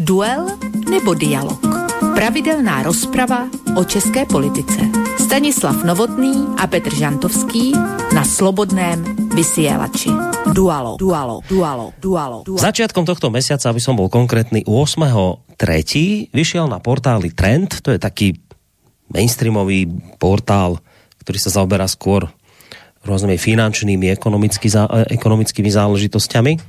Duel nebo dialog? Pravidelná rozprava o české politice. Stanislav Novotný a Petr Žantovský na Slobodném vysielači. Dualo, dualo, dualo, dualo, dualo. Začiatkom tohto mesiaca, aby som bol konkrétny, 8.3. vyšiel na portáli Trend, to je taký mainstreamový portál, ktorý sa zaoberá skôr rôznymi finančnými, ekonomický, ekonomickými záležitosťami. E,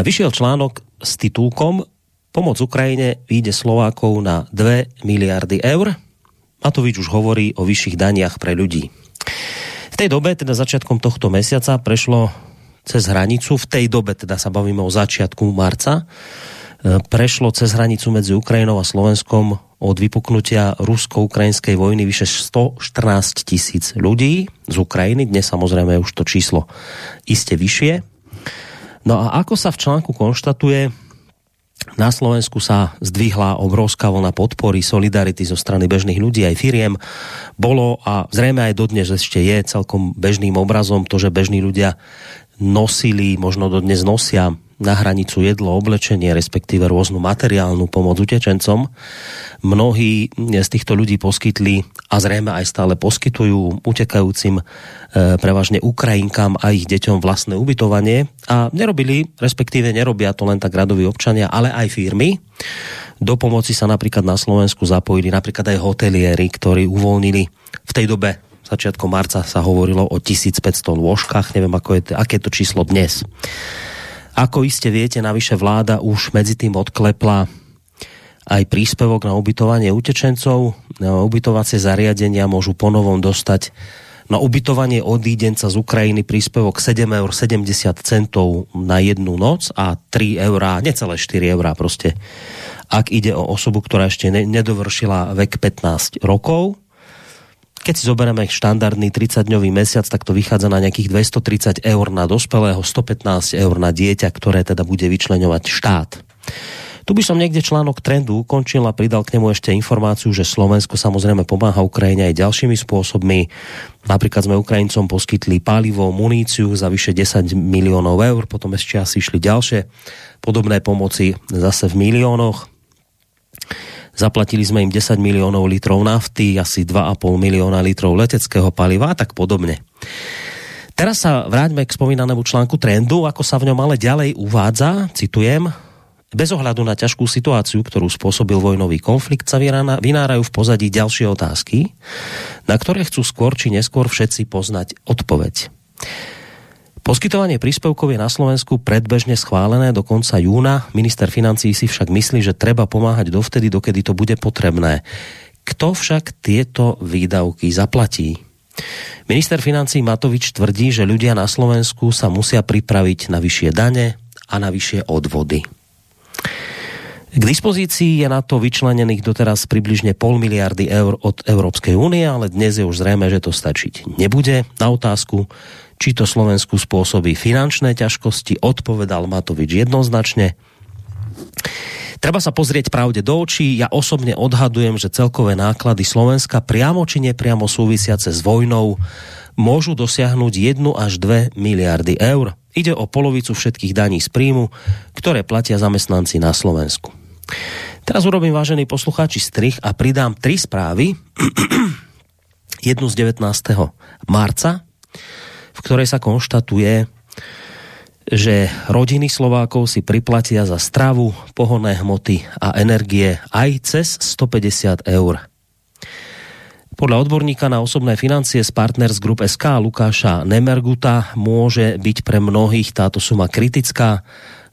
vyšiel článok s titulkom Pomoc Ukrajine vyjde Slovákov na 2 miliardy eur. Matovič už hovorí o vyšších daniach pre ľudí. V tej dobe, teda začiatkom tohto mesiaca, prešlo cez hranicu, v tej dobe, teda sa bavíme o začiatku marca, e, prešlo cez hranicu medzi Ukrajinou a Slovenskom od vypuknutia rusko-ukrajinskej vojny vyše 114 tisíc ľudí z Ukrajiny. Dnes samozrejme už to číslo iste vyššie. No a ako sa v článku konštatuje, na Slovensku sa zdvihla obrovská vlna podpory, solidarity zo strany bežných ľudí aj firiem. Bolo a zrejme aj dodnes ešte je celkom bežným obrazom to, že bežní ľudia nosili, možno dodnes nosia na hranicu jedlo, oblečenie, respektíve rôznu materiálnu pomoc utečencom. Mnohí z týchto ľudí poskytli a zrejme aj stále poskytujú utekajúcim e, prevažne Ukrajinkám a ich deťom vlastné ubytovanie a nerobili, respektíve nerobia to len tak radoví občania, ale aj firmy. Do pomoci sa napríklad na Slovensku zapojili napríklad aj hotelieri, ktorí uvoľnili v tej dobe začiatkom marca sa hovorilo o 1500 lôžkach, neviem, ako je, aké je to číslo dnes. Ako iste viete, navyše vláda už medzi tým odklepla aj príspevok na ubytovanie utečencov. Ubytovacie zariadenia môžu ponovom dostať na ubytovanie odídenca z Ukrajiny príspevok 7,70 eur na jednu noc a 3 eurá, necelé 4 eurá proste, ak ide o osobu, ktorá ešte nedovršila vek 15 rokov. Keď si zoberieme štandardný 30-dňový mesiac, tak to vychádza na nejakých 230 eur na dospelého, 115 eur na dieťa, ktoré teda bude vyčleňovať štát. Tu by som niekde článok trendu ukončil a pridal k nemu ešte informáciu, že Slovensko samozrejme pomáha Ukrajine aj ďalšími spôsobmi. Napríklad sme Ukrajincom poskytli palivo, muníciu za vyše 10 miliónov eur, potom ešte asi išli ďalšie podobné pomoci zase v miliónoch. Zaplatili sme im 10 miliónov litrov nafty, asi 2,5 milióna litrov leteckého paliva a tak podobne. Teraz sa vráťme k spomínanému článku trendu, ako sa v ňom ale ďalej uvádza, citujem, bez ohľadu na ťažkú situáciu, ktorú spôsobil vojnový konflikt, sa vynárajú v pozadí ďalšie otázky, na ktoré chcú skôr či neskôr všetci poznať odpoveď. Poskytovanie príspevkov je na Slovensku predbežne schválené do konca júna. Minister financí si však myslí, že treba pomáhať dovtedy, dokedy to bude potrebné. Kto však tieto výdavky zaplatí? Minister financí Matovič tvrdí, že ľudia na Slovensku sa musia pripraviť na vyššie dane a na vyššie odvody. K dispozícii je na to vyčlenených doteraz približne pol miliardy eur od Európskej únie, ale dnes je už zrejme, že to stačiť nebude. Na otázku, či to Slovensku spôsobí finančné ťažkosti, odpovedal Matovič jednoznačne. Treba sa pozrieť pravde do očí. Ja osobne odhadujem, že celkové náklady Slovenska priamo či nepriamo súvisiace s vojnou môžu dosiahnuť 1 až 2 miliardy eur. Ide o polovicu všetkých daní z príjmu, ktoré platia zamestnanci na Slovensku. Teraz urobím, vážení poslucháči, strich a pridám tri správy. Jednu z 19. marca, v ktorej sa konštatuje, že rodiny Slovákov si priplatia za stravu, pohonné hmoty a energie aj cez 150 eur. Podľa odborníka na osobné financie z Partners Group SK Lukáša Nemerguta môže byť pre mnohých táto suma kritická.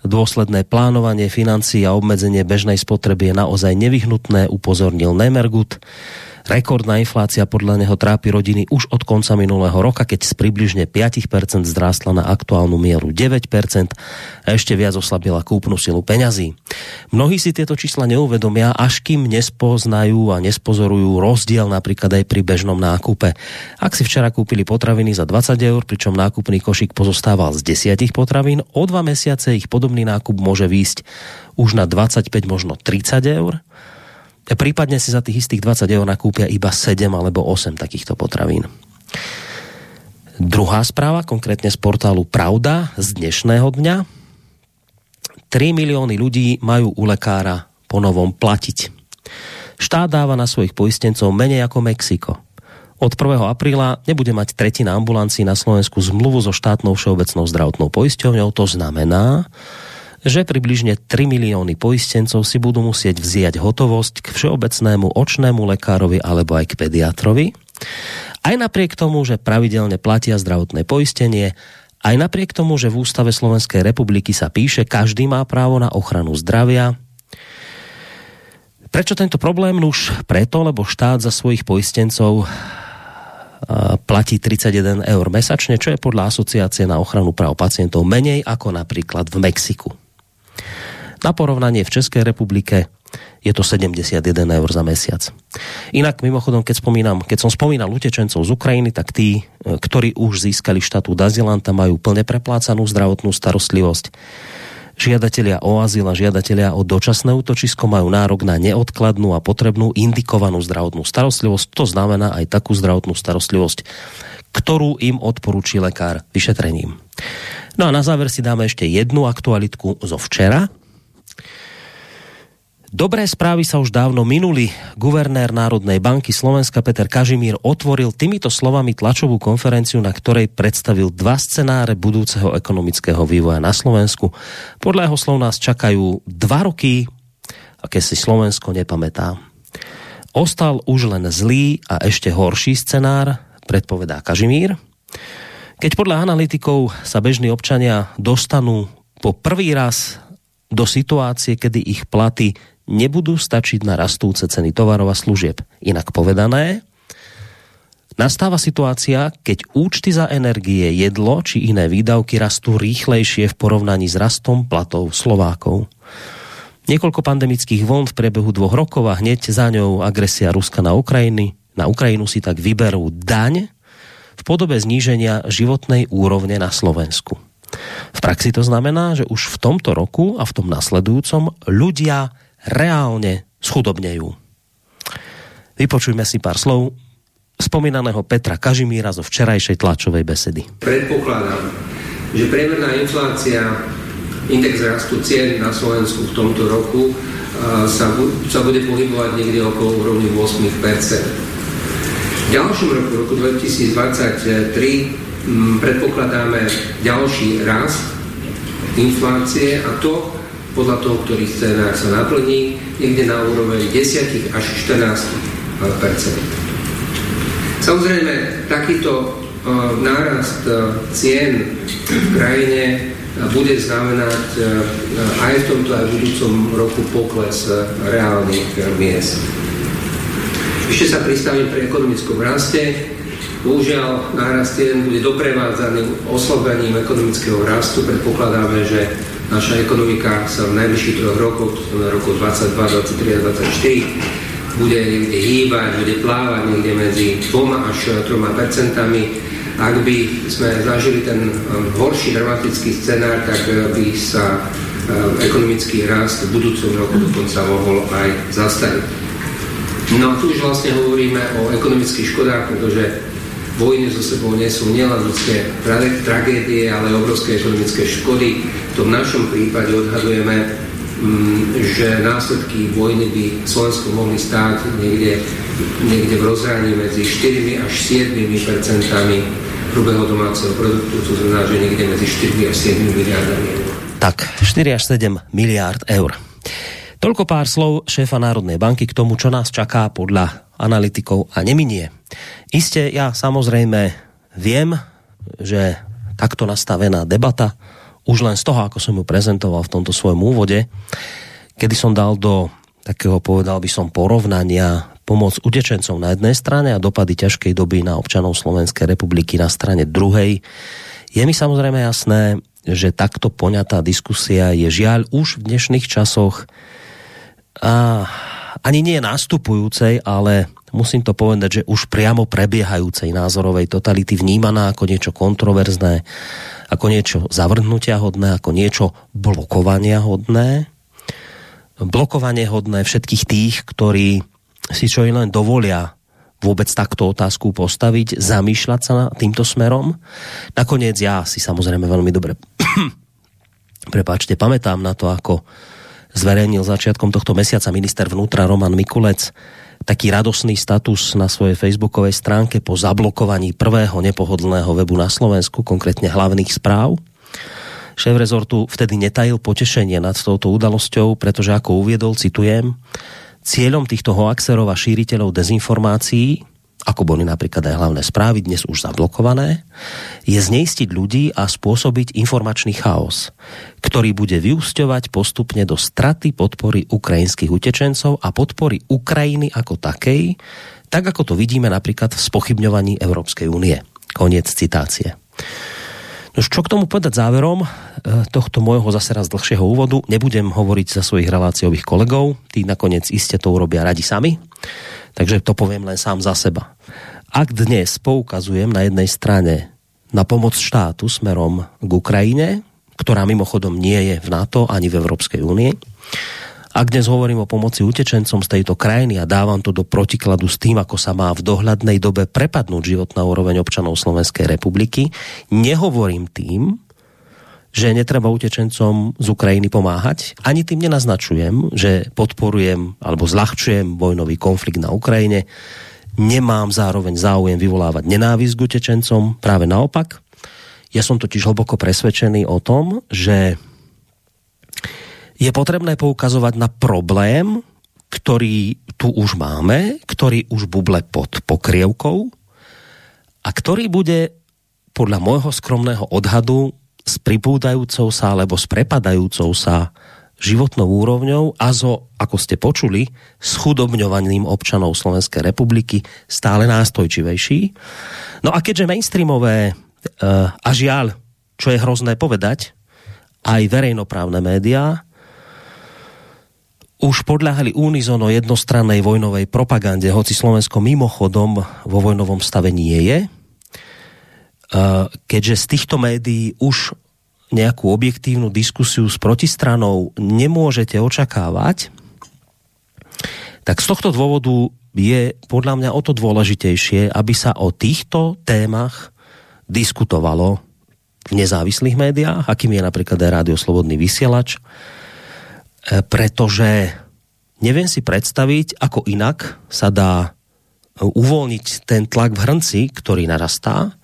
Dôsledné plánovanie financií a obmedzenie bežnej spotreby je naozaj nevyhnutné, upozornil Nemergut. Rekordná inflácia podľa neho trápi rodiny už od konca minulého roka, keď z približne 5% zdrástla na aktuálnu mieru 9% a ešte viac oslabila kúpnu silu peňazí. Mnohí si tieto čísla neuvedomia, až kým nespoznajú a nespozorujú rozdiel napríklad aj pri bežnom nákupe. Ak si včera kúpili potraviny za 20 eur, pričom nákupný košík pozostával z 10 potravín, o dva mesiace ich podobný nákup môže výjsť už na 25, možno 30 eur prípadne si za tých istých 20 eur nakúpia iba 7 alebo 8 takýchto potravín. Druhá správa, konkrétne z portálu Pravda z dnešného dňa. 3 milióny ľudí majú u lekára po novom platiť. Štát dáva na svojich poistencov menej ako Mexiko. Od 1. apríla nebude mať tretina ambulancií na Slovensku zmluvu so štátnou všeobecnou zdravotnou poisťovňou. To znamená, že približne 3 milióny poistencov si budú musieť vziať hotovosť k všeobecnému očnému lekárovi alebo aj k pediatrovi. Aj napriek tomu, že pravidelne platia zdravotné poistenie, aj napriek tomu, že v Ústave Slovenskej republiky sa píše, každý má právo na ochranu zdravia, Prečo tento problém? Už preto, lebo štát za svojich poistencov platí 31 eur mesačne, čo je podľa asociácie na ochranu práv pacientov menej ako napríklad v Mexiku. Na porovnanie v České republike je to 71 eur za mesiac. Inak mimochodom, keď, spomínam, keď som spomínal utečencov z Ukrajiny, tak tí, e, ktorí už získali štatút azylanta, majú plne preplácanú zdravotnú starostlivosť. Žiadatelia o azyl a žiadatelia o dočasné útočisko majú nárok na neodkladnú a potrebnú indikovanú zdravotnú starostlivosť. To znamená aj takú zdravotnú starostlivosť, ktorú im odporúči lekár vyšetrením. No a na záver si dáme ešte jednu aktualitku zo včera, Dobré správy sa už dávno minuli. Guvernér Národnej banky Slovenska Peter Kažimír otvoril týmito slovami tlačovú konferenciu, na ktorej predstavil dva scenáre budúceho ekonomického vývoja na Slovensku. Podľa jeho slov nás čakajú dva roky, aké si Slovensko nepamätá. Ostal už len zlý a ešte horší scenár, predpovedá Kažimír. Keď podľa analytikov sa bežní občania dostanú po prvý raz do situácie, kedy ich platy nebudú stačiť na rastúce ceny tovarov a služieb. Inak povedané, nastáva situácia, keď účty za energie, jedlo či iné výdavky rastú rýchlejšie v porovnaní s rastom platov Slovákov. Niekoľko pandemických vln v priebehu dvoch rokov a hneď za ňou agresia Ruska na Ukrajiny. Na Ukrajinu si tak vyberú daň v podobe zníženia životnej úrovne na Slovensku. V praxi to znamená, že už v tomto roku a v tom nasledujúcom ľudia reálne schudobnejú. Vypočujme si pár slov spomínaného Petra Kažimíra zo včerajšej tlačovej besedy. Predpokladám, že priemerná inflácia, index rastu cien na Slovensku v tomto roku sa, sa bude pohybovať niekde okolo úrovni 8%. V ďalšom roku, roku 2023, predpokladáme ďalší rast inflácie a to podľa toho, ktorý scénár sa naplní, niekde na úroveň 10 až 14% Samozrejme, takýto uh, nárast uh, cien v krajine uh, bude znamenať aj v tomto aj v budúcom roku pokles reálnych miest. Ešte sa pristavím pri ekonomickom raste. Bohužiaľ, nárast cien bude doprevádzaný oslabením ekonomického rastu. Predpokladáme, že naša ekonomika sa v najbližších troch rokoch, to znamená roku 22, 23 a 24, bude niekde hýbať, bude plávať niekde medzi 2 až 3 percentami. Ak by sme zažili ten um, horší dramatický scenár, tak uh, by sa um, ekonomický rast v budúcom roku dokonca mohol aj zastaviť. No a tu už vlastne hovoríme o ekonomických škodách, pretože vojny zo sebou nesú nielen ľudské tragédie, ale obrovské ekonomické škody. V tom našom prípade odhadujeme, mm, že následky vojny by Slovensko mohli stáť niekde, niekde v rozhraní medzi 4 až 7 percentami hrubého domáceho produktu, to znamená, že niekde medzi 4 až 7 miliardami eur. Tak, 4 až 7 miliard eur. Toľko pár slov šéfa Národnej banky k tomu, čo nás čaká podľa analytikov a neminie. Isté, ja samozrejme viem, že takto nastavená debata, už len z toho, ako som ju prezentoval v tomto svojom úvode, kedy som dal do takého, povedal by som, porovnania pomoc utečencov na jednej strane a dopady ťažkej doby na občanov Slovenskej republiky na strane druhej, je mi samozrejme jasné, že takto poňatá diskusia je žiaľ už v dnešných časoch ani nie nastupujúcej, ale musím to povedať, že už priamo prebiehajúcej názorovej totality vnímaná ako niečo kontroverzné, ako niečo zavrhnutia hodné, ako niečo blokovania hodné. Blokovanie hodné všetkých tých, ktorí si čo len dovolia vôbec takto otázku postaviť, zamýšľať sa týmto smerom. Nakoniec ja si samozrejme veľmi dobre Prepačte, pamätám na to, ako zverejnil začiatkom tohto mesiaca minister vnútra Roman Mikulec taký radosný status na svojej facebookovej stránke po zablokovaní prvého nepohodlného webu na Slovensku, konkrétne hlavných správ. Šéf rezortu vtedy netajil potešenie nad touto udalosťou, pretože ako uviedol, citujem, cieľom týchto hoaxerov a šíriteľov dezinformácií ako boli napríklad aj hlavné správy, dnes už zablokované, je zneistiť ľudí a spôsobiť informačný chaos, ktorý bude vyúsťovať postupne do straty podpory ukrajinských utečencov a podpory Ukrajiny ako takej, tak ako to vidíme napríklad v spochybňovaní Európskej únie. Koniec citácie. Čo k tomu povedať záverom eh, tohto môjho zase raz dlhšieho úvodu? Nebudem hovoriť za svojich reláciových kolegov, tí nakoniec iste to urobia radi sami. Takže to poviem len sám za seba. Ak dnes poukazujem na jednej strane na pomoc štátu smerom k Ukrajine, ktorá mimochodom nie je v NATO ani v Európskej únii, ak dnes hovorím o pomoci utečencom z tejto krajiny a dávam to do protikladu s tým, ako sa má v dohľadnej dobe prepadnúť životná úroveň občanov Slovenskej republiky, nehovorím tým, že netreba utečencom z Ukrajiny pomáhať. Ani tým nenaznačujem, že podporujem alebo zľahčujem vojnový konflikt na Ukrajine. Nemám zároveň záujem vyvolávať nenávisť k utečencom, práve naopak. Ja som totiž hlboko presvedčený o tom, že je potrebné poukazovať na problém, ktorý tu už máme, ktorý už buble pod pokrievkou a ktorý bude podľa môjho skromného odhadu s pripúdajúcou sa alebo s prepadajúcou sa životnou úrovňou a zo, ako ste počuli, schudobňovaným občanov Slovenskej republiky stále nástojčivejší. No a keďže mainstreamové uh, a žiaľ, čo je hrozné povedať, aj verejnoprávne médiá už podľahali unizono jednostrannej vojnovej propagande, hoci Slovensko mimochodom vo vojnovom stave nie je, Eh, keďže z týchto médií už nejakú objektívnu diskusiu s protistranou nemôžete očakávať, tak z tohto dôvodu je podľa mňa o to dôležitejšie, aby sa o týchto témach diskutovalo v nezávislých médiách, akým je napríklad aj Rádio Slobodný vysielač, pretože neviem si predstaviť, ako inak sa dá uvoľniť ten tlak v hrnci, ktorý narastá,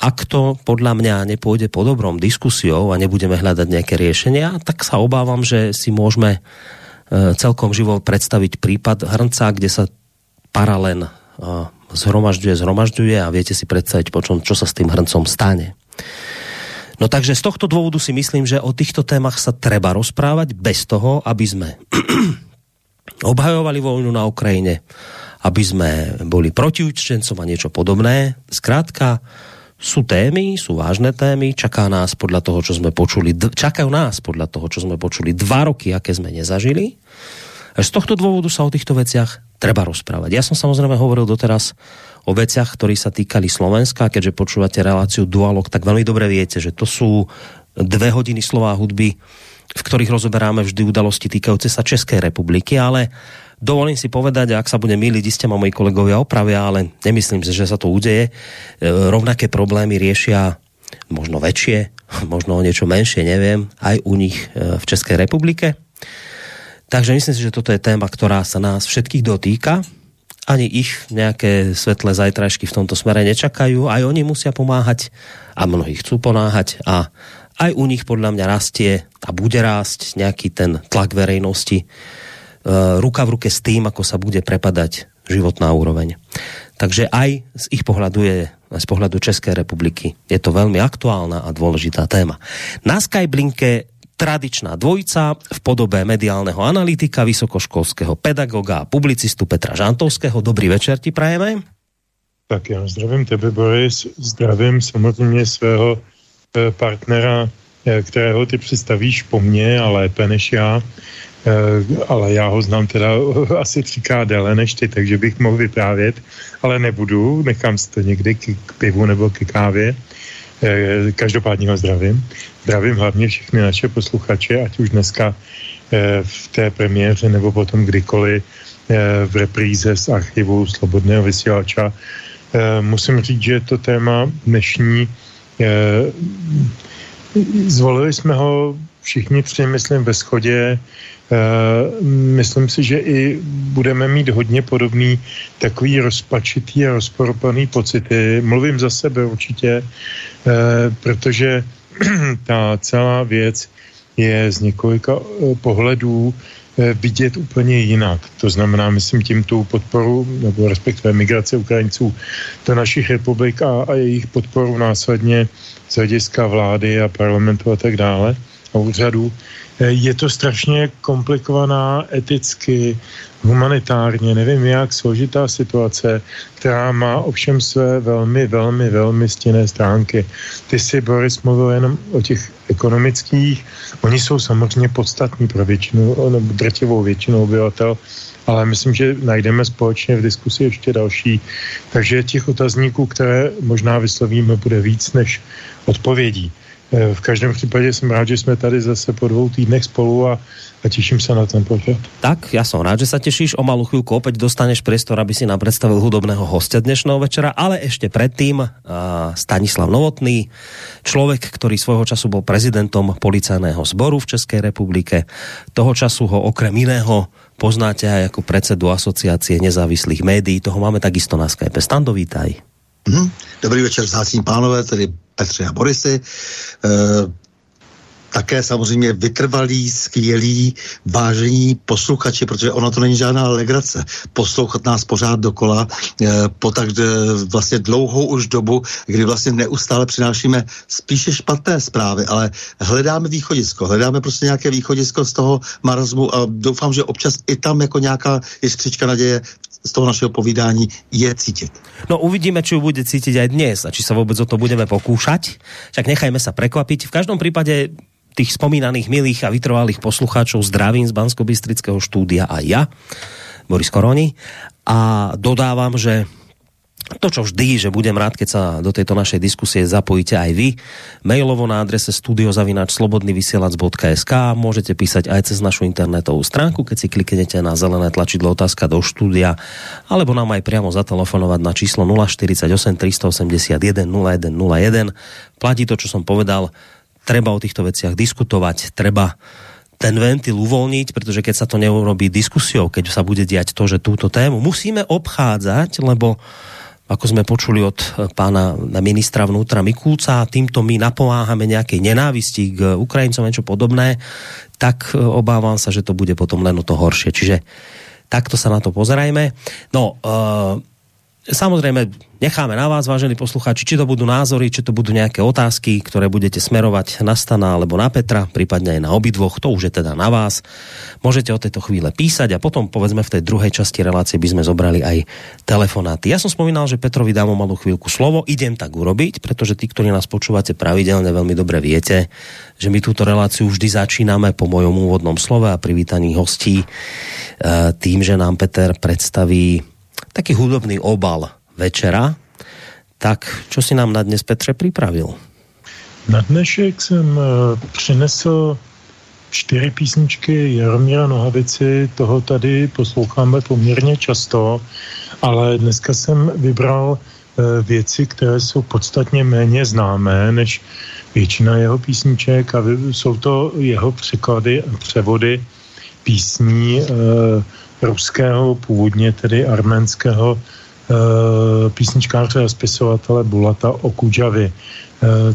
ak to podľa mňa nepôjde po dobrom diskusiou a nebudeme hľadať nejaké riešenia, tak sa obávam, že si môžeme e, celkom živo predstaviť prípad hrnca, kde sa paralen e, zhromažďuje, zhromažďuje a viete si predstaviť, počom, čo sa s tým hrncom stane. No takže z tohto dôvodu si myslím, že o týchto témach sa treba rozprávať bez toho, aby sme obhajovali vojnu na Ukrajine, aby sme boli proti učencom a niečo podobné. Zkrátka, sú témy, sú vážne témy, čaká nás podľa toho, čo sme počuli, čakajú nás podľa toho, čo sme počuli dva roky, aké sme nezažili. Z tohto dôvodu sa o týchto veciach treba rozprávať. Ja som samozrejme hovoril doteraz o veciach, ktorí sa týkali Slovenska, keďže počúvate reláciu Dualog, tak veľmi dobre viete, že to sú dve hodiny slová hudby, v ktorých rozoberáme vždy udalosti týkajúce sa Českej republiky, ale Dovolím si povedať, ak sa bude miliť, iste ma moji kolegovia opravia, ale nemyslím si, že sa to udeje. E, rovnaké problémy riešia možno väčšie, možno o niečo menšie, neviem, aj u nich e, v Českej republike. Takže myslím si, že toto je téma, ktorá sa nás všetkých dotýka. Ani ich nejaké svetlé zajtrajšky v tomto smere nečakajú. Aj oni musia pomáhať a mnohí chcú pomáhať a aj u nich podľa mňa rastie a bude rásť nejaký ten tlak verejnosti Eh, ruka v ruke s tým, ako sa bude prepadať životná úroveň. Takže aj z ich pohľadu je, z pohľadu Českej republiky, je to veľmi aktuálna a dôležitá téma. Na Skyblinke tradičná dvojica v podobe mediálneho analytika, vysokoškolského pedagoga a publicistu Petra Žantovského. Dobrý večer ti prajeme. Tak já zdravím tebe, Boris, zdravím samozřejmě svého eh, partnera, eh, kterého ty představíš po mně a lépe než já. Eh, ale já ho znám teda asi třikrát déle než ty, takže bych mohl vyprávět, ale nebudu, nechám si to někdy k, pivu nebo k kávě. Každopádně ho zdravím. Zdravím hlavně všechny naše posluchače, ať už dneska eh, v té premiéře nebo potom kdykoliv v repríze z archivu Slobodného vysílača. Musím říct, že to téma dnešní zvolili jsme ho všichni tři, myslím, ve schodě. Myslím si, že i budeme mít hodně podobný takový rozpačitý a rozporopaný pocity. Mluvím za sebe určitě, protože ta celá věc je z několika pohledů Eh, vidět úplně jinak. To znamená, myslím tím tu podporu, nebo respektive migrace Ukrajinců do našich republik a, a jejich podporu následně z hlediska vlády a parlamentu a tak dále úřadů. Eh, je to strašně komplikovaná eticky, humanitárně, nevím jak, složitá situace, která má ovšem své velmi, velmi, velmi stěné stránky. Ty si, Boris, mluvil jenom o těch ekonomických. Oni jsou samozřejmě podstatní pro většinu, nebo drtivou většinu obyvatel, ale myslím, že najdeme společně v diskusi ještě další. Takže těch otazníků, které možná vyslovíme, bude víc než odpovědí. Eh, v každém případě jsem rád, že jsme tady zase po dvou týdnech spolu a, a těším se na ten pořad. Tak, já jsem rád, že se těšíš. O malou chvíľku opäť dostaneš priestor, aby si nám predstavil hudobného hostia dnešného večera, ale ešte predtým uh, Stanislav Novotný, človek, ktorý svojho času bol prezidentom policajného zboru v Českej republike. Toho času ho okrem iného poznáte aj ako predsedu asociácie nezávislých médií. Toho máme takisto na Skype. Stando, vítaj. Mm-hmm. Dobrý večer, vzácní pánové, tedy Petře a Borisy. E, také samozřejmě vytrvalí, skvělí, vážení posluchači, protože ono to není žádná legrace. Poslouchat nás pořád dokola e, po tak e, vlastně dlouhou už dobu, kdy vlastně neustále přinášíme spíše špatné zprávy, ale hledáme východisko, hledáme prostě nějaké východisko z toho marazmu a doufám, že občas i tam jako nějaká jiskřička naděje z toho našeho povídání je cítit. No uvidíme, či ju bude cítiť aj dnes a či sa vôbec o to budeme pokúšať. Však nechajme sa prekvapiť. V každom prípade tých spomínaných milých a vytrvalých poslucháčov zdravím z bansko štúdia a ja, Boris Koroni. A dodávam, že to, čo vždy, že budem rád, keď sa do tejto našej diskusie zapojíte aj vy. Mailovo na adrese studiozavinač.slobodnyvysielac.sk Môžete písať aj cez našu internetovú stránku, keď si kliknete na zelené tlačidlo otázka do štúdia, alebo nám aj priamo zatelefonovať na číslo 048 381 0101. Platí to, čo som povedal, treba o týchto veciach diskutovať, treba ten ventil uvolniť, pretože keď sa to neurobí diskusiou, keď sa bude diať to, že túto tému musíme obchádzať, lebo ako sme počuli od eh, pána ministra vnútra Mikulca, týmto my napomáhame nejakej nenávisti k Ukrajincom, niečo podobné, tak eh, obávam sa, že to bude potom len o to horšie. Čiže takto sa na to pozerajme. No, uh, Samozrejme, necháme na vás, vážení poslucháči, či to budú názory, či to budú nejaké otázky, ktoré budete smerovať na Stana alebo na Petra, prípadne aj na obidvoch, to už je teda na vás. Môžete o tejto chvíle písať a potom povedzme v tej druhej časti relácie by sme zobrali aj telefonáty. Ja som spomínal, že Petrovi dám o malú chvíľku slovo, idem tak urobiť, pretože tí, ktorí nás počúvate pravidelne, veľmi dobre viete, že my túto reláciu vždy začíname po mojom úvodnom slove a privítaní hostí eh, tým, že nám Peter predstaví taký hudobný obal večera. Tak, čo si nám na dnes, Petře, připravil? Na dnešek jsem uh, přinesl čtyři písničky Jaromíra Nohavici, toho tady posloucháme poměrně často, ale dneska jsem vybral uh, věci, které jsou podstatně méně známé než většina jeho písniček a jsou to jeho překlady a převody písní uh, ruského, původně tedy arménského e, písničkáře a spisovatele Bulata Okudžavy. E,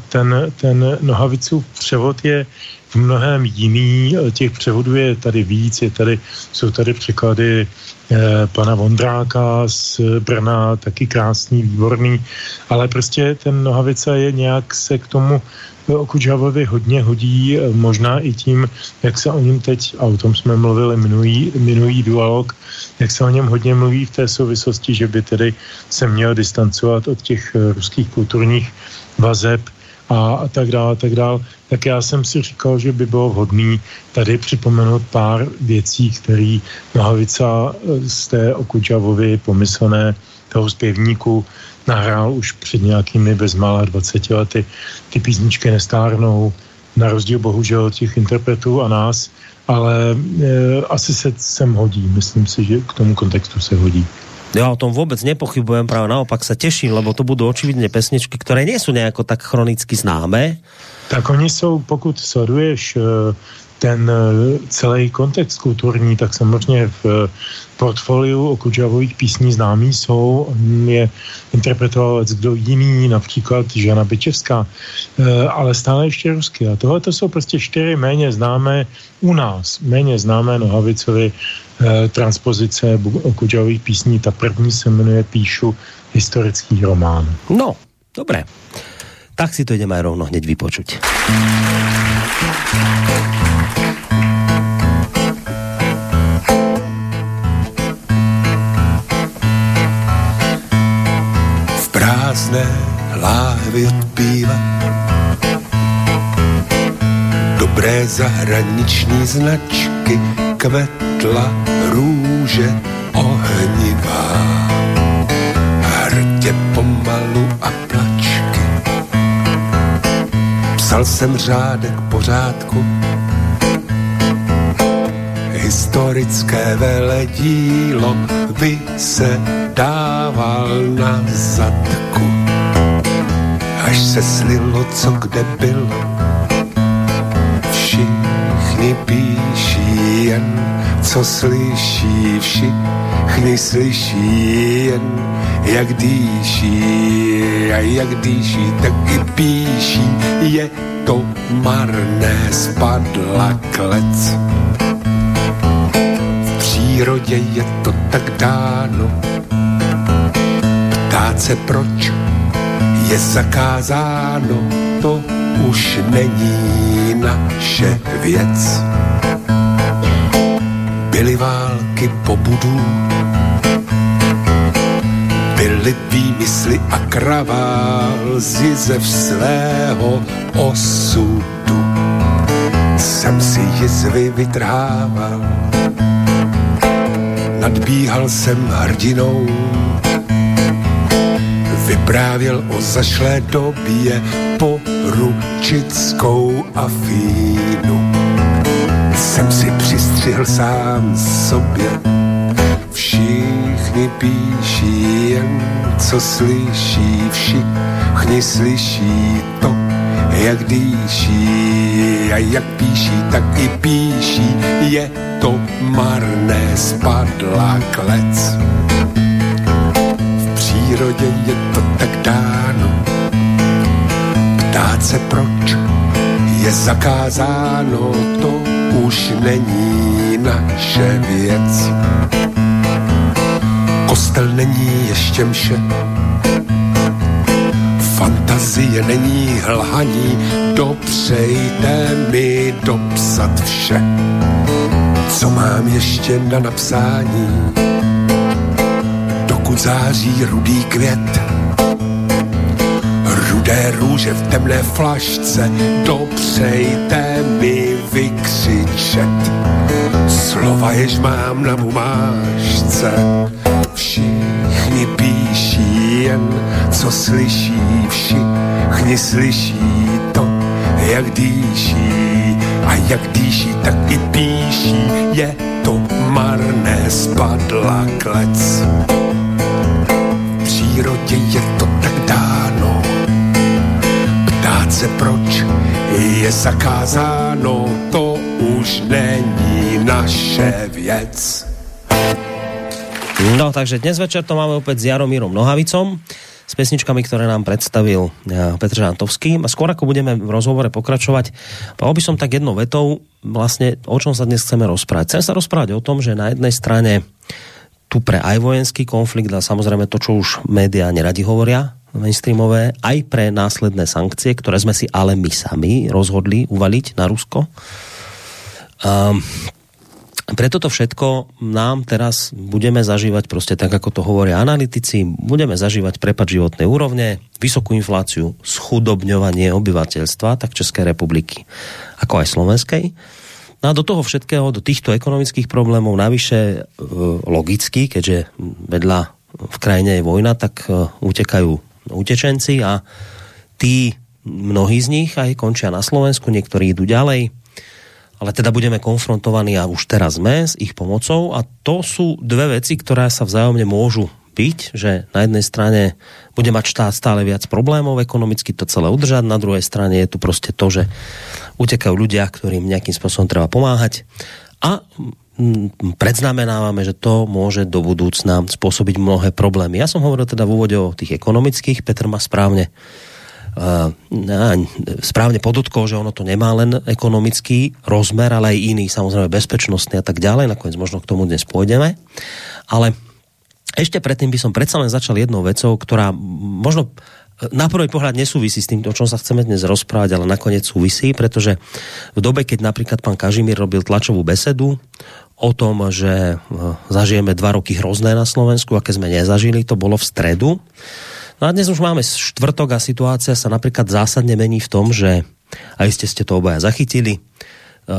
ten, ten Nohavicův převod je v mnohem jiný, těch převodů je tady víc, je tady, jsou tady překlady pana Vondráka z Brna, taky krásný, výborný, ale prostě ten Nohavica je nějak se k tomu o hodně hodí, možná i tím, jak se o něm teď, a o tom jsme mluvili minulý, minulý dualog, jak se o něm hodně mluví v té souvislosti, že by tedy se měl distancovat od těch eh, ruských kulturních vazeb a, a tak dále, a tak dále, tak já jsem si říkal, že by bylo vhodné tady připomenout pár věcí, které Nohavica eh, z té Okudžavovi pomyslné toho zpěvníku nahrál už před nějakými bezmála 20 lety. Ty písničky nestárnou, na rozdíl bohužel těch interpretů a nás, ale e, asi se sem hodí, myslím si, že k tomu kontextu se hodí. Ja o tom vôbec nepochybujem, práve naopak sa teším, lebo to budú očividne pesničky, ktoré nie sú nejako tak chronicky známe. Tak oni jsou, pokud sleduješ eh, ten eh, celý kontext kulturní, tak samozřejmě v eh, portfoliu o Kudžavových písní známý jsou. Je interpretoval kdo jiný, například Žana Byčevská, ale stále ještě rusky. A tohle to jsou prostě čtyři méně známé u nás, méně známé Nohavicovi transpozice Kudžavových písní. Ta první se jmenuje Píšu historický román. No, dobré tak si to ideme aj rovno hneď vypočuť. Láhvi od píva Dobré zahraniční značky Kvetla růže ohnivá. Hrdě pomalu a Psal jsem řádek pořádku, historické veledílo by se dával na zadku. Až se slilo, co kde bylo, všichni píší jen, co slyší, všichni slyší jen, jak dýší. A jak dýší, tak i píší, je to marné, spadla klec. V přírodě je to tak dáno, ptát se proč je zakázáno, to už není naše věc. Byly války po budu, byly výmysly a kravál zizev svého osudu. Jsem si jizvy vytrával, nadbíhal jsem hrdinou, vyprávěl o zašlé době po ručickou afínu. Jsem si přistřihl sám sobě, všichni píší jen, co slyší, všichni slyší to, jak dýší a jak píší, tak i píší, je to marné, spadla klec. Přírodě je to tak dáno, ptát se proč je zakázáno, to už není naše věc. Kostel není ještě mše, fantazie není hlhaní, dopřejte mi dopsat vše, co mám ještě na napsání. Dokud září rudý květ, rudé růže v temné flašce, dopřejte mi vykřičet. Slova, jež mám na bumážce, všichni píší jen, co slyší, všichni slyší to, jak dýší a jak dýší, tak i píší, je to marné, spadla klec. Přírodě je to tak dáno, ptát se proč je zakázáno, to už není naše věc. No, takže dnes večer to máme opäť s Jaromírom Nohavicom s pesničkami, ktoré nám predstavil eh, Petr Žantovský. A skôr ako budeme v rozhovore pokračovať, povedal by som tak jednou vetou, vlastne o čom sa dnes chceme rozprávať. Chcem sa rozprávať o tom, že na jednej strane tu pre aj vojenský konflikt a samozrejme to, čo už médiá neradi hovoria, mainstreamové, aj pre následné sankcie, ktoré sme si ale my sami rozhodli uvaliť na Rusko. Um, pre toto všetko nám teraz budeme zažívať prostě tak, ako to hovoria analytici, budeme zažívať prepad životnej úrovne, vysokú infláciu, schudobňovanie obyvateľstva, tak České republiky, ako aj Slovenskej. No a do toho všetkého, do týchto ekonomických problémov, navyše e, logicky, keďže vedľa v krajine je vojna, tak e, utekajú utečenci a tí, mnohí z nich aj končia na Slovensku, niektorí idú ďalej, ale teda budeme konfrontovaní a už teraz sme s ich pomocou a to sú dve veci, ktoré sa vzájomne môžu byť, že na jednej strane bude mať štát stále viac problémov ekonomicky to celé udržať, na druhej strane je tu prostě to, že utekajú ľudia, ktorým nejakým spôsobom treba pomáhať a predznamenávame, že to môže do budúcna spôsobiť mnohé problémy. Ja som hovoril teda v úvode o tých ekonomických, Petr má správne uh, správne podotkol, že ono to nemá len ekonomický rozmer, ale aj iný, samozrejme bezpečnostný a tak ďalej. Nakoniec možno k tomu dnes pôjdeme. Ale ešte predtým by som predsa len začal jednou vecou, ktorá možno e, na prvý pohľad nesúvisí s tým, o čom sa chceme dnes rozprávať, ale nakoniec súvisí, pretože v dobe, keď napríklad pán Kažimír robil tlačovú besedu o tom, že e, zažijeme dva roky hrozné na Slovensku, aké sme nezažili, to bolo v stredu. No a dnes už máme štvrtok a situácia sa napríklad zásadne mení v tom, že, a iste ste to obaja zachytili, e,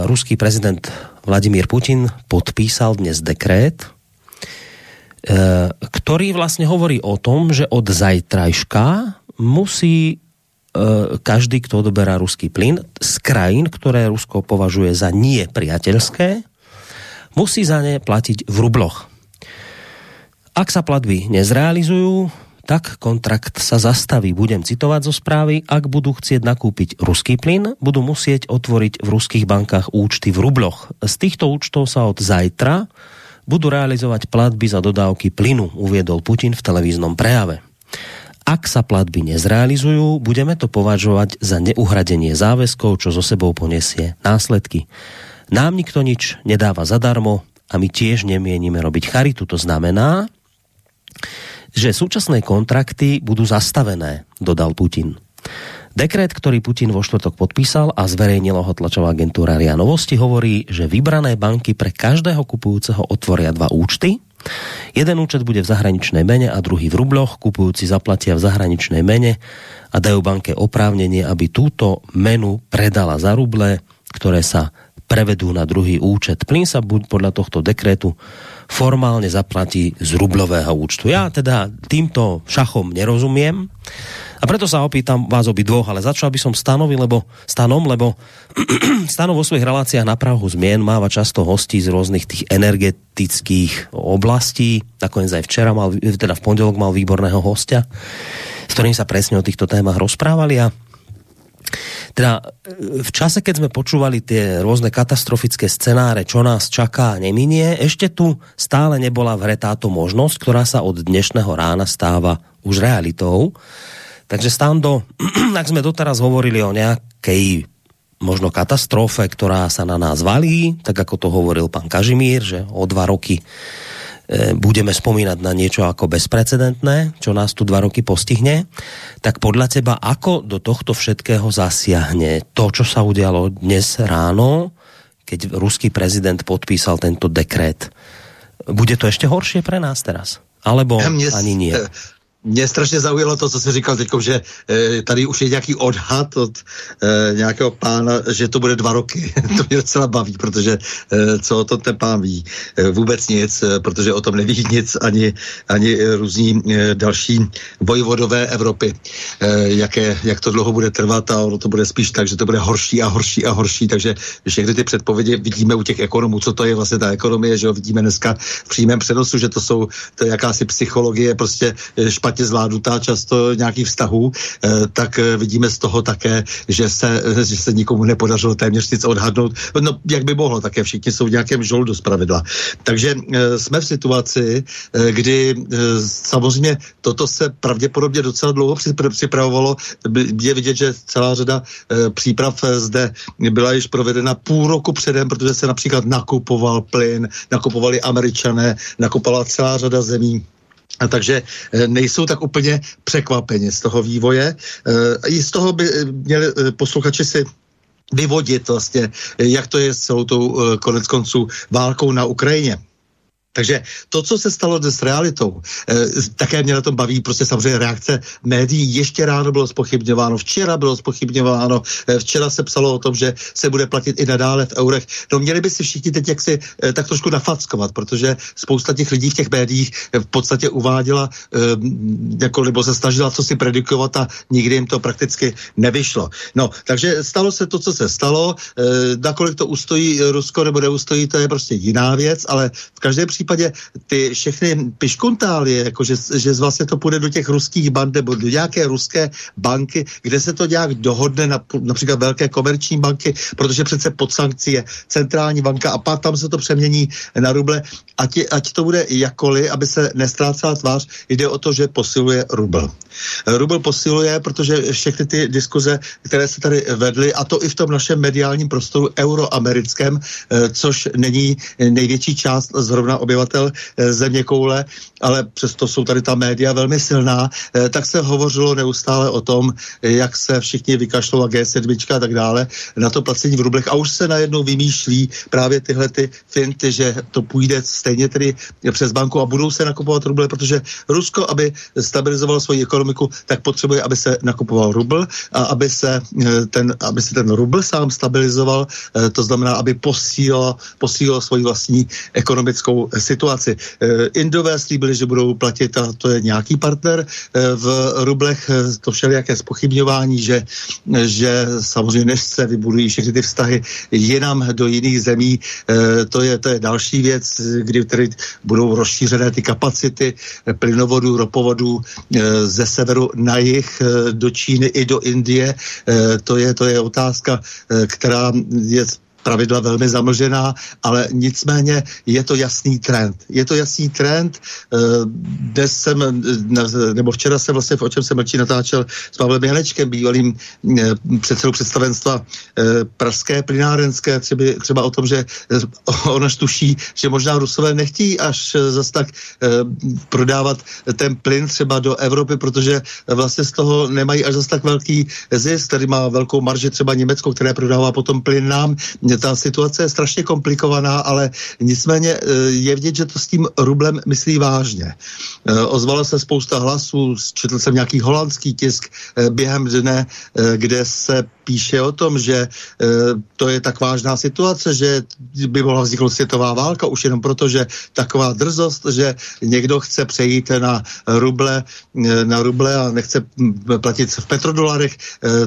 ruský prezident Vladimír Putin podpísal dnes dekrét, ktorý vlastne hovorí o tom, že od zajtrajška musí eh, každý, kto odoberá ruský plyn z krajín, ktoré Rusko považuje za nie priateľské, musí za ne platiť v rubloch. Ak sa platby nezrealizujú, tak kontrakt sa zastaví. Budem citovať zo správy. Ak budú chcieť nakúpiť ruský plyn, budú musieť otvoriť v ruských bankách účty v rubloch. Z týchto účtov sa od zajtra budú realizovať platby za dodávky plynu, uviedol Putin v televíznom prejave. Ak sa platby nezrealizujú, budeme to považovať za neuhradenie záväzkov, čo zo sebou poniesie následky. Nám nikto nič nedáva zadarmo a my tiež nemienime robiť charitu. To znamená, že súčasné kontrakty budú zastavené, dodal Putin. Dekret, ktorý Putin vo štvrtok podpísal a zverejnila ho tlačová agentúra RIA Novosti, hovorí, že vybrané banky pre každého kupujúceho otvoria dva účty. Jeden účet bude v zahraničnej mene a druhý v rubloch. Kupujúci zaplatia v zahraničnej mene a dajú banke oprávnenie, aby túto menu predala za ruble, ktoré sa prevedú na druhý účet. Plyn sa buď podľa tohto dekretu formálne zaplatí z rublového účtu. Ja teda týmto šachom nerozumiem. A preto sa opýtam vás obi dvoch, ale začal by som stanovi, lebo, stanom, lebo stanov vo svojich reláciách na Prahu zmien máva často hostí z rôznych tých energetických oblastí. Nakoniec aj včera mal, teda v pondelok mal výborného hostia, s ktorým sa presne o týchto témach rozprávali a teda v čase, keď sme počúvali tie rôzne katastrofické scenáre, čo nás čaká a neminie, ešte tu stále nebola v hre táto možnosť, ktorá sa od dnešného rána stáva už realitou. Takže Stando, ak sme doteraz hovorili o nejakej možno katastrofe, ktorá sa na nás valí, tak ako to hovoril pán Kažimír, že o dva roky e, budeme spomínať na niečo ako bezprecedentné, čo nás tu dva roky postihne, tak podľa teba, ako do tohto všetkého zasiahne to, čo sa udialo dnes ráno, keď ruský prezident podpísal tento dekret? Bude to ešte horšie pre nás teraz? Alebo ani nie? Mě strašně zaujalo to, co jsi říkal teď, že e, tady už je nějaký odhad od e, nějakého pána, že to bude dva roky. to mě docela baví, protože e, co o tom ten pán ví? E, vůbec nic, e, protože o tom neví nic ani, ani různí e, další vojvodové Evropy. E, jaké, jak to dlouho bude trvat a ono to bude spíš tak, že to bude horší a horší a horší, takže všechny ty předpovědi vidíme u těch ekonomů, co to je vlastně ta ekonomie, že jo, vidíme dneska v přímém přenosu, že to jsou to je jakási psychologie, prostě špatně špatně zvládnutá často nějakých vztahů, eh, tak eh, vidíme z toho také, že se, eh, že se nikomu nepodařilo téměř nic odhadnout. No, jak by mohlo, také všichni jsou v nějakém žoldu z pravidla. Takže jsme v situaci, kdy samozřejmě toto se pravděpodobně docela dlouho připravovalo. Je vidět, že celá řada příprav zde byla již provedena půl roku předem, protože se například nakupoval plyn, nakupovali američané, nakupovala celá řada zemí takže eh, nejsou tak úplně překvapeni z toho vývoje. Eh, I z toho by eh, měli posluchači si vyvodit vlastně, jak to je s celou tou konec konců válkou na Ukrajině. Takže to, co se stalo dnes s realitou, eh, také mě na tom baví prostě samozřejmě reakce médií. Ještě ráno bylo spochybňováno, včera bylo spochybňováno, eh, včera se psalo o tom, že se bude platit i nadále v eurech. No měli by si všichni teď jak si eh, tak trošku nafackovat, protože spousta těch lidí v těch médiích v podstatě uváděla, jako, nebo se snažila co si predikovat a nikdy jim to prakticky nevyšlo. No, takže stalo se to, co se stalo. Nakolik to ustojí Rusko nebo neustojí, to je prostě jiná věc, ale v každém případě případě ty všechny piškuntálie, jako že, že vlastně to půjde do těch ruských band nebo do nějaké ruské banky, kde se to nějak dohodne na, například velké komerční banky, protože přece pod sankcí je centrální banka a pak tam se to přemění na ruble. Ať, ať to bude jakoli, aby se nestrácela tvář, jde o to, že posiluje rubl. Rubl posiluje, protože všechny ty diskuze, které se tady vedly, a to i v tom našem mediálním prostoru euroamerickém, eh, což není největší část zrovna obyvatel eh, země koule, ale přesto jsou tady ta média velmi silná, eh, tak se hovořilo neustále o tom, jak se všichni vykašlou a G7 a tak dále na to placení v rublech. A už se najednou vymýšlí právě tyhle ty finty, že to půjde stejně tedy přes banku a budou se nakupovat ruble, protože Rusko, aby stabilizovalo svoji ekonomiku, tak potřebuje, aby se nakupoval rubl a aby se eh, ten, aby se ten rubl sám stabilizoval, to znamená, aby posílil, posílil svoji vlastní ekonomickou situaci. Indové slíbili, že budou platit a to je nějaký partner v rublech, to všelijaké spochybňování, že, že samozřejmě než se vybudují všechny ty vztahy jinam do jiných zemí, to je, to je další věc, kdy tedy budou rozšířené ty kapacity plynovodů, ropovodů ze severu na jih do Číny i do Indie. To je, to je otázka, která je pravidla velmi zamlžená, ale nicméně je to jasný trend. Je to jasný trend. Eh, dnes jsem, nebo včera jsem vlastně, o čem jsem mlčí natáčel s Pavlem Janečkem, bývalým eh, předsedou představenstva eh, Pražské plynárenské, třeba, třeba o tom, že ona tuší, že možná Rusové nechtí až zase tak prodávat ten plyn třeba do Evropy, protože vlastně z toho nemají až zase tak velký zisk. Tady má velkou marži třeba Německo, které prodává potom plyn nám ta situace je strašně komplikovaná, ale nicméně eh, je vidět, že to s tím rublem myslí vážně. Eh, ozvala se spousta hlasů, četl jsem nějaký holandský tisk eh, během dne, kde se píše o tom, že to je tak vážná situace, že by mohla vzniknout světová válka už jenom proto, že taková drzost, že někdo chce přejít na ruble, na ruble a nechce hm, platit v petrodolarech,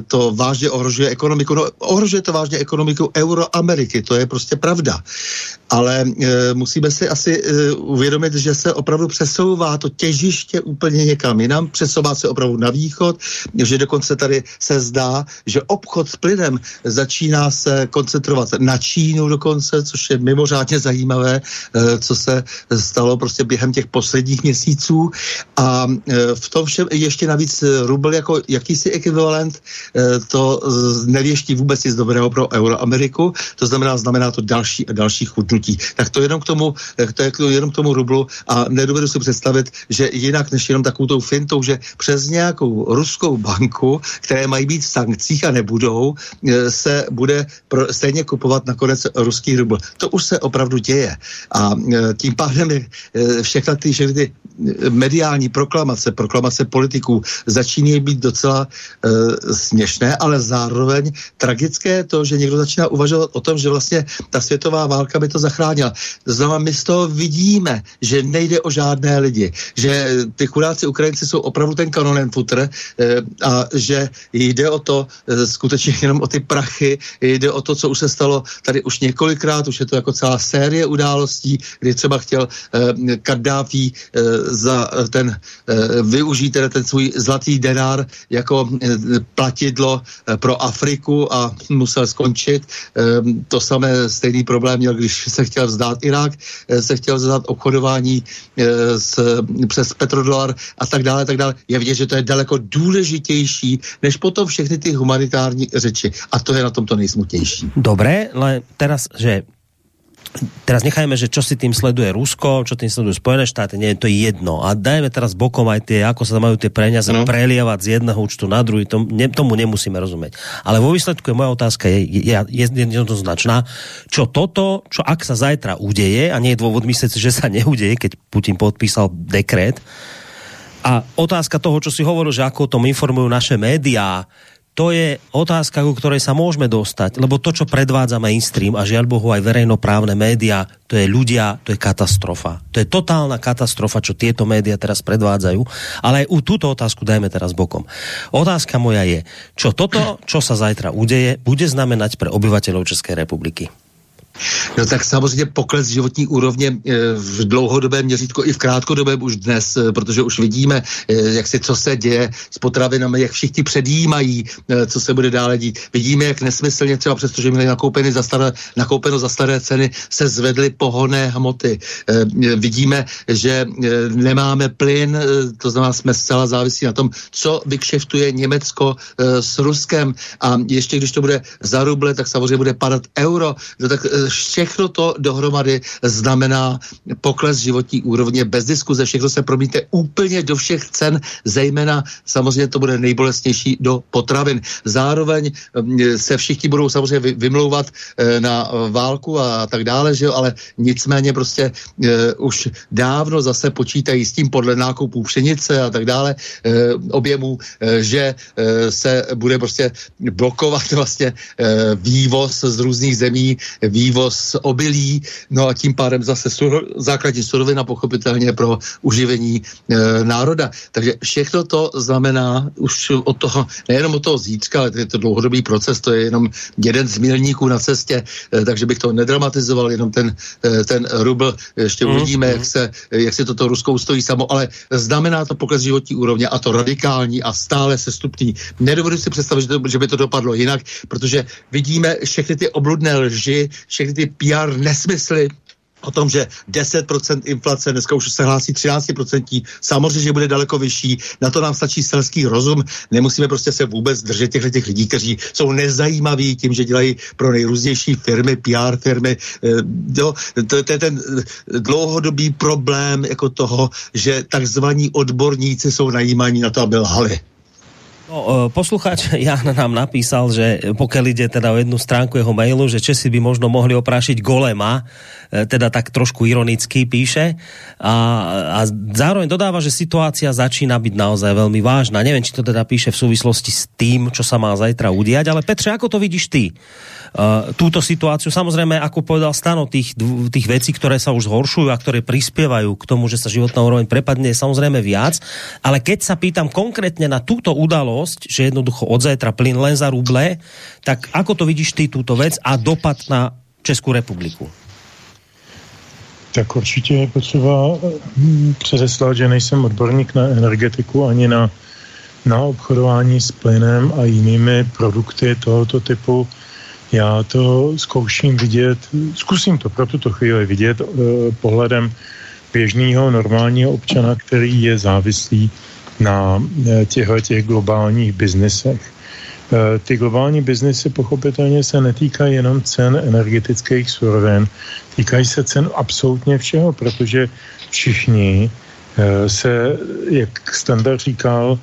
to vážně ohrožuje ekonomiku. No, ohrožuje to vážně ekonomiku euro Ameriky, to je prostě pravda. Ale e, musíme si asi e, uvědomit, že se opravdu přesouvá to těžiště úplně někam jinam, přesouvá se opravdu na východ, že dokonce tady se zdá, že obchod s plynem začíná se koncentrovat na Čínu dokonce, což je mimořádně zajímavé, e, co se stalo prostě během těch posledních měsíců. A e, v tom všem ještě navíc rubl jako jakýsi ekvivalent, e, to nevěští vůbec nic dobrého pro Euroameriku, to znamená, znamená to další a další chudnutí. Tak to jenom k tomu, eh, to je jenom k tomu rublu a nedovedu si představit, že jinak než jenom takovou tou fintou, že přes nějakou ruskou banku, které mají být v sankcích a nebudou, eh, se bude pro, stejně kupovat nakonec ruský rubl. To už se opravdu děje. A eh, tím pádem je všechny ty, všechny ty mediální proklamace, proklamace politiků začínají být docela e, směšné, ale zároveň tragické to, že někdo začíná uvažovat o tom, že vlastně ta světová válka by to zachránila. Znamená, my z toho vidíme, že nejde o žádné lidi, že ty chudáci Ukrajinci jsou opravdu ten kanonen futr e, a že jde o to e, skutečně jenom o ty prachy, jde o to, co už se stalo tady už několikrát, už je to jako celá série událostí, kdy třeba chtěl Kaddáfí e, za eh, ten eh, využít teda ten svůj zlatý denár jako eh, platidlo pro Afriku a musel skončit. To samé stejný problém měl, když se chtěl vzdát Irák, se chtěl vzdát obchodování s, přes petrodolar a tak dále, tak dále. Je vidět, že to je daleko důležitější, než potom všechny ty humanitární řeči. A to je na tom to nejsmutnější. Dobré, ale teraz, že teraz nechajme, že čo si tým sleduje Rusko, čo tým sledujú Spojené štáty, nie, to je jedno. A dajme teraz bokom aj tie, ako sa majú tie peniaze no. prelievať z jedného účtu na druhý, tom, ne, tomu nemusíme rozumieť. Ale vo výsledku je moja otázka je, je, je jednoznačná. Čo toto, čo ak sa zajtra udeje, a nie je dôvod myslieť že sa neudeje, keď Putin podpísal dekret, a otázka toho, čo si hovoril, že ako o tom informujú naše médiá, to je otázka, ku ktorej sa môžeme dostať, lebo to, čo predvádza mainstream a žiaľ Bohu aj verejnoprávne média, to je ľudia, to je katastrofa. To je totálna katastrofa, čo tieto média teraz predvádzajú, ale aj u túto otázku dajme teraz bokom. Otázka moja je, čo toto, čo sa zajtra udeje, bude znamenať pre obyvateľov Českej republiky? No tak samozřejmě pokles životní úrovně eh, v dlouhodobém měřítku i v krátkodobém už dnes, eh, protože už vidíme, eh, jak se co se děje s potravinami, jak všichni předjímají, co se bude dále dít. Vidíme, jak nesmyslně třeba přestože měli nakoupeny za staré, nakoupeno za staré ceny, se zvedly pohonné hmoty. Vidíme, že nemáme plyn, to znamená, jsme zcela závisí na tom, co vykšeftuje Německo s Ruskem a ještě když to bude za ruble, tak samozřejmě bude padat euro. No tak všechno to dohromady znamená pokles životní úrovně bez diskuze. Všechno se promíte úplně do všech cen, zejména samozřejmě to bude nejbolestnější do potravin. Zároveň mm, se všichni budou samozřejmě vymlouvat eh, na válku a tak dále, že jo, ale nicméně prostě uh, už dávno zase počítají s tím podle nákupů pšenice a tak dále uh, objemů, že se bude prostě blokovat vlastně vývoz z různých zemí, vývoz vývoz obilí, no a tím pádem zase sur, základní surovina pochopitelně pro uživení e, národa. Takže všechno to znamená už od toho, nejenom od toho zítřka, ale je to dlouhodobý proces, to je jenom jeden z milníků na cestě, e, takže bych to nedramatizoval, jenom ten, e, ten rubl, ještě mm. uvidíme, jak se, jak se toto Ruskou stojí samo, ale znamená to pokles životní úrovně a to radikální a stále sestupný. Nedovedu si představit, že, to, že by to dopadlo jinak, protože vidíme všechny ty obludné lži, všechny ty PR nesmysly, o tom, že 10% inflace, dneska už se hlásí 13%, samozřejmě, že bude daleko vyšší, na to nám stačí selský rozum, nemusíme prostě se vůbec držet těchto těch lidí, kteří jsou nezajímaví tím, že dělají pro nejrůznější firmy, PR firmy, eh, jo, to, to je ten eh, dlouhodobý problém jako toho, že takzvaní odborníci jsou najímaní na to, aby lhali. No, e, posluchač Jan nám napísal, že pokiaľ ide teda o jednu stránku jeho mailu, že Česi by možno mohli oprášiť Golema, teda tak trošku ironicky píše a, a zároveň dodáva, že situácia začína byť naozaj veľmi vážna. Neviem, či to teda píše v súvislosti s tým, čo sa má zajtra udiať, ale Petře, ako to vidíš ty? Uh, túto situáciu, samozrejme, ako povedal Stano, tých, tých vecí, ktoré sa už zhoršujú a ktoré prispievajú k tomu, že sa životná úroveň prepadne, je samozrejme viac, ale keď sa pýtam konkrétne na túto udalosť, udalosť, že jednoducho od zajtra plyn len za ruble, tak ako to vidíš ty túto vec a dopad na Českou republiku? Tak určitě je potřeba hm, předeslat, že nejsem odborník na energetiku ani na, na obchodování s plynem a jinými produkty tohoto typu. Já to zkouším vidět, zkusím to pro tuto chvíli vidět eh, pohledem běžného normálního občana, který je závislý na eh, těchto těch globálních biznesech. Eh, ty globální biznesy pochopitelně se netýkají jenom cen energetických surovin, týkají se cen absolutně všeho, protože všichni eh, se, jak standard říkal,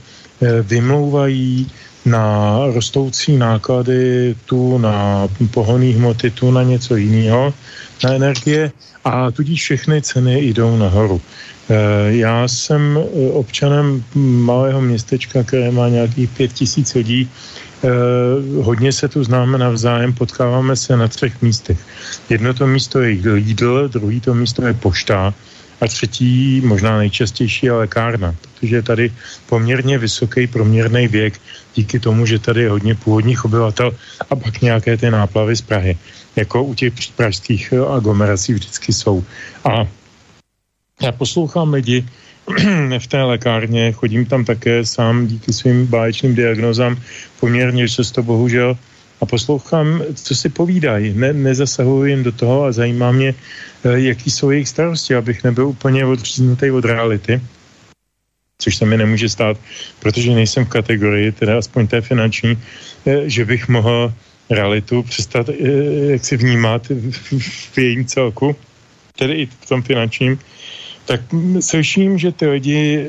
vymlouvají na rostoucí náklady, tu na pohonné hmoty, tu na něco jiného, na energie a tudíž všechny ceny jdou nahoru. Eh, já jsem eh, občanem malého městečka, které má nějakých pět tisíc lidí. Eh, hodně se tu známe navzájem, potkáváme se na třech místech. Jedno to místo je Lidl, druhý to místo je pošta a třetí, možná nejčastější, je lékárna, protože je tady poměrně vysoký proměrný věk díky tomu, že tady je hodně původních obyvatel a pak nějaké ty náplavy z Prahy, jako u těch pražských aglomerací vždycky jsou. A já poslouchám lidi v té lékárně, chodím tam také sám díky svým báječným diagnozám poměrně často bohužel a poslouchám, co si povídají. Ne, nezasahuji jim do toho a zajímá mě, eh, jaký jsou jejich starosti, abych nebyl úplně odříznutý od reality, což se mi nemůže stát, protože nejsem v kategorii, teda aspoň té finanční, eh, že bych mohl realitu přestat eh, jak si vnímat v jejím celku, tedy i v tom finančním, tak slyším, že ty lidi e,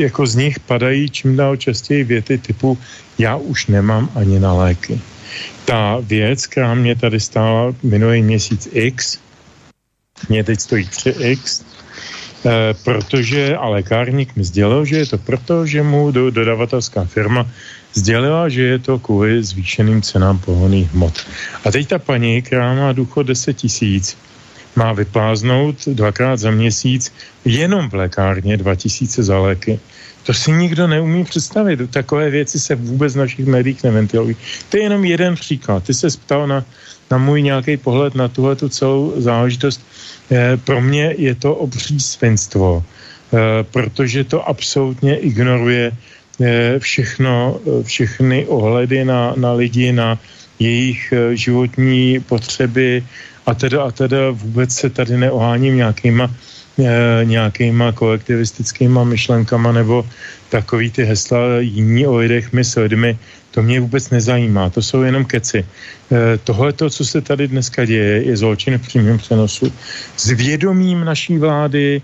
jako z nich padají čím dál častěji věty typu já už nemám ani na léky. Ta věc, která mě tady stála minulý měsíc X, mě teď stojí 3X, e, protože a lékárník mi sdělil, že je to proto, že mu do, dodavatelská firma sdělila, že je to kvůli zvýšeným cenám pohonných hmot. A teď ta paní, která má důchod 10 tisíc, má vypláznout dvakrát za měsíc jenom v lékárně 2000 za léky. To si nikdo neumí představit. Takové věci se vůbec v našich médiích neventilují. To je jenom jeden příklad. Ty se ptal na, na můj nějaký pohled na tuhle tu celou záležitost. E, pro mě je to obří svinstvo, e, protože to absolutně ignoruje e, všechno, všechny ohledy na, na lidi, na jejich životní potřeby a teda a teda vůbec se tady neoháním nějakýma Eh, nějakýma kolektivistickýma myšlenkama nebo takový ty hesla jiní o lidech, my s lidmi, to mě vůbec nezajímá, to jsou jenom keci. Eh, tohle, co se tady dneska děje, je zločin v přímém přenosu. S vědomím naší vlády,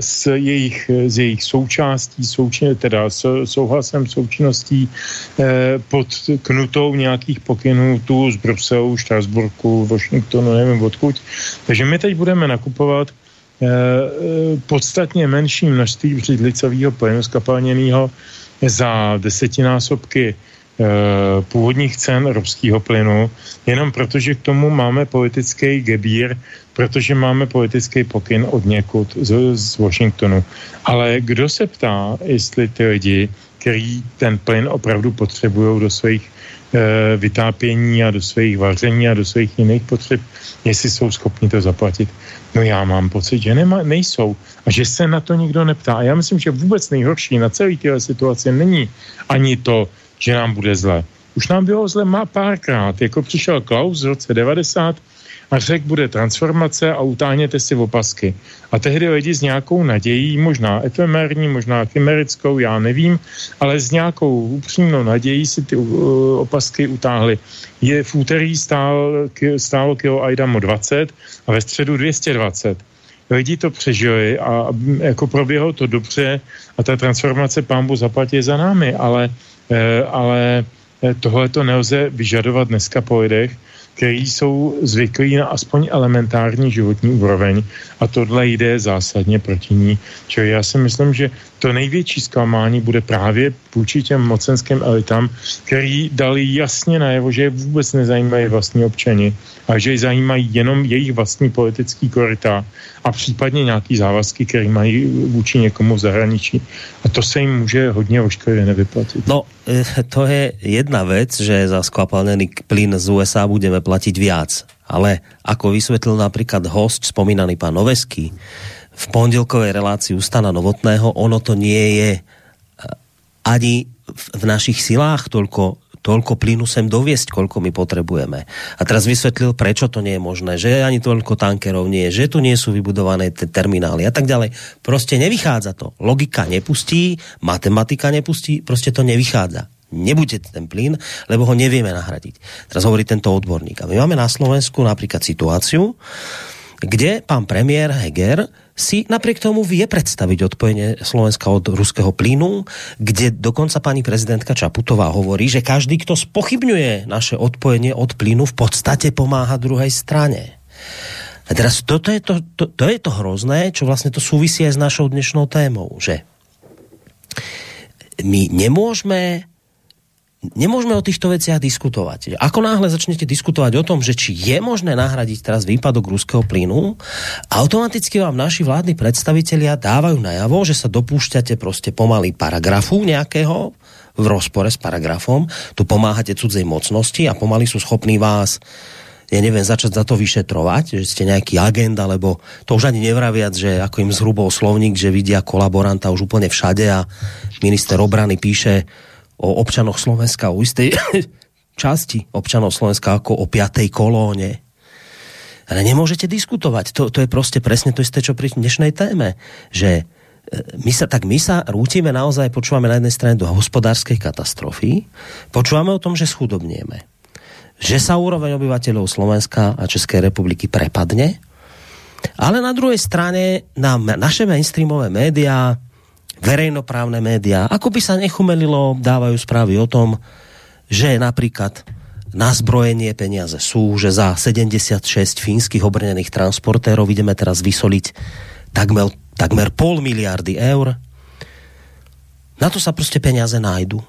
s jejich, s jejich součástí, součin, teda s souhlasem, součinností pod knutou nějakých pokynů tu z Bruselu, Štrasburku, Washingtonu, nevím odkud. Takže my teď budeme nakupovat Eh, eh, podstatně menší množství břidlicového plynu skapalněného za desetinásobky eh, původních cen evropského plynu, jenom protože k tomu máme politický gebír, protože máme politický pokyn od někud z, z Washingtonu. Ale kdo se ptá, jestli ty lidi, který ten plyn opravdu potřebují do svých e, vytápění a do svých vaření a do svých jiných potřeb, jestli jsou schopni to zaplatit. No já mám pocit, že nema, nejsou a že se na to nikdo neptá. A já myslím, že vůbec nejhorší na celé téhle situaci není ani to, že nám bude zle. Už nám bylo zle má párkrát, jako přišel Klaus v roce 90, a řekl, bude transformace a utáhněte si opasky. A tehdy lidi s nějakou nadějí, možná efemerní, možná chimerickou, já nevím, ale s nějakou upřímnou nadějí si ty uh, opasky utáhli. Je v úterý stál, stálo kilo Aidamo 20 a ve středu 220 lidi to přežili a jako proběhlo to dobře a ta transformace pámbu zaplatí za námi, ale, eh, ale eh, tohle to nelze vyžadovat dneska po lidech, který jsou zvyklí na aspoň elementární životní úroveň a tohle jde zásadně proti ní. Čili já si myslím, že to největší zklamání bude právě vůči těm mocenským elitám, který dali jasně najevo, že je vůbec nezajímají vlastní občani a že je zajímají jenom jejich vlastní politický korytá a případně nějaký závazky, které mají vůči někomu v zahraničí. A to se jim může hodně ošklivě nevyplatit. No, eh, to je jedna věc, že za skvapalnený plyn z USA budeme platit viac. Ale ako vysvetlil napríklad host, spomínaný pán Noveský, v pondelkovej relácii Ustana Novotného, ono to nie je eh, ani v našich silách toľko toľko plynu sem doviesť, koľko my potrebujeme. A teraz vysvetlil, prečo to nie je možné, že ani toľko tankerov nie je, že tu nie sú vybudované terminály a tak ďalej. Proste nevychádza to. Logika nepustí, matematika nepustí, proste to nevychádza. Nebuďte ten plyn, lebo ho nevieme nahradiť. Teraz hovorí tento odborník. A my máme na Slovensku napríklad situáciu, kde pán premiér Heger si napriek tomu vie predstaviť odpojenie Slovenska od ruského plynu, kde dokonca pani prezidentka Čaputová hovorí, že každý, kto spochybňuje naše odpojenie od plynu, v podstate pomáha druhej strane. A teraz toto je to, to, to je to hrozné, čo vlastne to súvisí aj s našou dnešnou témou, že my nemôžeme nemôžeme o týchto veciach diskutovať. Ako náhle začnete diskutovať o tom, že či je možné nahradiť teraz výpadok ruského plynu, automaticky vám naši vládni predstavitelia dávajú najavo, že sa dopúšťate proste pomaly paragrafu nejakého v rozpore s paragrafom, tu pomáhate cudzej mocnosti a pomaly sú schopní vás ja neviem, začať za to vyšetrovať, že ste nejaký agent, alebo to už ani nevraviac, že ako im zhrubol slovník, že vidia kolaboranta už úplne všade a minister obrany píše o občanoch Slovenska, o istej časti občanov Slovenska ako o piatej kolóne. Ale nemôžete diskutovať. To, to je prostě presne to isté, čo pri dnešnej téme. Že e, my sa, tak my sa rútime naozaj, počúvame na jednej strane do hospodárskej katastrofy, počúvame o tom, že schudobnieme, že sa úroveň obyvateľov Slovenska a Českej republiky prepadne, ale na druhej strane nám naše mainstreamové médiá verejnoprávne médiá, ako by sa nechumelilo, dávajú správy o tom, že napríklad na zbrojenie peniaze sú, že za 76 fínskych obrnených transportérov ideme teraz vysoliť takmer, takmer pol miliardy eur. Na to sa prostě peniaze nájdu.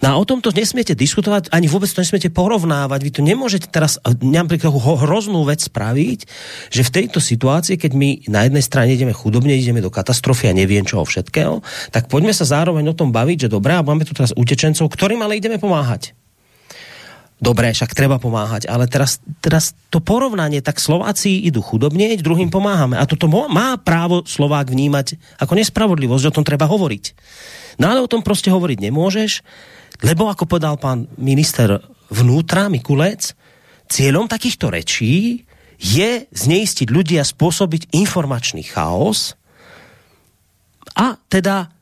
No a o tomto nesmiete diskutovať, ani vôbec to nesmiete porovnávať. Vy to nemôžete teraz napríklad hroznú vec spraviť, že v tejto situácii, keď my na jednej strane ideme chudobne, ideme do katastrofy a neviem čoho všetkého, tak poďme sa zároveň o tom baviť, že dobré, a máme tu teraz utečencov, ktorým ale ideme pomáhať. Dobré, však treba pomáhať, ale teraz, teraz to porovnanie, tak Slováci idú chudobne, druhým pomáhame. A toto má právo Slovák vnímať ako nespravodlivosť, že o tom treba hovoriť. No ale o tom prostě hovoriť nemôžeš, lebo ako povedal pán minister vnútra Mikulec, cieľom takýchto rečí je zneistiť ľudí a spôsobiť informačný chaos a teda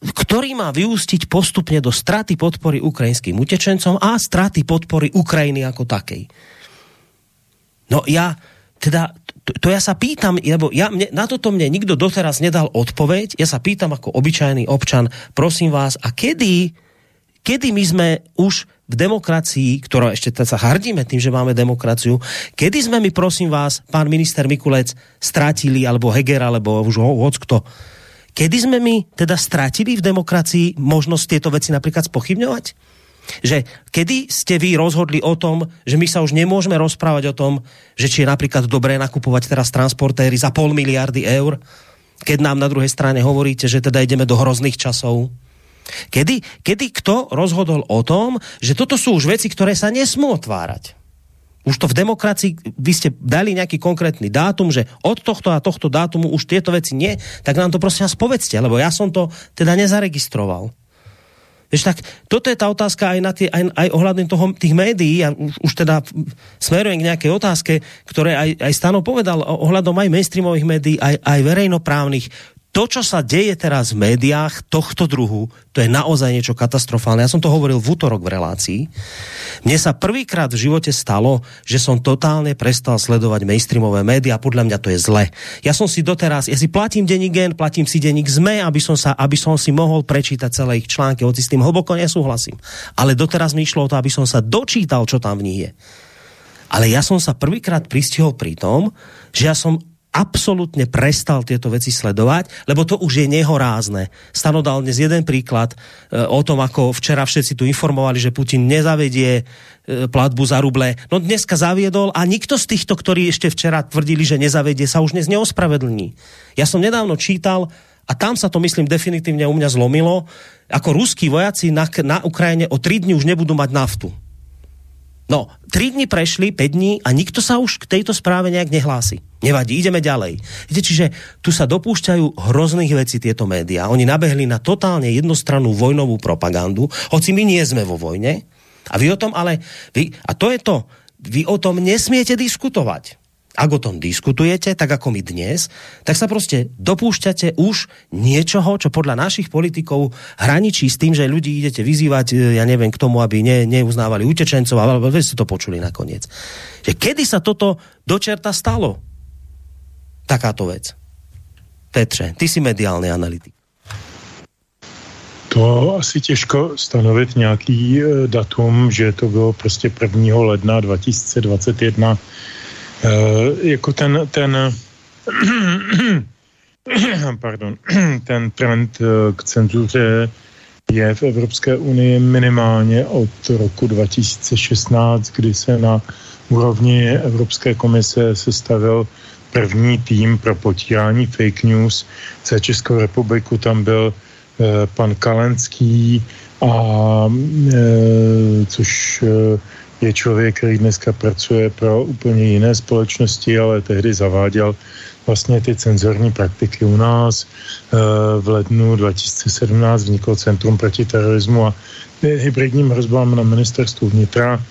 ktorý má vyústiť postupne do straty podpory ukrajinským utečencom a straty podpory Ukrajiny ako takej. No ja, teda, to, to ja sa pýtam, lebo ja, mne, na toto mne nikto doteraz nedal odpoveď, ja sa pýtam ako obyčajný občan, prosím vás, a kedy, kedy my sme už v demokracii, ktorá ešte sa hrdíme tým, že máme demokraciu, kedy sme my, prosím vás, pán minister Mikulec, strátili, alebo Heger, alebo už ho, hoc kto, Kedy sme my teda stratili v demokracii možnosť tieto veci napríklad spochybňovať? Že kedy ste vy rozhodli o tom, že my sa už nemôžeme rozprávať o tom, že či je napríklad dobré nakupovať teraz transportéry za pol miliardy eur, keď nám na druhej strane hovoríte, že teda ideme do hrozných časov? Kedy, kedy kto rozhodol o tom, že toto sú už veci, ktoré sa nesmú otvárať? už to v demokracii, vy ste dali nejaký konkrétny dátum, že od tohto a tohto dátumu už tieto veci nie, tak nám to prosím vás povedzte, lebo ja som to teda nezaregistroval. Víš, tak toto je tá otázka aj, na tie, aj, aj ohľadom toho, tých médií, a už, už teda smerujem k nejakej otázke, ktoré aj, aj Stano povedal ohľadom aj mainstreamových médií, aj, aj verejnoprávnych to, čo sa deje teraz v médiách tohto druhu, to je naozaj niečo katastrofálne. Ja som to hovoril v útorok v relácii. Mne sa prvýkrát v živote stalo, že som totálne prestal sledovať mainstreamové médiá. Podľa mňa to je zle. Ja som si doteraz, ja si platím denník Gen, platím si denník ZME, aby som, sa, aby som si mohol prečítať celé ich články, hoci s tým hlboko nesúhlasím. Ale doteraz mi išlo o to, aby som sa dočítal, čo tam v nich je. Ale ja som sa prvýkrát pristihol pri tom, že ja som absolútne prestal tieto veci sledovať, lebo to už je nehorázne. Stano dal dnes jeden príklad e, o tom, ako včera všetci tu informovali, že Putin nezavedie e, platbu za ruble. No dneska zaviedol a nikto z týchto, ktorí ešte včera tvrdili, že nezavedie, sa už dnes neospravedlní. Ja som nedávno čítal, a tam sa to, myslím, definitívne u mňa zlomilo, ako ruskí vojaci na, na Ukrajine o 3 dní už nebudú mať naftu. No, 3 dní prešli, 5 dní a nikto sa už k tejto správe nejak nehlási. Nevadí, ideme ďalej. Viete, čiže tu sa dopúšťajú hrozných vecí tieto médiá. Oni nabehli na totálne jednostrannú vojnovú propagandu, hoci my nie sme vo vojne. A vy o tom ale, vy, a to je to, vy o tom nesmiete diskutovať ak o tom diskutujete, tak ako my dnes, tak sa prostě dopúšťate už niečoho, čo podľa našich politikov hraničí s tým, že ľudí idete vyzývať, e, ja neviem, k tomu, aby ne, neuznávali utečencov, ale vy ste to počuli nakoniec. Že kedy sa toto dočerta stalo? Takáto vec. Petře, ty si mediálny analytik. To asi těžko stanovit nějaký e, datum, že to bylo prostě 1. ledna 2021 Eh, jako ten, ten pardon, ten trend eh, k cenzuře je v Evropské unii minimálně od roku 2016, kdy se na úrovni Evropské komise sestavil první tým pro potírání fake news. Za Českou republiku tam byl e, pan Kalenský, a, e, což je člověk, který dneska pracuje pro úplně jiné společnosti, ale tehdy zaváděl vlastně ty cenzorní praktiky u nás. Eh, v lednu 2017 vzniklo Centrum proti terorismu a hybridním hrozbám na ministerstvu vnitra.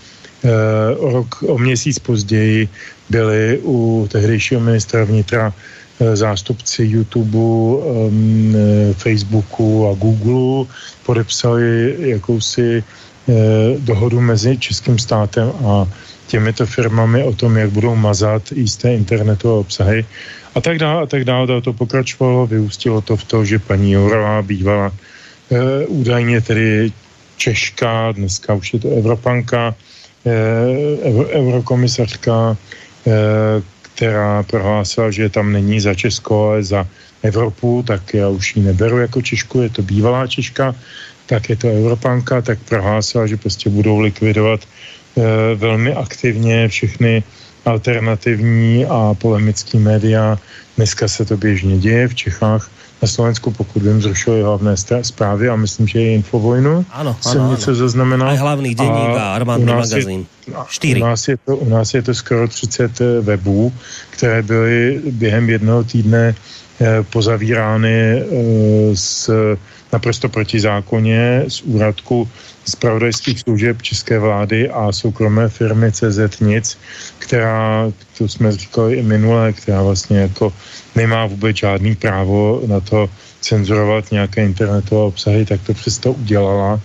Eh, o rok, o měsíc později byli u tehdejšího ministra vnitra eh, zástupci YouTube, Facebooku a Google podepsali jakousi dohodu mezi Českým státem a těmito firmami o tom, jak budou mazat jisté internetové obsahy a tak dále a tak dále. To pokračovalo, vyústilo to v to, že paní Jourová bývala e, údajně tedy Češka, dneska už je to Evropanka, e, euro, eurokomisařka, e, která prohlásila, že tam není za Česko, ale za Evropu, tak já už ji neberu jako Češku, je to bývalá Češka, tak je to Evropanka, tak prohlásila, že prostě budou likvidovat e, velmi aktivně všechny alternativní a polemické média. Dneska se to běžně děje v Čechách. Na Slovensku, pokud vím, zrušili hlavné zprávy a myslím, že je Infovojnu. Ano, Jsem ano, něco ano. zaznamenal. Aj hlavný denník a, a armádný magazín. Čtyři. U nás, je to, u nás je to skoro 30 eh, webů, které byly během jednoho týdne eh, pozavírány eh, s naprosto protizákonně z úradku zpravodajských služeb české vlády a soukromé firmy CZ Nic, která, to jsme říkali i minule, která vlastně jako nemá vůbec žádný právo na to cenzurovat nějaké internetové obsahy, tak to přesto udělala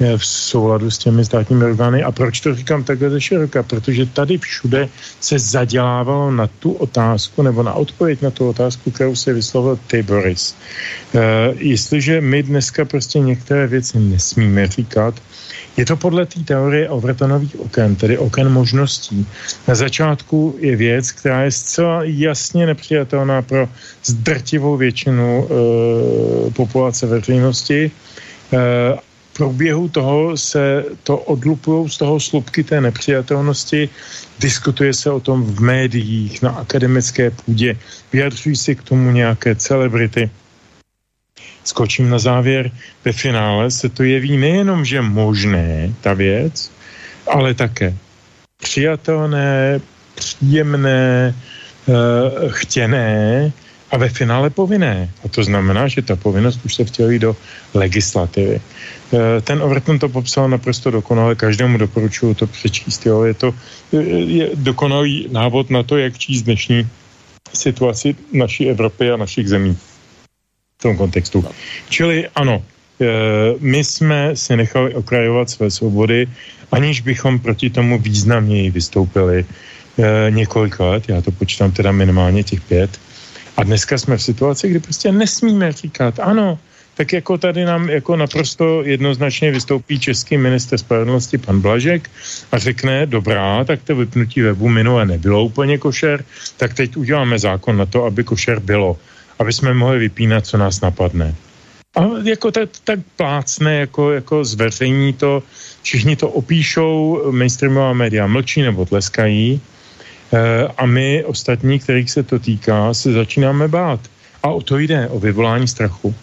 v souladu s těmi státními orgány. A proč to říkám takhle ze široka? Protože tady všude se zadělávalo na tu otázku, nebo na odpověď na tu otázku, kterou se vyslovil ty, Boris. E, jestliže my dneska prostě některé věci nesmíme říkat, je to podle té teorie Overtonových oken, tedy oken možností. Na začátku je věc, která je zcela jasně nepřijatelná pro zdrtivou většinu e, populace veřejnosti průběhu toho se to odlupují z toho slupky té nepřijatelnosti, diskutuje se o tom v médiích, na akademické půdě, vyjadřují si k tomu nějaké celebrity. Skočím na závěr, ve finále se to jeví nejenom, že možné, ta věc, ale také přijatelné, příjemné, uh, chtěné, a ve finále povinné. A to znamená, že ta povinnost už se vtělí do legislativy. E, ten Overton to popsal naprosto dokonale, každému doporučuju to přečíst. Jo. Je to je dokonalý návod na to, jak číst dnešní situaci naší Evropy a našich zemí v tom kontextu. Čili ano, e, my jsme si nechali okrajovat své svobody, aniž bychom proti tomu významněji vystoupili několik let, já to počítám teda minimálně těch pět, a dneska jsme v situaci, kdy prostě nesmíme říkat, ano, tak jako tady nám jako naprosto jednoznačně vystoupí český minister spravedlnosti pan Blažek a řekne, dobrá, tak to vypnutí webu minule nebylo úplně košer, tak teď uděláme zákon na to, aby košer bylo, aby jsme mohli vypínat, co nás napadne. A jako tak, tak plácne, jako, jako zveřejní to, všichni to opíšou, mainstreamová média mlčí nebo tleskají, Eh, a my ostatní, kterých se to týká, se začínáme bát. A o to jde, o vyvolání strachu.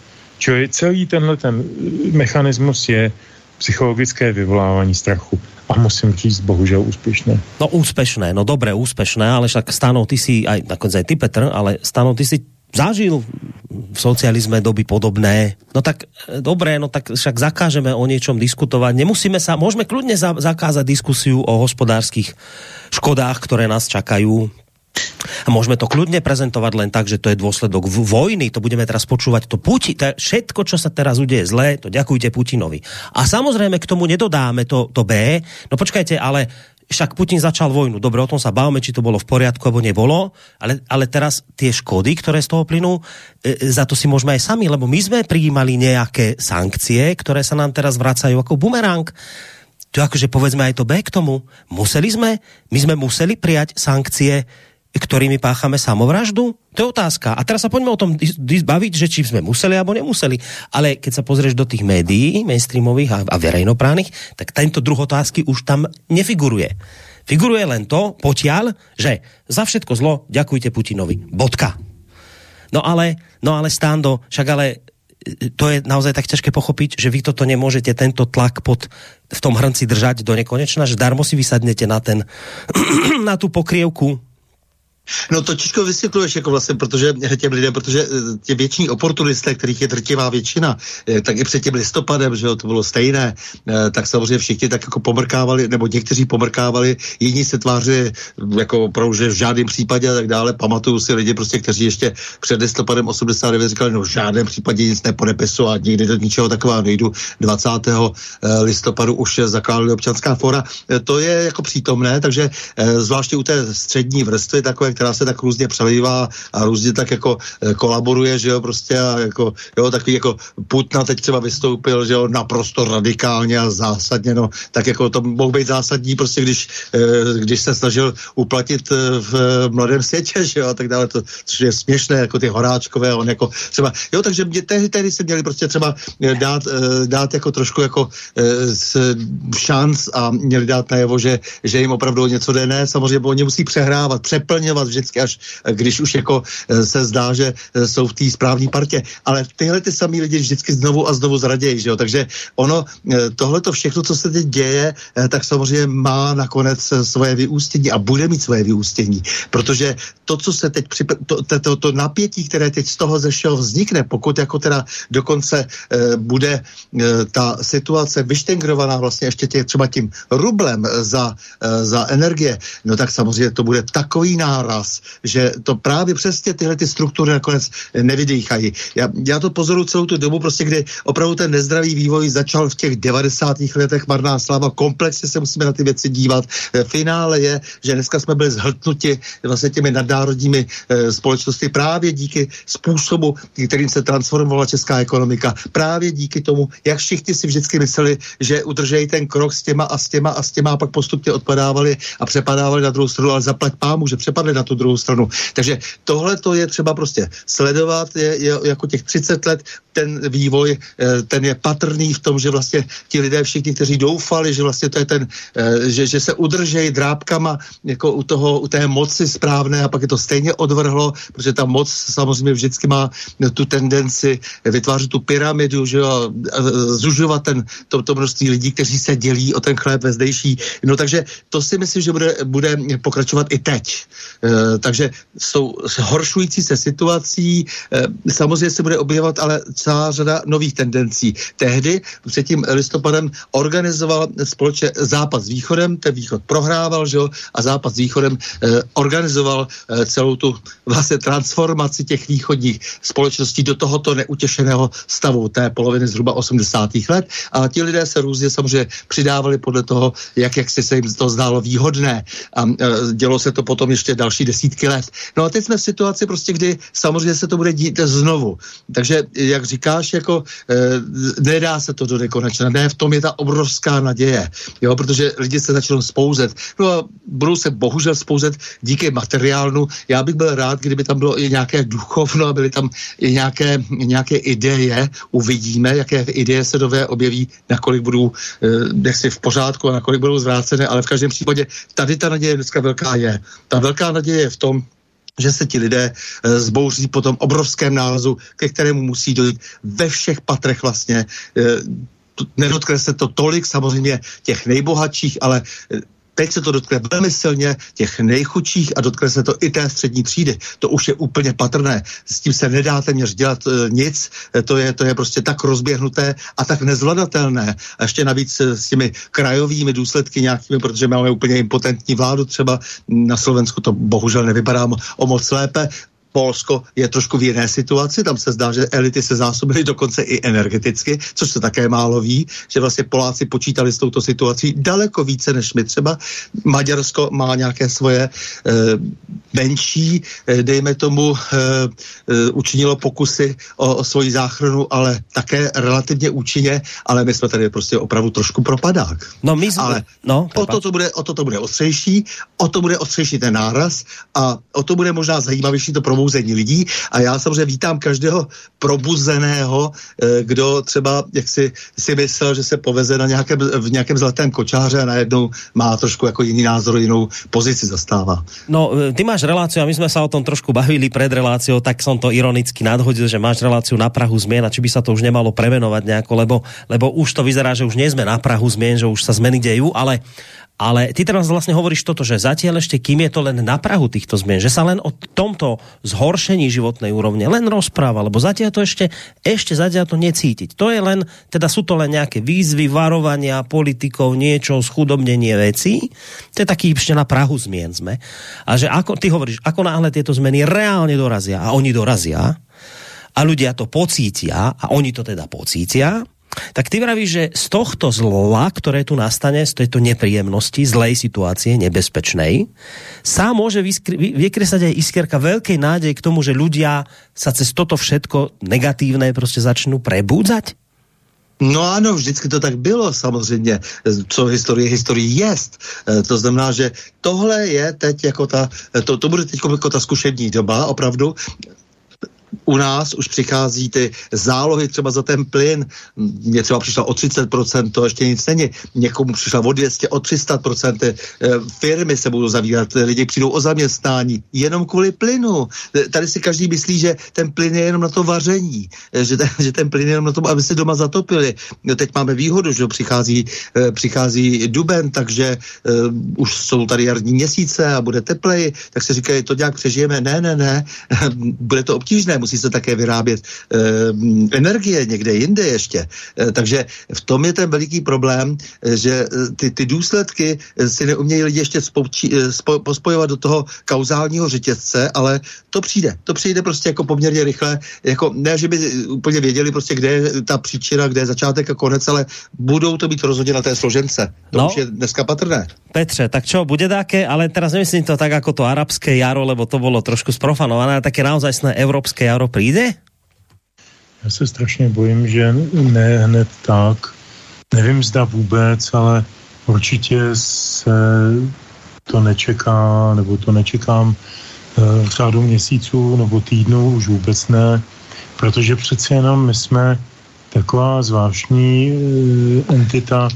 Čili celý tenhle ten mechanismus je psychologické vyvolávání strachu. A musím říct, bohužel úspěšné. No úspěšné, no dobré, úspěšné, ale však Stano, ty si, aj nakonec aj ty Petr, ale Stano, ty si zažil v socializme doby podobné. No tak e, dobré, no tak však zakážeme o niečom diskutovať. Nemusíme sa, môžeme kľudne za, zakázať diskusiu o hospodárskych škodách, ktoré nás čakajú. A môžeme to kľudne prezentovať len tak, že to je dôsledok vojny, to budeme teraz počúvať, to Putin, to všetko, čo sa teraz udeje zlé, to ďakujte Putinovi. A samozrejme k tomu nedodáme to, to B, no počkajte, ale však Putin začal vojnu. Dobre, o tom sa bavíme, či to bolo v poriadku, alebo nebolo, ale, ale teraz tie škody, ktoré z toho plynú, e, za to si môžeme aj sami, lebo my sme prijímali nejaké sankcie, ktoré sa nám teraz vracajú ako bumerang. To akože povedzme aj to B k tomu. Museli sme, my sme museli prijať sankcie ktorými páchame samovraždu? To je otázka. A teraz sa poďme o tom baviť, že či sme museli alebo nemuseli. Ale keď sa pozrieš do tých médií, mainstreamových a, a verejnoprávnych, tak tento druh otázky už tam nefiguruje. Figuruje len to, potiaľ, že za všetko zlo ďakujte Putinovi. Bodka. No ale, no ale Stando, však ale e, to je naozaj tak ťažké pochopiť, že vy toto nemôžete tento tlak pod, v tom hrnci držať do nekonečna, že darmo si vysadnete na ten, na tú pokrievku No to těžko vysvětluješ, jako vlastně, protože těm lidem, protože eh, tě většiní oportunisté, kterých je drtivá většina, eh, tak i před tím listopadem, že jo, to bylo stejné, eh, tak samozřejmě všichni tak jako pomrkávali, nebo někteří pomrkávali, jiní se tvářili jako opravdu, že v žádném případě a tak dále. Pamatuju si lidi prostě, kteří ještě před listopadem 89 říkali, no v žádném případě nic nepodepisu a nikdy do ničeho takového nejdu. 20. listopadu už zakládali občanská fora. To je jako přítomné, takže zvláště u té střední vrstvy takové která se tak různě přelývá a různě tak jako eh, kolaboruje, že jo, prostě a jako, jo, takový jako Putna teď třeba vystoupil, že jo, naprosto radikálně a zásadně, no, tak jako to mohl být zásadní prostě, když, eh, když se snažil uplatit v mladém světě, že jo, a tak dále, to, což je směšné, jako ty horáčkové, on jako třeba, jo, takže mě tehdy, tehdy se měli prostě třeba dát, dát jako trošku jako šanc a měli dát najevo, že, že jim opravdu něco jde, ne, samozřejmě oni musí přehrávat, přeplňovat vždycky, až když už jako eh, se zdá, že eh, jsou v té správné partě. Ale tyhle ty samý lidi vždycky znovu a znovu zradějí, že jo? Takže ono, eh, tohle to všechno, co se teď děje, tak samozřejmě má nakonec svoje vyústění a bude mít svoje vyústění, protože to, co se teď připra- to, to, to, to napětí, které teď z toho zešel vznikne, pokud jako teda dokonce e, bude e, ta situace vyštengrovaná vlastně ještě tě, třeba tím rublem za, e, za energie, no tak samozřejmě to bude takový náraz, že to právě přesně tyhle ty struktury nakonec nevydýchají. Já, já to pozoruju celou tu dobu, prostě kdy opravdu ten nezdravý vývoj začal v těch 90. letech marná slava, komplexně se musíme na ty věci dívat. V finále je, že dneska jsme byli zhltnuti vlastně těmi nadnárodními e, společnosti právě díky způsobu, kterým se transformovala česká ekonomika, právě díky tomu, jak všichni si vždycky mysleli, že udržejí ten krok s těma a s těma a s těma a pak postupně odpadávali a přepadávali na druhou stranu, ale zaplať pámu, že přepadli na tu druhou stranu. Takže tohle to je třeba prostě sledovat, je, je jako těch 30 let ten vývoj, eh, ten je patrný v tom, že vlastně ti lidé všichni, kteří doufali, že vlastně to je ten, eh, že, že se udržejí drábkama jako u toho, u té moci správné a pak je to stejně odvrhlo, protože ta moc samozřejmě vždycky má tu tendenci vytvářet tu pyramidu, že jo, zužovat ten, to, to množství lidí, kteří se dělí o ten chléb ve zdejší. No takže to si myslím, že bude, bude pokračovat i teď. E, takže s tou horšující se situací e, samozřejmě se bude objevovat ale celá řada nových tendencí. Tehdy před tím listopadem organizoval společně Západ s Východem, ten Východ prohrával, že jo, a Západ s Východem e, organizoval celou tu vlastně transformaci těch východních společností do tohoto neutěšeného stavu té poloviny zhruba 80. let a ti lidé se různě samozřejmě přidávali podle toho, jak, jak se jim to zdálo výhodné a dělo se to potom ještě další desítky let. No a teď jsme v situaci prostě, kdy samozřejmě se to bude dít znovu. Takže, jak říkáš, jako e, nedá se to do nekonečna. Ne, v tom je ta obrovská naděje, jo, protože lidi se začnou spouzet. No a budou se bohužel spouzet díky materiálnu. Já bych byl rád, kdyby tam bylo i nějaké duchovno, byly tam i nějaké, nějaké ideje. Uvidíme, jaké ideje se nové objeví, nakolik budou e, si v pořádku a nakolik budou zvrácené, ale v každém případě tady ta naděje dneska velká je. Ta velká naděje je v tom, že se ti lidé e, zbouří po tom obrovském nálezu, ke kterému musí dojít ve všech patrech vlastně. E, nedotkne se to tolik samozřejmě těch nejbohatších, ale Teď se to dotkne velmi silně těch nejchudších a dotkne se to i té střední třídy. To už je úplně patrné. S tím se nedá téměř dělat e, nic. E, to je, to je prostě tak rozběhnuté a tak nezvladatelné. A ještě navíc e, s těmi krajovými důsledky nějakými, protože máme úplně impotentní vládu třeba na Slovensku to bohužel nevypadá o moc lépe. Polsko je trošku v jiné situaci, tam se zdá, že elity se zásobily dokonce i energeticky, což se také málo ví, že vlastně Poláci počítali s touto situací daleko více než my třeba. Maďarsko má nějaké svoje e, menší, e, dejme tomu, e, učinilo pokusy o, o svoji záchranu, ale také relativně účinně, ale my jsme tady prostě opravdu trošku propadák. No my jsme, ale no, o to, to bude, o to to bude ostřejší, o to bude ostřejší ten náraz a o to bude možná zajímavější to promout probouzení lidí a já samozřejmě vítám každého probuzeného, eh, kdo třeba, jak si, si myslel, že se poveze na nějakém, v nějakém zlatém kočáře a najednou má trošku jako jiný názor, jinou pozici zastává. No, eh, ty máš reláciu a my jsme se o tom trošku bavili před reláciou, tak som to ironicky nadhodil, že máš reláciu na Prahu zmien a či by sa to už nemalo premenovať nejako, lebo, lebo už to vyzerá, že už nie sme na Prahu zmien, že už sa zmeny dejú, ale ale ty teraz vlastne hovoríš toto, že zatiaľ ešte kým je to len na Prahu týchto zmien, že sa len o tomto zhoršení životnej úrovne len rozpráva, lebo zatiaľ to ešte, ešte zatiaľ to necítiť. To je len, teda sú to len nejaké výzvy, varovania politikov, niečo, schudobnenie vecí. To je taký ešte na Prahu zmien sme. A že ako, ty hovoríš, ako náhle tieto zmeny reálne dorazia, a oni dorazia, a ľudia to pocítia, a oni to teda pocítia, Tak ty vravíš, že z tohto zla, ktoré tu nastane, z tejto nepríjemnosti, zlej situácie, nebezpečnej, sa môže vykresať aj iskierka veľkej nádej k tomu, že ľudia sa cez toto všetko negatívne prostě začnú prebúdzať? No ano, vždycky to tak bylo samozřejmě, co historie historii jest. E, to znamená, že tohle je teď jako ta, to, to bude teď jako ta zkušební doba, opravdu u nás už přichází ty zálohy třeba za ten plyn. Mě třeba přišla o 30%, to ještě nic není. Někomu přišla o 200, o 300%. Ty, eh, firmy se budou zavírat, lidi přijdou o zaměstnání jenom kvůli plynu. Tady si každý myslí, že ten plyn je jenom na to vaření, eh, že ten, že ten plyn je jenom na to, aby se doma zatopili. No, teď máme výhodu, že přichází, eh, přichází duben, takže už jsou tady jarní měsíce a bude tepleji, tak se říkají, to nějak přežijeme. Ne, ne, ne, bude to obtížné, musí se také vyrábět e, energie někde jinde ještě. E, takže v tom je ten veliký problém, e, že ty, ty důsledky si neumějí lidi ještě spoučí, spo, pospojovat do toho kauzálního řetězce, ale to přijde. To přijde prostě jako poměrně rychle. Jako, ne, že by úplně věděli prostě, kde je ta příčina, kde je začátek a konec, ale budou to být rozhodně na té složence. To no. už je dneska patrné. Petře, tak čo, bude také, ale teraz nemyslím to tak jako to arabské jaro, lebo to bylo trošku sprofanované, také naozaj evropské jaro přijde? Já se strašně bojím, že ne hned tak. Nevím, zda vůbec, ale určitě se to nečeká, nebo to nečekám eh, v řádu měsíců nebo týdnů, už vůbec ne, protože přeci jenom my jsme taková zvláštní eh, entita,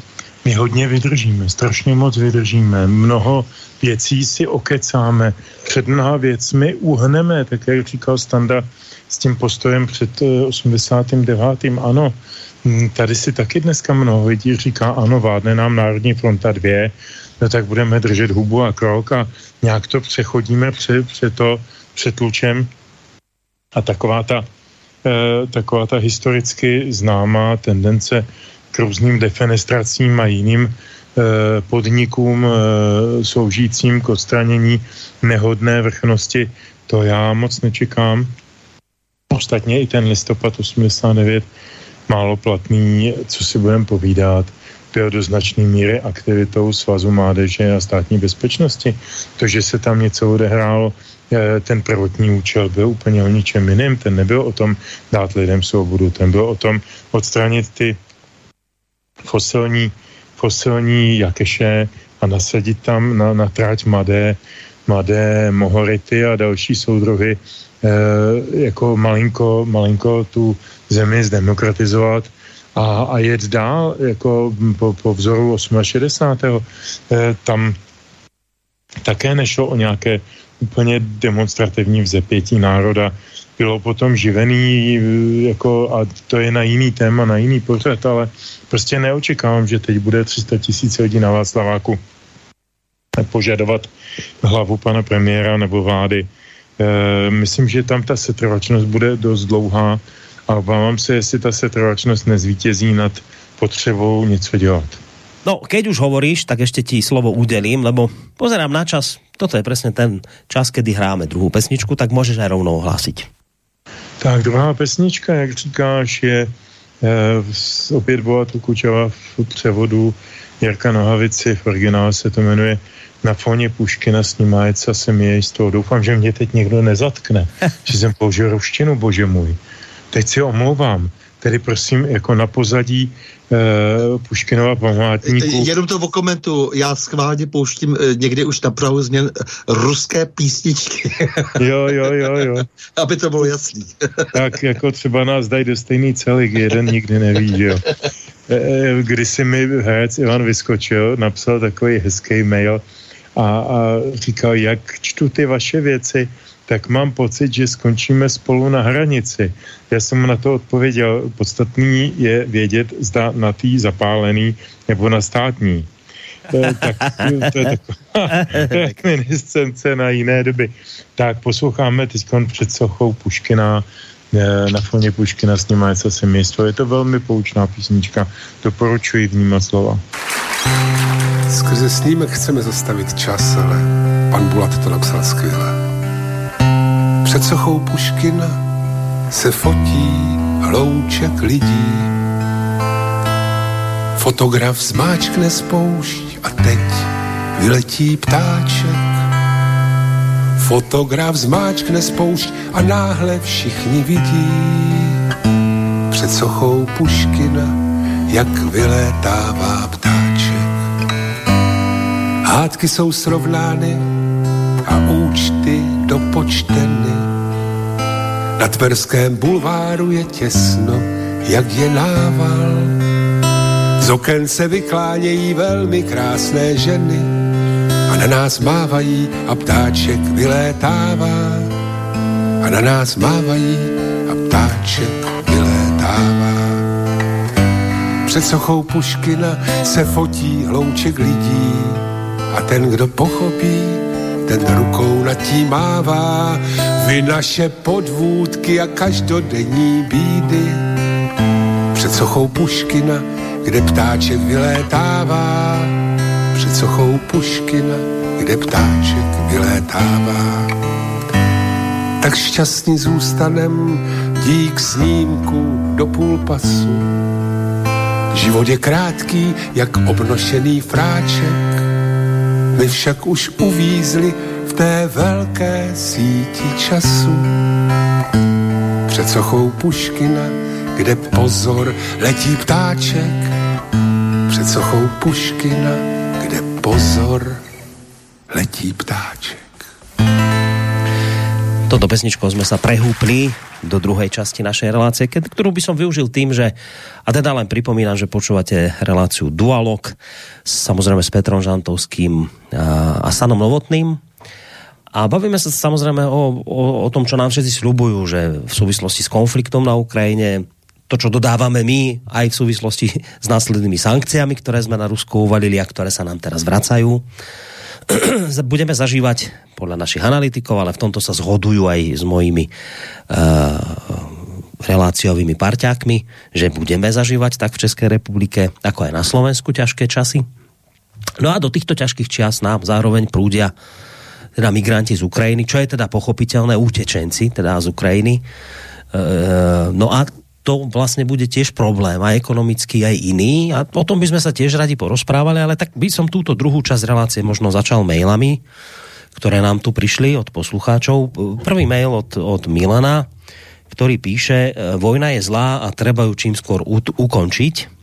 my hodně vydržíme, strašně moc vydržíme, mnoho věcí si okecáme, před mnoha věcmi uhneme, tak jak říkal Standa, s tím postojem před 89. Eh, ano, hm, tady si taky dneska mnoho lidí říká, ano, vládne nám Národní fronta 2, no tak budeme držet hubu a krok a nějak to přechodíme před, před to, před lučem. A taková ta, eh, taková ta historicky známá tendence různým defenestracím a jiným eh, podnikům eh, sloužícím k odstranění nehodné vrchnosti, to já moc nečekám. Ostatně i ten listopad 89 málo platný, co si budeme povídat, byl do značné míry aktivitou Svazu mládeže a státní bezpečnosti. To, že se tam něco odehrálo, eh, ten prvotní účel byl úplně o ničem jiném. Ten nebyl o tom dát lidem svobodu, ten byl o tom odstranit ty fosilní, fosilní jakeše a nasadit tam na, na tráť mladé, mladé mohority a další soudruhy Eh, jako malinko, malinko tu zemi zdemokratizovat a, a jet dál, jako po, po vzoru 68. Eh, tam také nešlo o nějaké úplně demonstrativní vzepětí národa. Bylo potom živený, eh, jako, a to je na jiný téma, na jiný pořad, ale prostě neočekávám, že teď bude 300 tisíc lidí na Václaváku požadovat hlavu pana premiéra nebo vlády. Eh, myslím, že tam ta setrvačnost bude dost dlouhá a obávám se, jestli ta setrvačnost nezvítězí nad potřebou něco dělat. No, keď už hovoríš, tak ešte ti slovo udelím, lebo pozerám na čas. Toto je presne ten čas, kedy hráme druhou pesničku, tak můžeš aj rovnou ohlásiť. Tak druhá pesnička, jak říkáš, je eh, opět byla tu Kučava v převodu Jirka Nohavici, v originále se to jmenuje na fóně Puškina snímájeca se mi z toho. Doufám, že mě teď někdo nezatkne, že jsem použil ruštinu, bože můj. Teď si omlouvám. Tedy prosím, jako na pozadí uh, Puškinova památníku. Jenom to komentu, já schválně pouštím uh, někdy už na Prahu změn ruské písničky. jo, jo, jo, jo. Aby to bylo jasný. tak jako třeba nás dají do stejný celik, jeden nikdy neví, jo. Když si mi herec Ivan vyskočil, napsal takový hezký mail, a, a říkal, jak čtu ty vaše věci, tak mám pocit, že skončíme spolu na hranici. Já jsem mu na to odpověděl, podstatný je vědět, zda na tý zapálený nebo na státní. To je, tak, to je taková reminiscence na jiné doby. Tak posloucháme teď před sochou Puškina, eh, na foně Puškina s ním co se město. Je to velmi poučná písnička. Doporučuji vnímat slova. Skrze snímek chceme zastavit čas, ale pan Bulat to napsal skvěle. Před sochou Puškina se fotí hlouček lidí. Fotograf zmáčkne spoušť a teď vyletí ptáček. Fotograf zmáčkne spoušť a náhle všichni vidí před sochou Puškina, jak vylétává ptáček. Hádky jsou srovnány a účty dopočteny. Na Tverském bulváru je těsno, jak je nával. Z oken se vyklánějí velmi krásné ženy a na nás mávají a ptáček vylétává. A na nás mávají a ptáček vylétává. Před sochou Puškina se fotí hlouček lidí a ten, kdo pochopí, ten rukou nad tím mává. Vy naše podvůdky a každodenní bídy. Před sochou Puškina, kde ptáček vylétává. Před sochou Puškina, kde ptáček vylétává. Tak šťastný zůstanem dík snímku do půl pasu. Život je krátký, jak obnošený fráček my však už uvízli v té velké síti času. Před sochou Puškina, kde pozor letí ptáček. Před sochou Puškina, kde pozor letí ptáček. Toto pesničkou sme sa prehúpli do druhej časti našej relácie, ktorú by som využil tým, že, a teda len pripomínam, že počúvate reláciu Dualog, samozrejme s Petrom Žantovským a, Sanom Novotným. A bavíme sa samozrejme o, o, o tom, čo nám všetci sľubujú, že v súvislosti s konfliktom na Ukrajine, to, čo dodávame my, aj v súvislosti s následnými sankciami, ktoré sme na Rusko uvalili a ktoré sa nám teraz vracajú budeme zažívať podľa našich analytikov, ale v tomto sa zhodujú aj s mojimi uh, reláciovými parťákmi, že budeme zažívať tak v Českej republike, ako aj na Slovensku ťažké časy. No a do týchto ťažkých čas nám zároveň prúdia teda migranti z Ukrajiny, čo je teda pochopiteľné, utečenci teda z Ukrajiny. Uh, no a to vlastne bude tiež problém, aj ekonomický, aj iný. A o tom by sme sa tiež radi porozprávali, ale tak by som túto druhú časť relácie možno začal mailami, ktoré nám tu prišli od poslucháčov. Prvý mail od, od Milana, ktorý píše, vojna je zlá a treba ju čím skôr ukončiť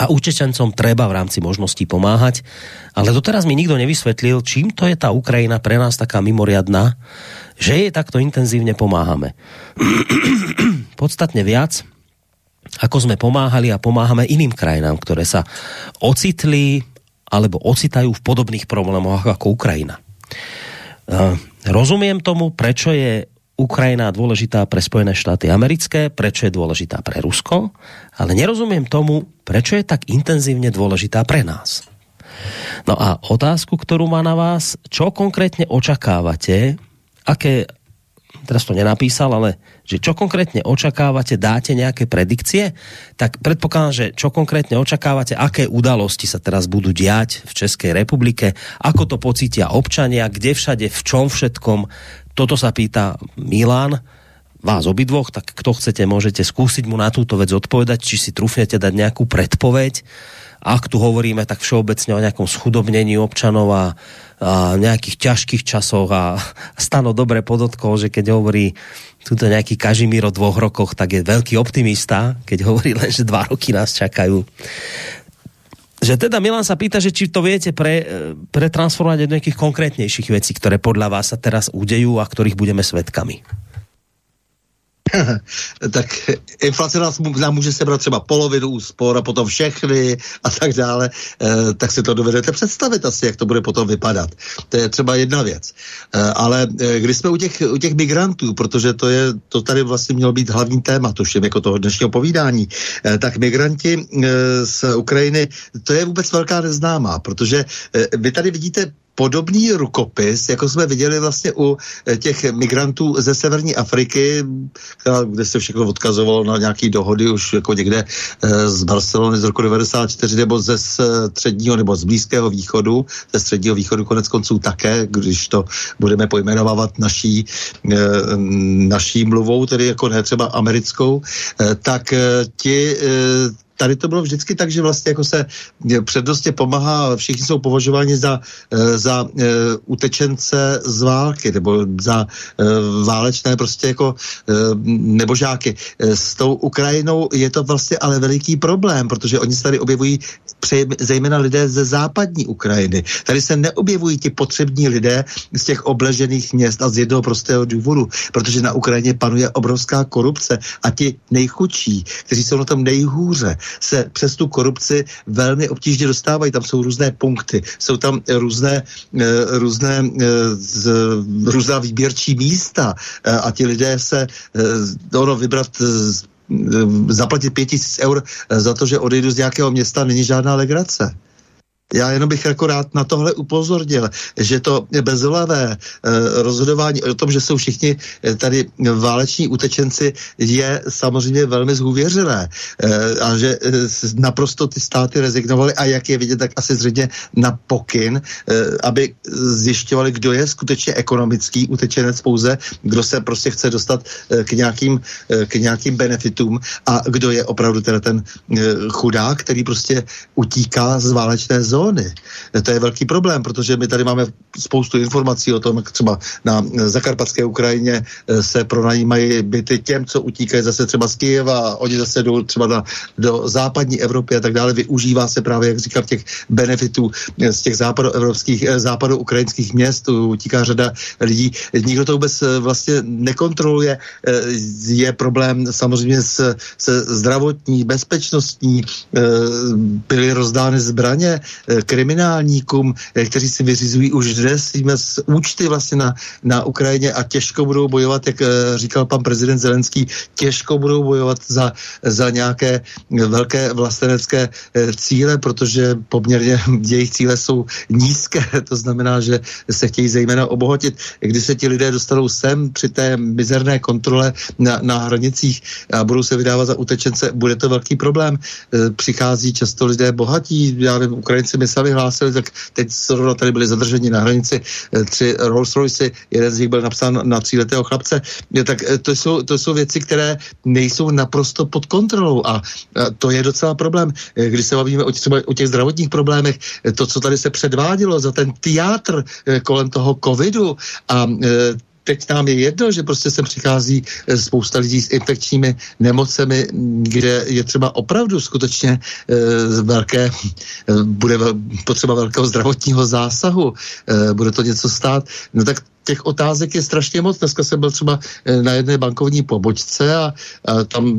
a utečencom treba v rámci možností pomáhať. Ale doteraz mi nikto nevysvetlil, čím to je tá Ukrajina pre nás taká mimoriadná, že jej takto intenzívne pomáhame. Podstatne viac, ako sme pomáhali a pomáhame iným krajinám, ktoré sa ocitli alebo ocitajú v podobných problémoch ako Ukrajina. Rozumiem tomu, prečo je Ukrajina dôležitá pre Spojené štáty americké, prečo je dôležitá pre Rusko, ale nerozumiem tomu, prečo je tak intenzívne dôležitá pre nás. No a otázku, ktorú má na vás, čo konkrétne očakávate aké, teraz to nenapísal, ale že čo konkrétne očakávate, dáte nejaké predikcie, tak predpokladám, že čo konkrétne očakávate, aké udalosti sa teraz budú diať v Českej republike, ako to pocítia občania, kde všade, v čom všetkom. Toto sa pýta Milan, vás obidvoch, tak kto chcete, môžete skúsiť mu na túto vec odpovedať, či si trúfnete dať nejakú predpoveď. Ak tu hovoríme tak všeobecne o nejakom schudobnení občanov a a nejakých ťažkých časoch a Stano dobre podotkol, že keď hovorí tuto nejaký Kažimír o dvoch rokoch, tak je veľký optimista, keď hovorí len, že dva roky nás čakajú. Že teda Milan sa pýta, že či to viete pre, pretransformovať do nejakých konkrétnejších vecí, ktoré podľa vás sa teraz udejú a ktorých budeme svetkami. tak inflace nás, nám může sebrat třeba polovinu úspor a potom všechny a tak dále, e, tak si to dovedete představit asi, jak to bude potom vypadat. To je třeba jedna věc. E, ale e, když jsme u těch, u těch migrantů, protože to je, to tady vlastně mělo být hlavní téma, tuším, jako toho dnešního povídání, tak migranti z Ukrajiny, to je vůbec velká neznámá, protože vy tady vidíte podobný rukopis, jako jsme viděli vlastně u eh, těch migrantů ze severní Afriky, kde se všechno odkazovalo na nějaké dohody už jako někde eh, z Barcelony z roku 94 nebo ze středního nebo z Blízkého východu, ze středního východu konec konců také, když to budeme pojmenovávat naší, eh, naší mluvou, tedy jako ne třeba americkou, tak ti tady to bylo vždycky tak, že vlastně jako se přednostně pomáhá, všichni jsou považováni za, za uh, utečence z války, nebo za uh, válečné prostě jako uh, nebožáky. S tou Ukrajinou je to vlastně ale veliký problém, protože oni se tady objevují pře, zejména lidé ze západní Ukrajiny. Tady se neobjevují ti potřební lidé z těch obležených měst a z jednoho prostého důvodu, protože na Ukrajině panuje obrovská korupce a ti nejchudší, kteří jsou na tom nejhůře, se přes tu korupci velmi obtížně dostávají. Tam jsou různé punkty, jsou tam různé, eh, různé, eh, různá výběrčí místa eh, a ti lidé se ono vybrat zaplatit pět tisíc eur za to, že odejdu z nějakého města, není žádná legrace. Já jenom bych jako rád na tohle upozornil, že to bezhlavé eh, rozhodování o tom, že jsou všichni eh, tady váleční utečenci, je samozřejmě velmi zhůvěřilé eh, a že naprosto ty státy rezignovaly a jak je vidět, tak asi zřejmě na pokyn, aby zjišťovali, kdo je skutečně ekonomický utečenec pouze, kdo se prostě chce dostat k nějakým, k nějakým benefitům a kdo je opravdu teda ten chudák, který prostě utíká z válečné zóny zóny. To je velký problém, protože my tady máme spoustu informací o tom, jak třeba na zakarpatské Ukrajině eh, se pronajímají byty těm, co utíkají zase třeba z Kyjeva, oni zase jdou třeba na, do západní Evropy a tak dále. Využívá se právě, jak říkám, těch benefitů eh, z těch západoevropských, eh, západoukrajinských měst, utíká řada lidí. Nikdo to vůbec vlastně nekontroluje. Je problém samozřejmě s, se zdravotní, bezpečnostní, byly rozdány zbraně, kriminálníkům, eh, kteří si vyřizují už dnes z účty vlastně na, na Ukrajině a těžko budou bojovat, jak eh, říkal pan prezident Zelenský, těžko budou bojovat za, za nějaké velké vlastenecké eh, cíle, protože poměrně jejich cíle jsou nízké, to znamená, že se chtějí zejména obohatit. Když se ti lidé dostanou sem při té mizerné kontrole na, na hranicích a budou se vydávat za utečence, bude to velký problém. Přichází často lidé bohatí, já nevím, Ukrajinci mi sami hlásili, tak teď zrovna tady byli zadrženi na hranici eh, tři Rolls Royce, jeden z nich byl napsán na tříletého chlapce, tak eh, to jsou, to jsou věci, které nejsou naprosto pod kontrolou a to je docela problém. Eh, když se bavíme o, třeba o těch zdravotních problémech, to, co tady se předvádělo za ten teátr kolem toho covidu a teď nám je jedno, že prostě sem přichází eh, spousta lidí s infekčními nemocemi, kde je třeba opravdu skutečně e, velké, e, bude potřeba velkého zdravotního zásahu, e, bude to něco stát, no tak těch otázek je strašně moc. Dneska jsem byl třeba eh, na jedné bankovní pobočce a, a tam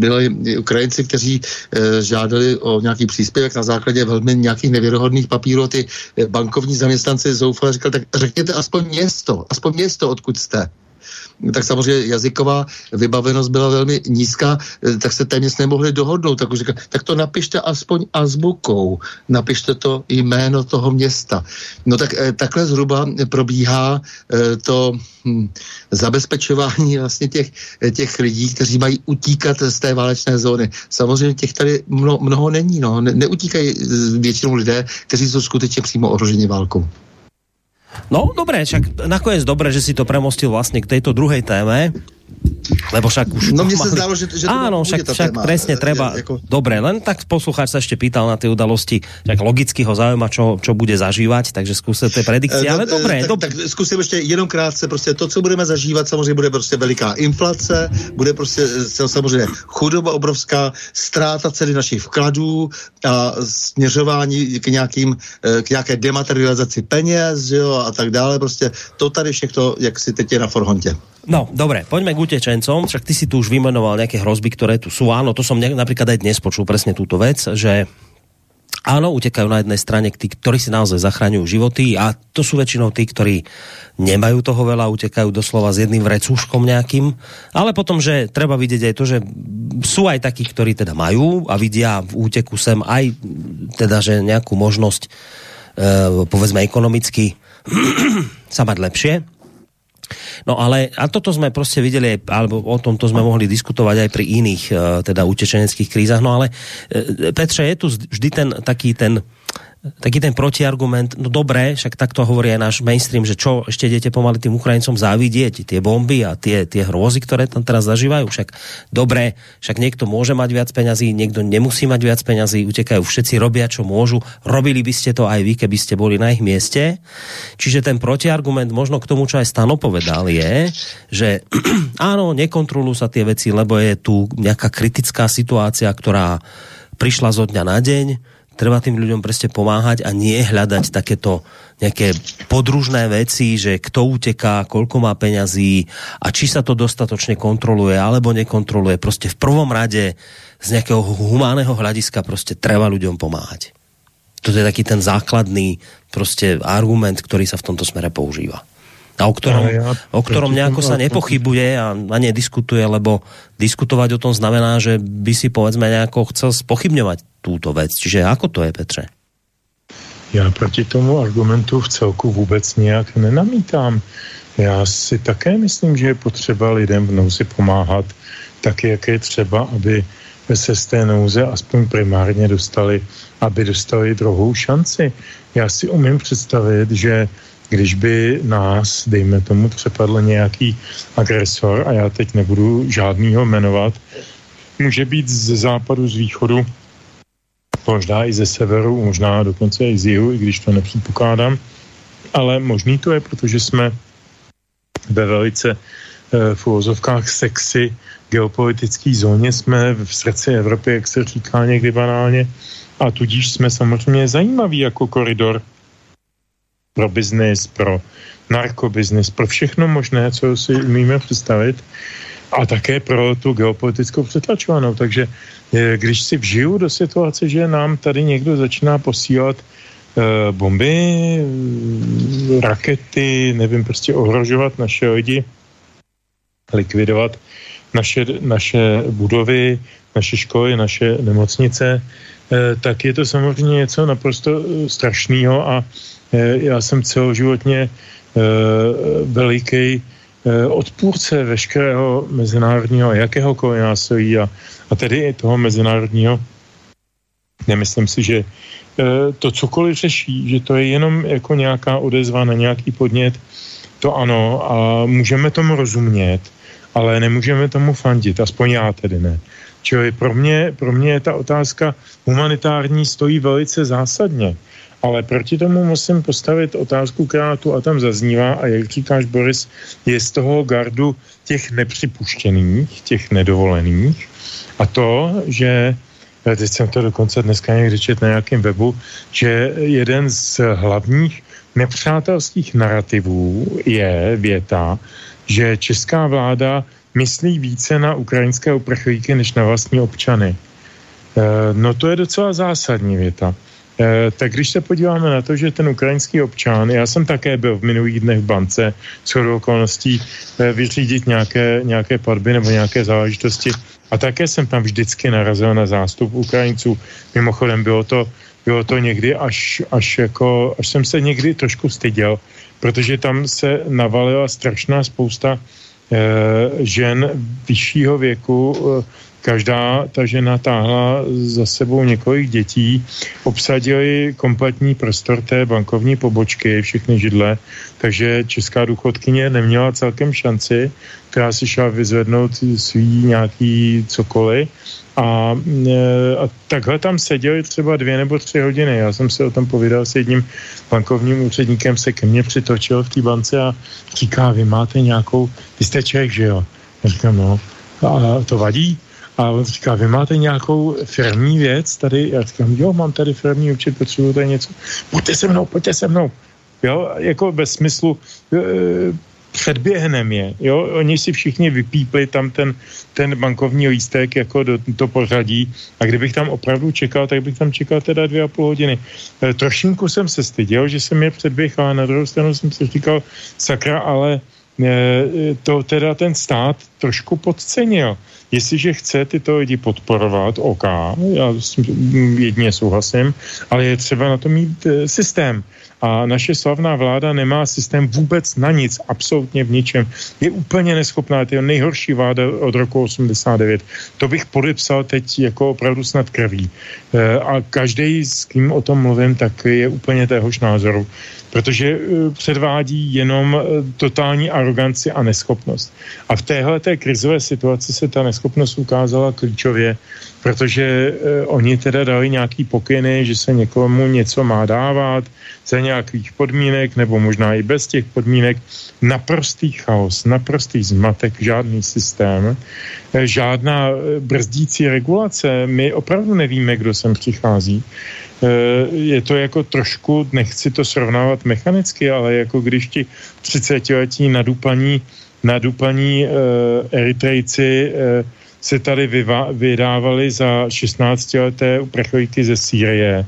byli Ukrajinci, kteří e, žádali o nějaký příspěvek na základě velmi nějakých nevěrohodných papírů. Ty eh, bankovní zaměstnanci zoufale říkali, tak řekněte aspoň město, aspoň město, odkud jste tak samozřejmě jazyková vybavenost byla velmi nízká, eh, tak se téměř nemohli dohodnout. Tak už říkal, tak to napište aspoň azbukou, napište to jméno toho města. No tak eh, takhle zhruba probíhá eh, to hm, zabezpečování vlastně těch, těch lidí, kteří mají utíkat z té válečné zóny. Samozřejmě těch tady mno, mnoho není, no. Ne, neutíkají většinou lidé, kteří jsou skutečně přímo ohroženi válkou. No, dobré, však nakoniec dobré, že si to premostil vlastne k tejto druhej téme. Lebo však už... No mne sa zdalo, že, že Áno, však, však téma, presne treba... Jako... Dobre, len tak poslucháč sa ešte pýtal na tie udalosti, však logicky ho zaujíma, čo, čo bude zažívať, takže skúste tie predikcie, no, ale dobré. Tak, dob... tak zkusím ještě jenom krátce, prostě to, co budeme zažívat, samozřejmě bude prostě veliká inflace, bude prostě samozřejmě chudoba obrovská, ztráta ceny našich vkladů a směřování k, nějakým, k nějaké dematerializaci peněz, jo, a tak dále, prostě to tady všechno, jak si teď je na forhontě. No, dobre, poďme k utečencom. Však ty si tu už vymenoval nejaké hrozby, ktoré tu sú. Áno, to som napríklad aj dnes počul presne túto vec, že Áno, utekajú na jednej strane tí, ktorí si naozaj zachraňujú životy a to sú väčšinou tí, ktorí nemajú toho veľa, utekajú doslova s jedným vrecúškom nejakým, ale potom, že treba vidieť aj to, že sú aj takí, ktorí teda majú a vidia v úteku sem aj teda, že nejakú možnosť e, povedzme ekonomicky sa mať lepšie, No ale, a toto sme prostě videli, alebo o tomto sme mohli diskutovať aj pri iných, e, teda utečeneckých krízach, no ale e, Petře, je tu vždy ten taký ten taký ten protiargument, no dobré, však takto hovorí aj náš mainstream, že čo ešte idete pomaly tým Ukrajincom závidieť, tie bomby a tie, tie hrôzy, ktoré tam teraz zažívajú, však dobré, však niekto môže mať viac peňazí, niekto nemusí mať viac peňazí, utekajú, všetci robia, čo môžu, robili by ste to aj vy, keby ste boli na ich mieste. Čiže ten protiargument možno k tomu, čo aj Stano povedal, je, že áno, nekontrolujú sa tie veci, lebo je tu nejaká kritická situácia, ktorá prišla zo dňa na deň, treba tým ľuďom preste pomáhať a nie hľadať takéto nejaké podružné veci, že kto uteká, koľko má peňazí a či sa to dostatočne kontroluje alebo nekontroluje. Proste v prvom rade z nejakého humánneho hľadiska proste treba ľuďom pomáhať. Toto je taký ten základný proste argument, ktorý sa v tomto smere používa a o ktorom, ja, o ktorom nejako sa nepochybuje a, a nediskutuje, lebo diskutovať o tom znamená, že by si povedzme nejako chcel spochybňovať túto vec. Čiže ako to je, Petře? Já proti tomu argumentu v celku vůbec nějak nenamítám. Já si také myslím, že je potřeba lidem v nouzi pomáhat tak, jak je třeba, aby se z té nouze aspoň primárně dostali, aby dostali druhou šanci. Já si umím představit, že když by nás, dejme tomu, přepadl nějaký agresor, a já teď nebudu žádnýho jmenovat, může být ze západu, z východu, možná i ze severu, možná dokonce i z jihu, i když to nepředpokládám, ale možný to je, protože jsme ve velice eh, v úvozovkách sexy geopolitické zóně, jsme v srdci Evropy, jak se říká někdy banálně, a tudíž jsme samozřejmě zajímaví jako koridor pro biznis, pro narkobiznis, pro všechno možné, co si umíme představit a také pro tu geopolitickou přetlačovanou. Takže eh, když si vžiju do situace, že nám tady někdo začíná posílat uh, bomby, eh, rakety, nevím, prostě ohrožovat naše lidi, likvidovat naše, naše budovy, naše školy, naše nemocnice, tak je to samozřejmě něco naprosto strašného a Eh, já jsem celoživotně eh, veliký eh, odpůrce veškerého mezinárodního jakéhokoliv násilí a, a tedy i toho mezinárodního. Nemyslím si, že to cokoliv řeší, že to je jenom jako nějaká odezva na nějaký podnět, to ano a můžeme tomu rozumět, ale nemůžeme tomu fandit, aspoň já tedy ne. Čili pro mě, pro mě ta otázka humanitární stojí velice zásadně. Ale proti tomu musím postavit otázku, která tu a tam zaznívá a jak říkáš, Boris, je z toho gardu těch nepřipuštěných, těch nedovolených a to, že teď jsem to dokonce dneska někdy čet na nějakém webu, že jeden z hlavních nepřátelských narrativů je věta, že česká vláda myslí více na ukrajinské uprchlíky než na vlastní občany. Eh, no to je docela zásadní věta. Eh, tak když se podíváme na to, že ten ukrajinský občan, já jsem také byl v minulých dnech v bance s okolností eh, vyřídit nějaké, nějaké platby nebo nějaké záležitosti a také jsem tam vždycky narazil na zástup Ukrajinců. Mimochodem bylo to, bylo to někdy až, až jako, až jsem se někdy trošku styděl, protože tam se navalila strašná spousta eh, žen vyššího věku, eh, Každá ta žena táhla za sebou několik dětí, obsadili kompletní prostor té bankovní pobočky, všechny židle, takže česká důchodkyně neměla celkem šanci, která si šla vyzvednout svý nějaký cokoliv a, e, a takhle tam seděli třeba dvě nebo tři hodiny. Já jsem se o tom povídal s jedním bankovním úředníkem, se ke mně přitočil v té bance a říká, vy máte nějakou, vy jste Čech, že jo? Já říkám, no, a to vadí? A on říká, vy máte nějakou firmní věc tady? Já říkám, jo, mám tady firmní účet, potřebuji tady něco. Pojďte se mnou, pojďte se mnou. Jo, jako ve smyslu, e, předběhnem je, jo, oni si všichni vypípli tam ten, ten bankovní lístek jako do to pořadí a kdybych tam opravdu čekal, tak bych tam čekal teda dvě a půl hodiny. E, trošinku jsem se styděl, že jsem je předběhl, ale na druhou stranu jsem si říkal, sakra, ale to teda ten stát trošku podcenil. Jestliže chce tyto lidi podporovat, OK, já s jedině souhlasím, ale je třeba na to mít systém. A naše slavná vláda nemá systém vůbec na nic, absolutně v ničem. Je úplně neschopná, to je nejhorší vláda od roku 89. To bych podepsal teď jako opravdu snad krví. E, a každý, s kým o tom mluvím, tak je úplně téhož názoru protože e, předvádí jenom e, totální aroganci a neschopnost. A v téhle té krizové situaci se ta neschopnost ukázala klíčově, protože oni teda dali nějaký pokyny, že se někomu něco má dávat, za nějakých podmínek, nebo možná i bez těch podmínek, naprostý chaos, naprostý zmatek, žádný systém, eh, žádná eh, brzdící regulace. My opravdu nevíme, kdo sem přichází. Eh, je to jako trošku, nechci to srovnávat mechanicky, ale jako když ti 30-letí nadupaní, nadupaní Eritrejci se tady vydávali za 16-leté uprchlíky ze Sýrie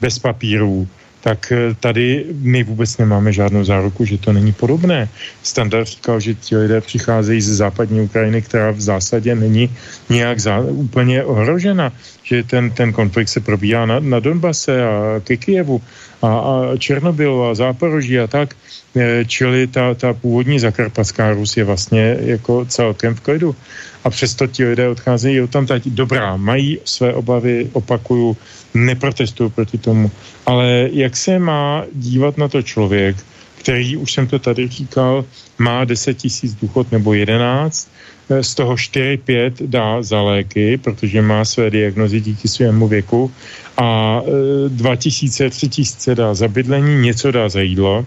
bez papírů tak eh, tady my vůbec nemáme žádnou záruku, že to není podobné. Standard říkal, že ti lidé přicházejí ze západní Ukrajiny, která v zásadě není nějak zá, úplně ohrožena, že ten, ten konflikt se probíhá na, na Donbase a ke Kijevu a, a Černobylu a Záporoží a tak, eh, čili ta, ta původní zakarpatská Rus je vlastně jako celkem v klidu a přesto ti lidé odcházejí od tam Dobrá, mají své obavy, opakuju, neprotestuju proti tomu, ale jak se má dívat na to člověk, který, už jsem to tady říkal, má 10 tisíc důchod nebo 11, z toho 4-5 dá za léky, protože má své diagnozy díky svému věku a 2000, e, 3000 dá za bydlení, něco dá za jídlo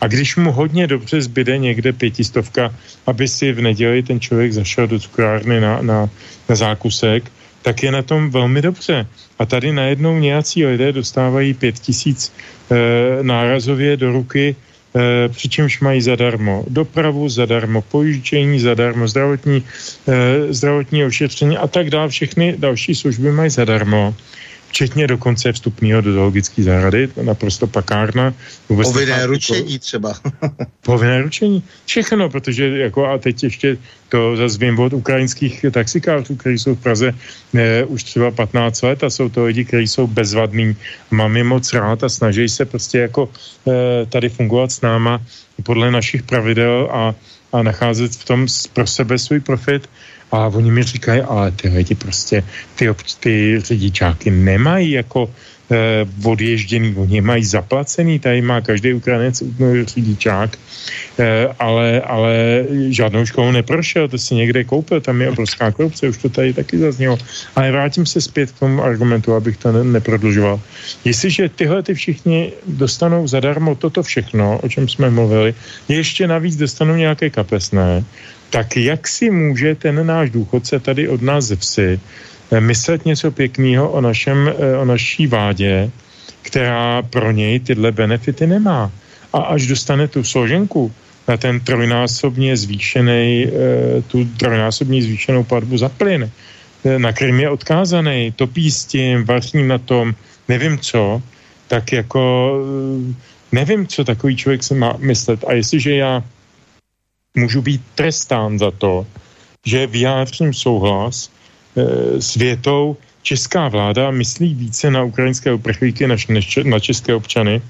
a když mu hodně dobře zbyde někde pětistovka, aby si v neděli ten člověk zašel do cukrárny na, na, na zákusek, tak je na tom velmi dobře. A tady najednou nějací lidé dostávají pět tisíc e, nárazově do ruky e, přičemž mají zadarmo dopravu, zadarmo pojištění, zadarmo zdravotní, e, zdravotní ošetření a tak dále. Všechny další služby mají zadarmo včetně dokonce vstupního do zoologické zahrady, to naprosto pakárna. Povinné ručení třeba. Povinné ručení, všechno, protože jako a teď ještě to zase vím od ukrajinských taxikářů, kteří jsou v Praze ne, už třeba 15 let a jsou to lidi, kteří jsou bezvadní. Mám je moc rád a snaží se prostě jako e, tady fungovat s náma podle našich pravidel a, a nacházet v tom pro sebe svůj profit a oni mi říkají, ale ty lidi prostě, ty, ty řidičáky nemají jako eh, odježděný, oni mají zaplacený, tady má každý Ukrajinec řidičák, eh, ale, ale žádnou školu neprošel, to si někde koupil, tam je obrovská korupce, už to tady taky zaznělo. Ale vrátím se zpět k tomu argumentu, abych to ne, neprodlužoval. Jestliže tyhle ty všichni dostanou zadarmo toto všechno, o čem jsme mluvili, ještě navíc dostanou nějaké kapesné, tak jak si může ten náš důchodce tady od nás ze vsi eh, myslet něco pěkného o, našem, eh, o naší vládě, která pro něj tyhle benefity nemá. A až dostane tu složenku na ten trojnásobně zvýšený, eh, tu trojnásobně zvýšenou platbu za plyn, na kterým je odkázaný, topí s tím, vaří na tom, nevím co, tak jako nevím, co takový člověk se má myslet. A jestliže já můžu být trestán za to, že vyjádřím souhlas e, s větou, česká vláda myslí více na ukrajinské uprchlíky než, než na české občany,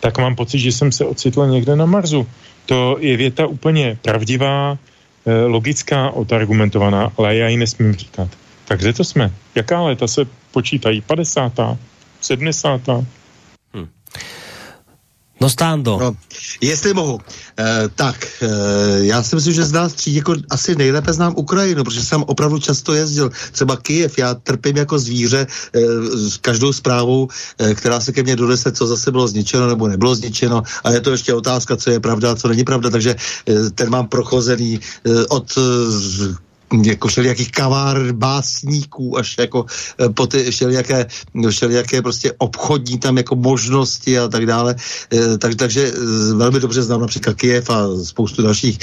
tak mám pocit, že jsem se ocitl někde na Marsu. To je věta úplně pravdivá, e, logická, odargumentovaná, ale já ji nesmím říkat. Tak kde to jsme? Jaká léta se počítají? 50. 70. No Stando. No, jestli mohu, eh, tak eh, já si myslím, že z nás tří jako asi nejlépe znám Ukrajinu, protože jsem opravdu často jezdil. Třeba Kyjev, já trpím jako zvíře eh, s každou zprávou, eh, která se ke mně donese, co zase bylo zničeno nebo nebylo zničeno. A je to ještě otázka, co je pravda a co není pravda, takže eh, ten mám prochozený eh, od eh, jako všelijakých kavár, básníků, až jako e, po ty všelijaké, všelijaké prostě obchodní tam jako možnosti a tak dále. E, tak, takže velmi dobře znám například Kiev a spoustu dalších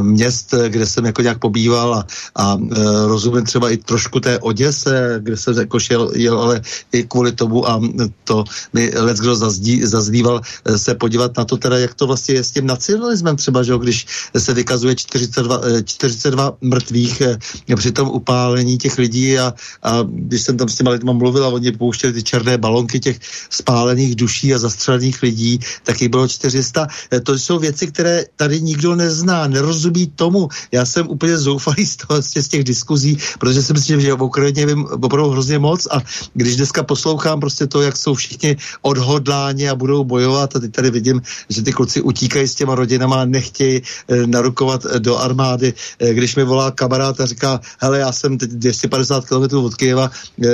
měst, kde jsem jako nějak pobýval a, a rozumím třeba i trošku té Oděse, kde jsem jako šel, jel, ale i kvůli tomu a to mi let kdo zazdíval se podívat na to teda, jak to vlastně je s tím nacionalismem třeba, že jo, když se vykazuje 42, 42 mrtvých eh, při tom upálení těch lidí a, a když jsem tam s těma lidma mluvil a oni pouštěli ty černé balonky těch spálených duší a zastřelených lidí, tak jich bylo 400. Eh, to jsou věci, které tady nikdo nezná, nerozumí tomu. Já jsem úplně zoufalý z, toho, z těch diskuzí, protože si myslím, že v Ukrajině vím opravdu hrozně moc a když dneska poslouchám prostě to, jak jsou všichni odhodláni a budou bojovat a teď tady vidím, že ty kluci utíkají s těma rodinama a nechtějí e, narukovat do armády. Když mi volá kamarád a říká, hele, já jsem teď 250 km od Kyjeva, e,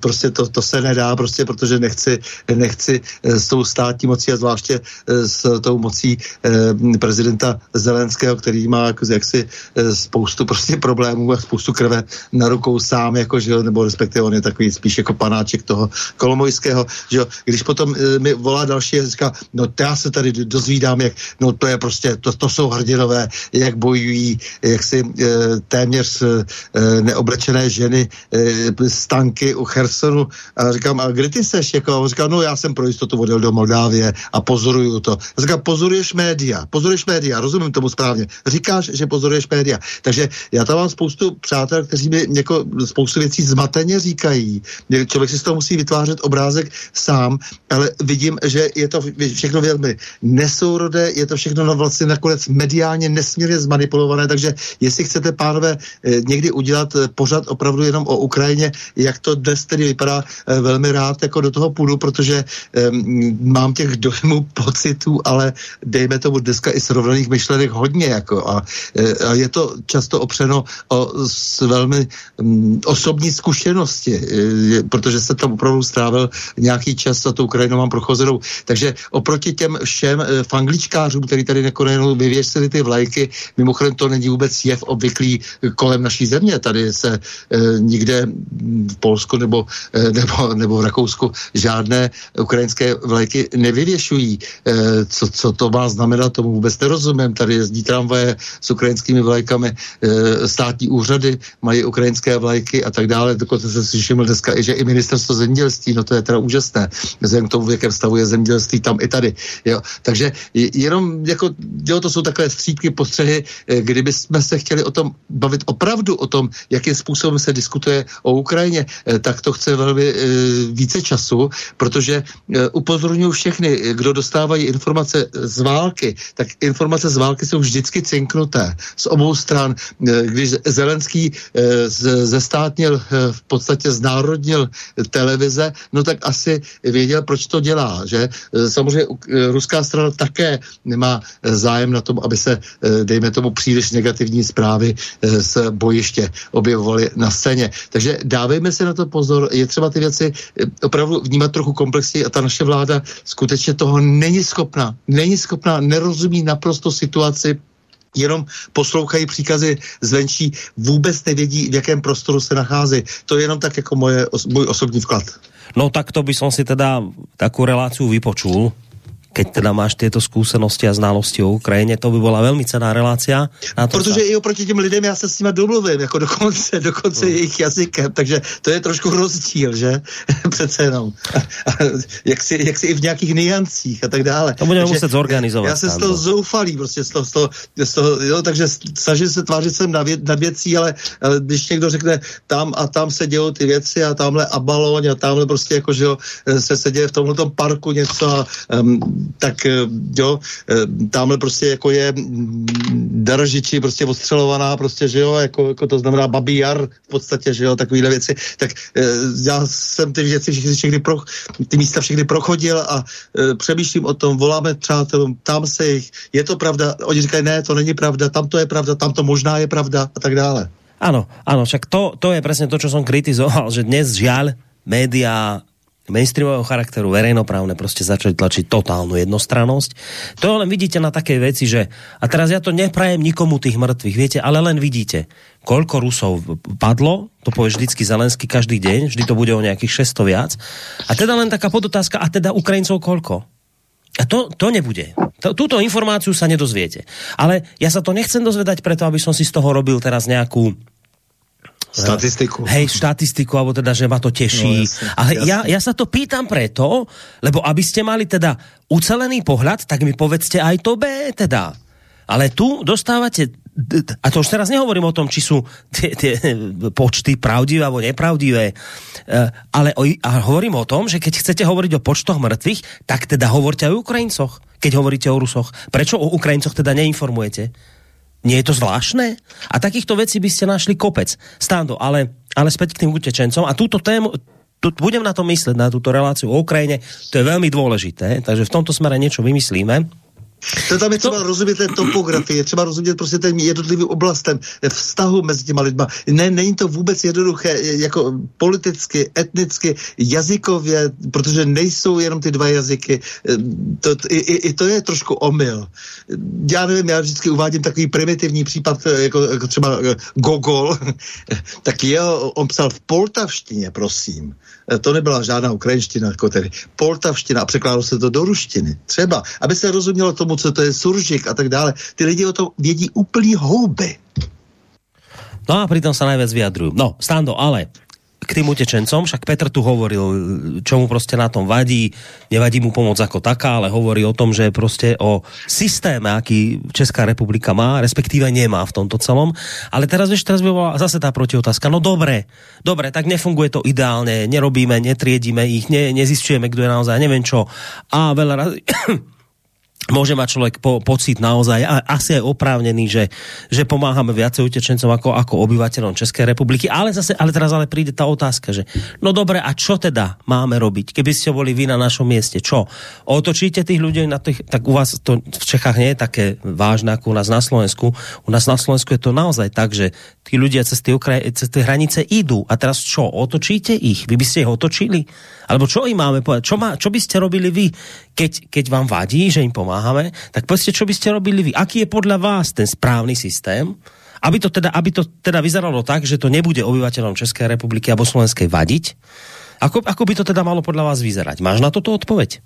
prostě to, to se nedá, prostě protože nechci, nechci e, s tou státní mocí a zvláště e, s tou mocí prezidenta Zelenského, který má jako, jaksi spoustu prostě problémů a spoustu krve na rukou sám, jako, že, nebo respektive on je takový spíš jako panáček toho kolomojského, že když potom mi volá další a říká, no já se tady dozvídám, jak, no to je prostě, to, to jsou hrdinové, jak bojují, jak si e, téměř e, neoblečené ženy e, stanky u Chersonu a říkám, a kde ty seš? Jako, a on říká, no já jsem pro jistotu odjel do Moldávie a pozoruju to. A říkám, pozoruješ média, pozoruješ média, rozumím tomu správně. Říkáš, že pozoruješ média. Takže já tam mám spoustu přátel, kteří mi jako spoustu věcí zmateně říkají. Člověk si z toho musí vytvářet obrázek sám, ale vidím, že je to všechno velmi nesourodé, je to všechno no vlastně nakonec mediálně nesmírně zmanipulované, takže jestli chcete, pánové, eh, někdy udělat eh, pořad opravdu jenom o Ukrajině, jak to dnes tedy vypadá, eh, velmi rád jako do toho půjdu, protože um, mám těch dojmů, pocitů, ale dejme tomu dneska i srovnaných myšlenek hodně, jako a, a je to často opřeno o s velmi um, osobní zkušenosti, protože se tam opravdu strávil nějaký čas a tu Ukrajinu mám prochozenou. Takže oproti těm všem fangličkářům, který tady nekonenou vyvěsili ty vlajky, mimochodem to není vůbec jev obvyklý kolem naší země. Tady se e, nikde v Polsku nebo, e, nebo, nebo v Rakousku žádné ukrajinské vlajky nevyvěšují. E, co, co to má znamenat, tomu vůbec nerozumím. Tady jezdí tramvaje s ukrajinskými vlajkami, e, státní úřady mají ukrajinské vlajky a tak dále. Dokonce se slyším dneska, i, že i ministerstvo zemědělství, no to je teda úžasné, vzhledem k tomu, v jakém stavu je zemědělství tam i tady. Jo. Takže jenom jako, jo, to jsou takové střídky, postřehy, eh, kdyby jsme se chtěli o tom bavit opravdu o tom, jakým způsobem se diskutuje o Ukrajině, eh, tak to chce velmi eh, více času, protože upozorňuji všechny, kdo dostávají informace z války, tak informace z války jsou vždycky cinknuté z obou stran. Když Zelenský zestátnil, v podstatě znárodnil televize, no tak asi věděl, proč to dělá, že samozřejmě ruská strana také nemá eh, zájem na tom, aby se, eh, dejme tomu, příliš negativní zprávy eh, bojiště objevovaly na scéně. Takže dávejme se na to pozor, je třeba ty věci opravdu vnímat trochu komplexně a ta naše vláda skutečně toho není schopná. Není schopná, nerozumí naprosto situaci, jenom poslouchají příkazy zvenčí, vůbec nevědí, v jakém prostoru se nachází. To je jenom tak jako moje, můj osobní vklad. No tak to by som si teda takú reláciu vypočul keď teda máš tyto zkušenosti a znalosti o Ukrajině, to by byla velmi cená relácia. Na to Protože sa... i oproti těm lidem já se s nimi domluvím, jako dokonce, dokonce no. jejich jazykem, takže to je trošku rozdíl, že? Přece jenom. jak, si, jak si i v nějakých niancích a tak dále. To budeme muset zorganizovat. Já se z toho zoufalý, prostě z toho, z toho, z toho jo, takže snažím se tvářit sem nad, vě, nad věcí, ale, ale když někdo řekne, tam a tam se dějou ty věci a tamhle a balóň a tamhle prostě jako, že jo, se, se děje v tomhle parku něco a um, tak eh, jo, eh, tamhle prostě jako je mm, Daražiči prostě odstřelovaná, prostě, že jo, jako, jako to znamená Babí Jar v podstatě, že jo, takovýhle věci, tak e, já jsem ty věci všechny, všechny pro, ty místa všechny prochodil a přemýšlím o tom, voláme přátelům, tam se jich, je to pravda, oni říkají, ne, to není pravda, tam to je pravda, tam to možná je pravda a tak dále. Ano, ano, však to, to je přesně to, co jsem kritizoval, že dnes žiaľ média mainstreamového charakteru, verejnoprávne, prostě začali tlačiť totálnu jednostrannosť. To len vidíte na také veci, že a teraz ja to neprajem nikomu tých mŕtvych, viete, ale len vidíte, koľko Rusov padlo, to povie vždycky Zelensky každý deň, vždy to bude o nejakých 600 viac. A teda len taká podotázka, a teda Ukrajincov koľko? A to, to nebude. T túto informáciu sa nedozviete. Ale ja sa to nechcem dozvedať preto, aby som si z toho robil teraz nejakú Statistiku. Hej, štatistiku, alebo teda, že ma to teší. No, jasne, Ale jasne. Ja, ja sa to pýtam preto, lebo aby ste mali teda ucelený pohľad, tak mi povedzte aj to B teda. Ale tu dostávate a to už teraz nehovorím o tom, či sú tie, tie počty pravdivé alebo nepravdivé, e, ale o, a hovorím o tom, že keď chcete hovoriť o počtoch mŕtvych, tak teda hovorte aj o Ukrajincoch, keď hovoríte o Rusoch. Prečo o Ukrajincoch teda neinformujete? Nie je to zvláštne? A takýchto vecí by ste našli kopec. Stando, ale, ale späť k tým utečencom. A túto tému, tu, budem na to mysleť, na túto reláciu o Ukrajine. To je veľmi dôležité, takže v tomto smere niečo vymyslíme. To tam je třeba to... rozumět té topografie, třeba rozumět prostě těm jednotlivým oblastem, vztahu mezi těma lidma. Ne, není to vůbec jednoduché, jako politicky, etnicky, jazykově, protože nejsou jenom ty dva jazyky. To, i, i, to je trošku omyl. Já nevím, já vždycky uvádím takový primitivní případ, jako, jako třeba Gogol, tak jeho, on psal v poltavštině, prosím. To nebyla žádná ukrajinština, jako tedy poltavština a překládalo se to do ruštiny. Třeba, aby se rozumělo tomu, co to je suržik a tak dále. Ty lidi o tom vědí úplný houby. No a pritom sa najviac vyjadrujú. No, Stando, ale k tým utečencom, však Petr tu hovoril, čo mu prostě na tom vadí, nevadí mu pomoc ako taká, ale hovorí o tom, že prostě o systéme, aký Česká republika má, respektíve nemá v tomto celom. Ale teraz, vieš, teraz by bola zase tá protiotázka. No dobre, dobre, tak nefunguje to ideálne, nerobíme, netriedíme ich, ne, nezistujeme, kdo je naozaj, neviem čo. A veľa razy môže mať človek po, pocit naozaj a asi aj oprávnený, že, že pomáhame viacej utečencom ako, ako obyvateľom Českej republiky. Ale zase, ale teraz ale príde tá otázka, že no dobre, a čo teda máme robiť? Keby ste boli vy na našom mieste, čo? Otočíte tých ľudí na tých, tak u vás to v Čechách nie je také vážne ako u nás na Slovensku. U nás na Slovensku je to naozaj tak, že tí ľudia cez tie, okraj, cez tie hranice idú. A teraz čo? Otočíte ich? Vy by ste ich otočili? Alebo čo im máme povedať? Čo, má, čo by ste robili vy, keď, keď vám vadí, že im pomáhame? Tak povedzte, čo by ste robili vy? Aký je podľa vás ten správny systém? Aby to teda, aby to teda vyzeralo tak, že to nebude obyvateľom Českej republiky alebo Slovenskej vadiť? Ako, ako by to teda malo podľa vás vyzerať? Máš na toto odpoveď?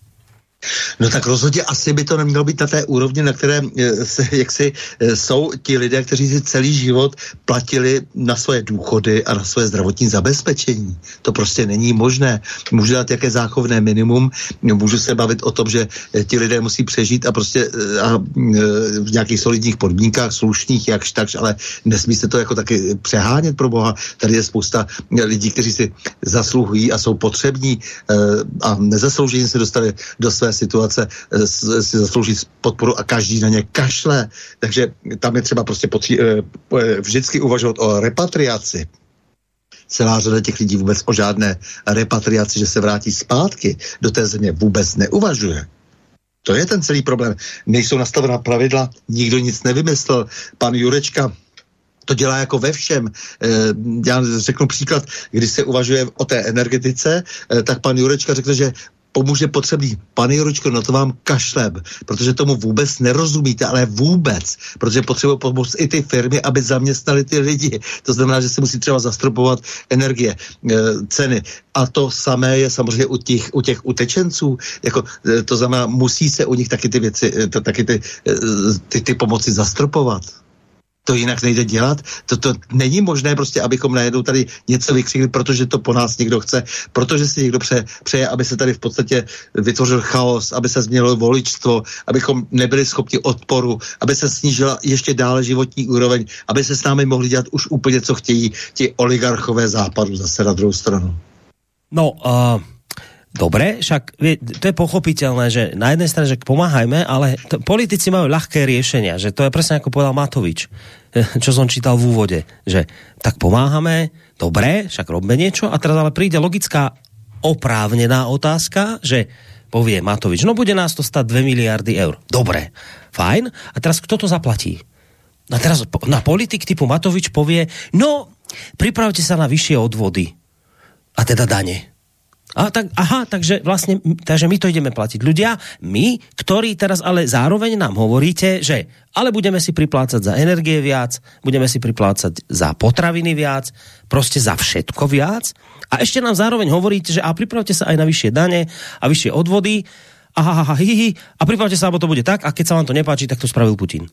No tak rozhodně asi by to nemělo být na té úrovni, na které eh, se, jak si, eh, jsou ti lidé, kteří si celý život platili na svoje důchody a na svoje zdravotní zabezpečení. To prostě není možné. Můžu dát jaké záchovné minimum, můžu se bavit o tom, že eh, ti lidé musí přežít a prostě a, v nějakých solidních podmínkách, slušných, jakž takž, ale nesmí se to jako taky přehánět pro boha. Tady je spousta lidí, kteří si zasluhují a jsou potřební a nezaslouží se dostali do své situace eh, si zaslouží podporu a každý na ně kašle. Takže tam je třeba prostě potří, eh, eh, vždycky uvažovat o repatriaci. Celá řada těch lidí vůbec o žádné repatriaci, že se vrátí zpátky do té země, vůbec neuvažuje. To je ten celý problém. Nejsou nastavená pravidla, nikdo nic nevymyslel. Pan Jurečka to dělá jako ve všem. Já řeknu příklad, když se uvažuje o té energetice, tak pan Jurečka řekl, že pomůže potřebný. Pane Juročko, no to vám kašlem, protože tomu vůbec nerozumíte, ale vůbec, protože potřebují pomoct i ty firmy, aby zaměstnali ty lidi. To znamená, že se musí třeba zastropovat energie, e, ceny. A to samé je samozřejmě u těch, u těch utečenců. Jako, e, to znamená, musí se u nich taky ty věci, e, taky ty, e, ty, ty pomoci zastropovat to jinak nejde dělat. To, to není možné prostě, abychom najednou tady něco vykřikli, protože to po nás někdo chce, protože si někdo pře, přeje, aby se tady v podstatě vytvořil chaos, aby se změnilo voličstvo, abychom nebyli schopni odporu, aby se snížila ještě dále životní úroveň, aby se s námi mohli dělat už úplně, co chtějí ti oligarchové západu zase na druhou stranu. No, uh Dobre, však to je pochopiteľné, že na jednej strane, že pomáhajme, ale to, politici majú ľahké riešenia, že to je presne ako povedal Matovič, čo som čítal v úvode, že tak pomáhame, dobre, však robme niečo a teraz ale príde logická oprávnená otázka, že povie Matovič, no bude nás to stať 2 miliardy eur. Dobre, fajn. A teraz kto to zaplatí? A teraz na politik typu Matovič povie, no pripravte sa na vyššie odvody a teda dane A tak, aha, takže vlastne, takže my to ideme platiť. Ľudia, my, ktorí teraz ale zároveň nám hovoríte, že ale budeme si priplácať za energie viac, budeme si priplácať za potraviny viac, proste za všetko viac. A ešte nám zároveň hovoríte, že a pripravte sa aj na vyššie dane a vyššie odvody, aha, aha, hi, hi, a pripravte sa, alebo to bude tak, a keď sa vám to nepáči, tak to spravil Putin.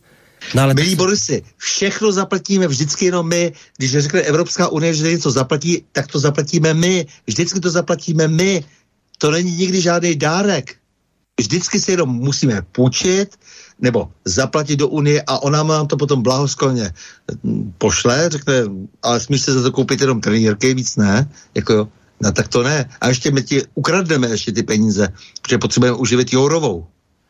No ale Milí Borisy, všechno zaplatíme vždycky jenom my. Když řekne Evropská unie, že něco zaplatí, tak to zaplatíme my. Vždycky to zaplatíme my. To není nikdy žádný dárek. Vždycky si jenom musíme půjčit nebo zaplatit do Unie a ona nám to potom blahoskolně pošle, řekne, ale smíš se za to koupit jenom trenírky, víc ne, jako jo. No tak to ne. A ještě my ti ukradneme ještě ty peníze, protože potřebujeme uživit Jourovou.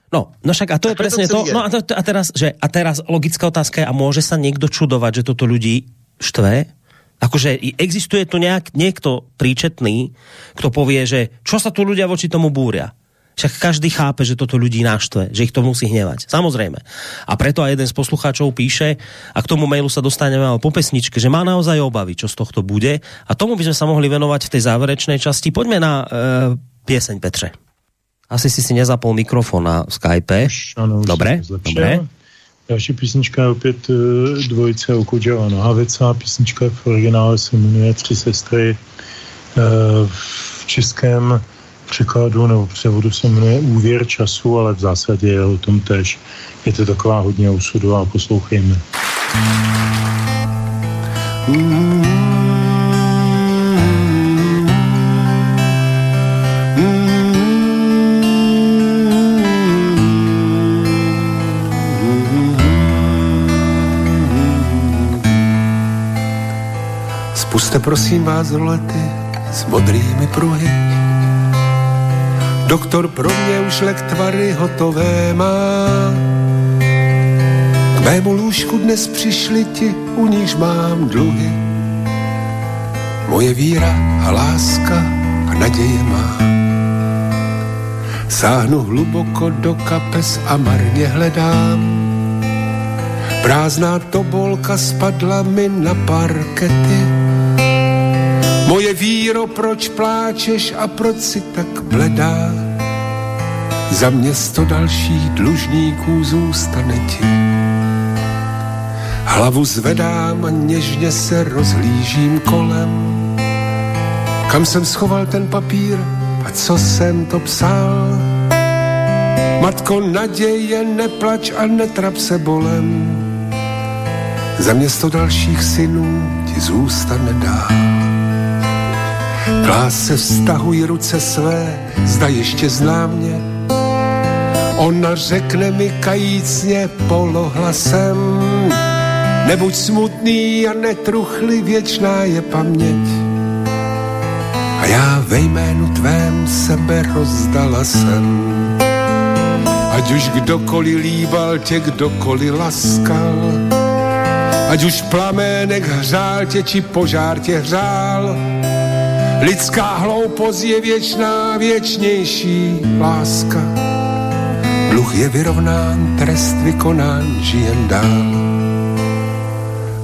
No, no však a to a je presne to. No a, to, a, teraz, že, a teraz logická otázka je, a môže sa niekto čudovať, že toto ľudí štve? Akože existuje tu nejak, niekto príčetný, kto povie, že čo sa tu ľudia voči tomu búria? Však každý chápe, že toto ľudí naštve, že ich to musí hnevať. Samozrejme. A preto aj jeden z poslucháčov píše, a k tomu mailu sa dostaneme ale po pesničke, že má naozaj obavy, čo z tohto bude. A tomu by sme sa mohli venovať v tej záverečnej časti. Poďme na e, pieseň Petře. Asi si si nezapol mikrofon na Skype. Už, ano, už Dobre, dobre. Další písnička je opět uh, dvojice Okudžava Nohavica. Písnička v originále se jmenuje Tři sestry. Uh, v českém překladu nebo převodu se jmenuje Úvěr času, ale v zásadě je o tom tež. Je to taková hodně osudová, poslouchejme. Mm-hmm. Puste prosím vás rolety s modrými pruhy. Doktor pro mě už lektvary hotové má. K mému lůžku dnes přišli ti, u níž mám dluhy. Moje víra a láska a naděje má. Sáhnu hluboko do kapes a marně hledám. Prázdná tobolka spadla mi na parkety Moje víro, proč pláčeš a proč si tak bledá? Za město dalších dlužníků zůstane ti. Hlavu zvedám a něžně se rozhlížím kolem. Kam jsem schoval ten papír a co jsem to psal? Matko naděje, neplač a netrap se bolem. Za město dalších synů ti zůstane dál. Klás se vztahují ruce své, zda ještě zná mě. Ona řekne mi kajícně polohlasem, nebuď smutný a netruchli, věčná je paměť. A já ve jménu tvém sebe rozdala jsem. Ať už kdokoliv líbal tě, kdokoliv laskal, ať už plamének hřál tě, či požár tě hřál, Lidská hloupost je věčná, věčnější láska. Dluh je vyrovnán, trest vykonán, žijem dál.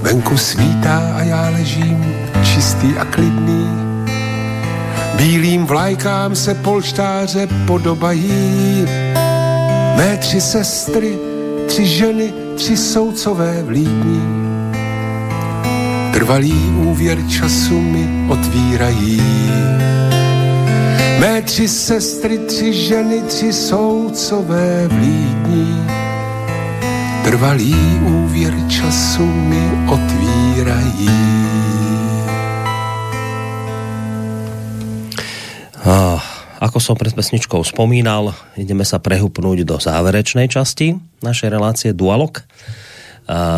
Venku svítá a já ležím čistý a klidný. Bílým vlajkám se polštáře podobají. Mé tři sestry, tři ženy, tři soucové vlídní Trvalý úvěr času mi otvírají. Mé tři sestry, tři ženy, tři soucové vlídní. Trvalý úvěr času mi otvírají. Ah, ako som pred pesničkou spomínal, ideme sa prehupnúť do záverečnej časti našej relácie Dualog.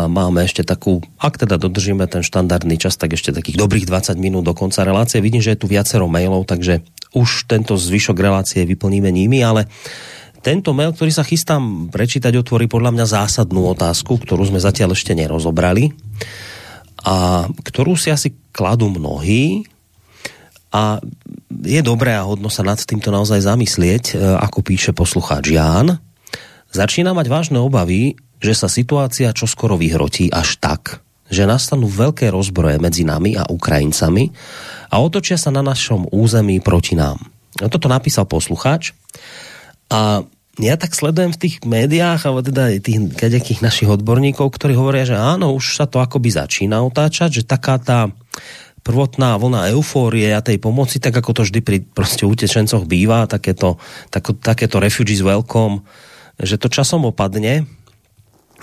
Máme ešte takú, ak teda dodržíme ten štandardný čas, tak ešte takých dobrých 20 minút do konca relácie. Vidím, že je tu viacero mailov, takže už tento zvyšok relácie vyplníme nimi, ale tento mail, ktorý sa chystám prečítať, otvorí podľa mňa zásadnú otázku, ktorú sme zatiaľ ešte nerozobrali a ktorú si asi kladú mnohí a je dobré a hodno sa nad týmto naozaj zamyslieť, e, ako píše poslucháč Ján. Začína mať vážne obavy, že sa situácia čoskoro vyhrotí až tak, že nastanú veľké rozbroje medzi nami a Ukrajincami a otočia sa na našom území proti nám. toto napísal poslucháč a ja tak sledujem v tých médiách, ale teda tých kaďakých našich odborníkov, ktorí hovoria, že áno, už sa to akoby začína otáčať, že taká tá prvotná vlna eufórie a tej pomoci, tak ako to vždy pri proste utečencoch býva, takéto, tak, takéto refugees welcome, že to časom opadne.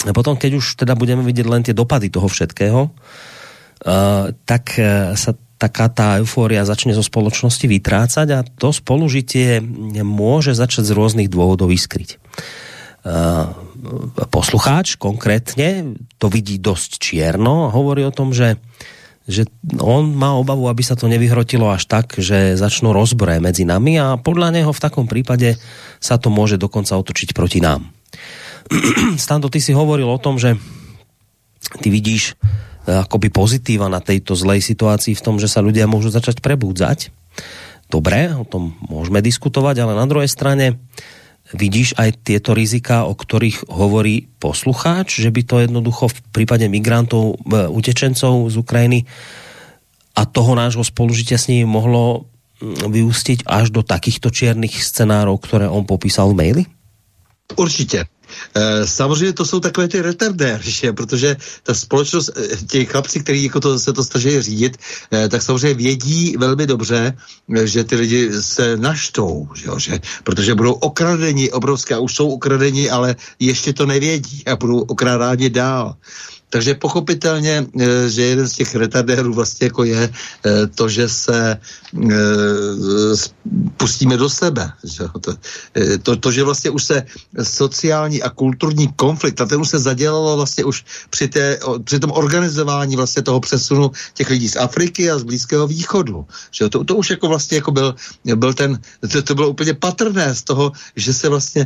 A potom, keď už teda budeme vidieť len tie dopady toho všetkého, uh, tak uh, sa taká tá eufória začne zo spoločnosti vytrácať a to spolužitie môže začať z rôznych dôvodov iskryť. Poslucháč konkrétne to vidí dosť čierno a hovorí o tom, že že on má obavu, aby sa to nevyhrotilo až tak, že začnú rozbroje medzi nami a podľa neho v takom prípade sa to môže dokonca otočiť proti nám. Stando, ty si hovoril o tom, že ty vidíš Eh, akoby pozitíva na tejto zlej situácii v tom, že sa ľudia môžu začať prebúdzať. Dobre, o tom môžeme diskutovať, ale na druhej strane vidíš aj tieto rizika, o ktorých hovorí poslucháč, že by to jednoducho v prípade migrantov, eh, utečencov z Ukrajiny a toho nášho spolužitia s nimi mohlo mm, vyústiť až do takýchto čiernych scenárov, které on popísal v maili? Určitě. Eh, samozřejmě to jsou takové ty retardéry, že? protože ta společnost, eh, ti chlapci, kteří jako to, se to snaží řídit, eh, tak samozřejmě vědí velmi dobře, že ty lidi se naštou, že, že protože budou okradeni obrovské, a už jsou okradeni, ale ještě to nevědí a budou okrádáni dál. Takže pochopitelně, eh, že jeden z těch retardérů vlastně jako je eh, to, že se eh, pustíme do sebe. Že? To, to, to, že vlastně už se sociální a kulturní konflikt, a ten už se zadělalo vlastně už při, té, při tom organizování vlastně toho přesunu těch lidí z Afriky a z Blízkého východu. Že? To, to už jako vlastně jako byl, byl ten, to, to bylo úplně patrné z toho, že se vlastně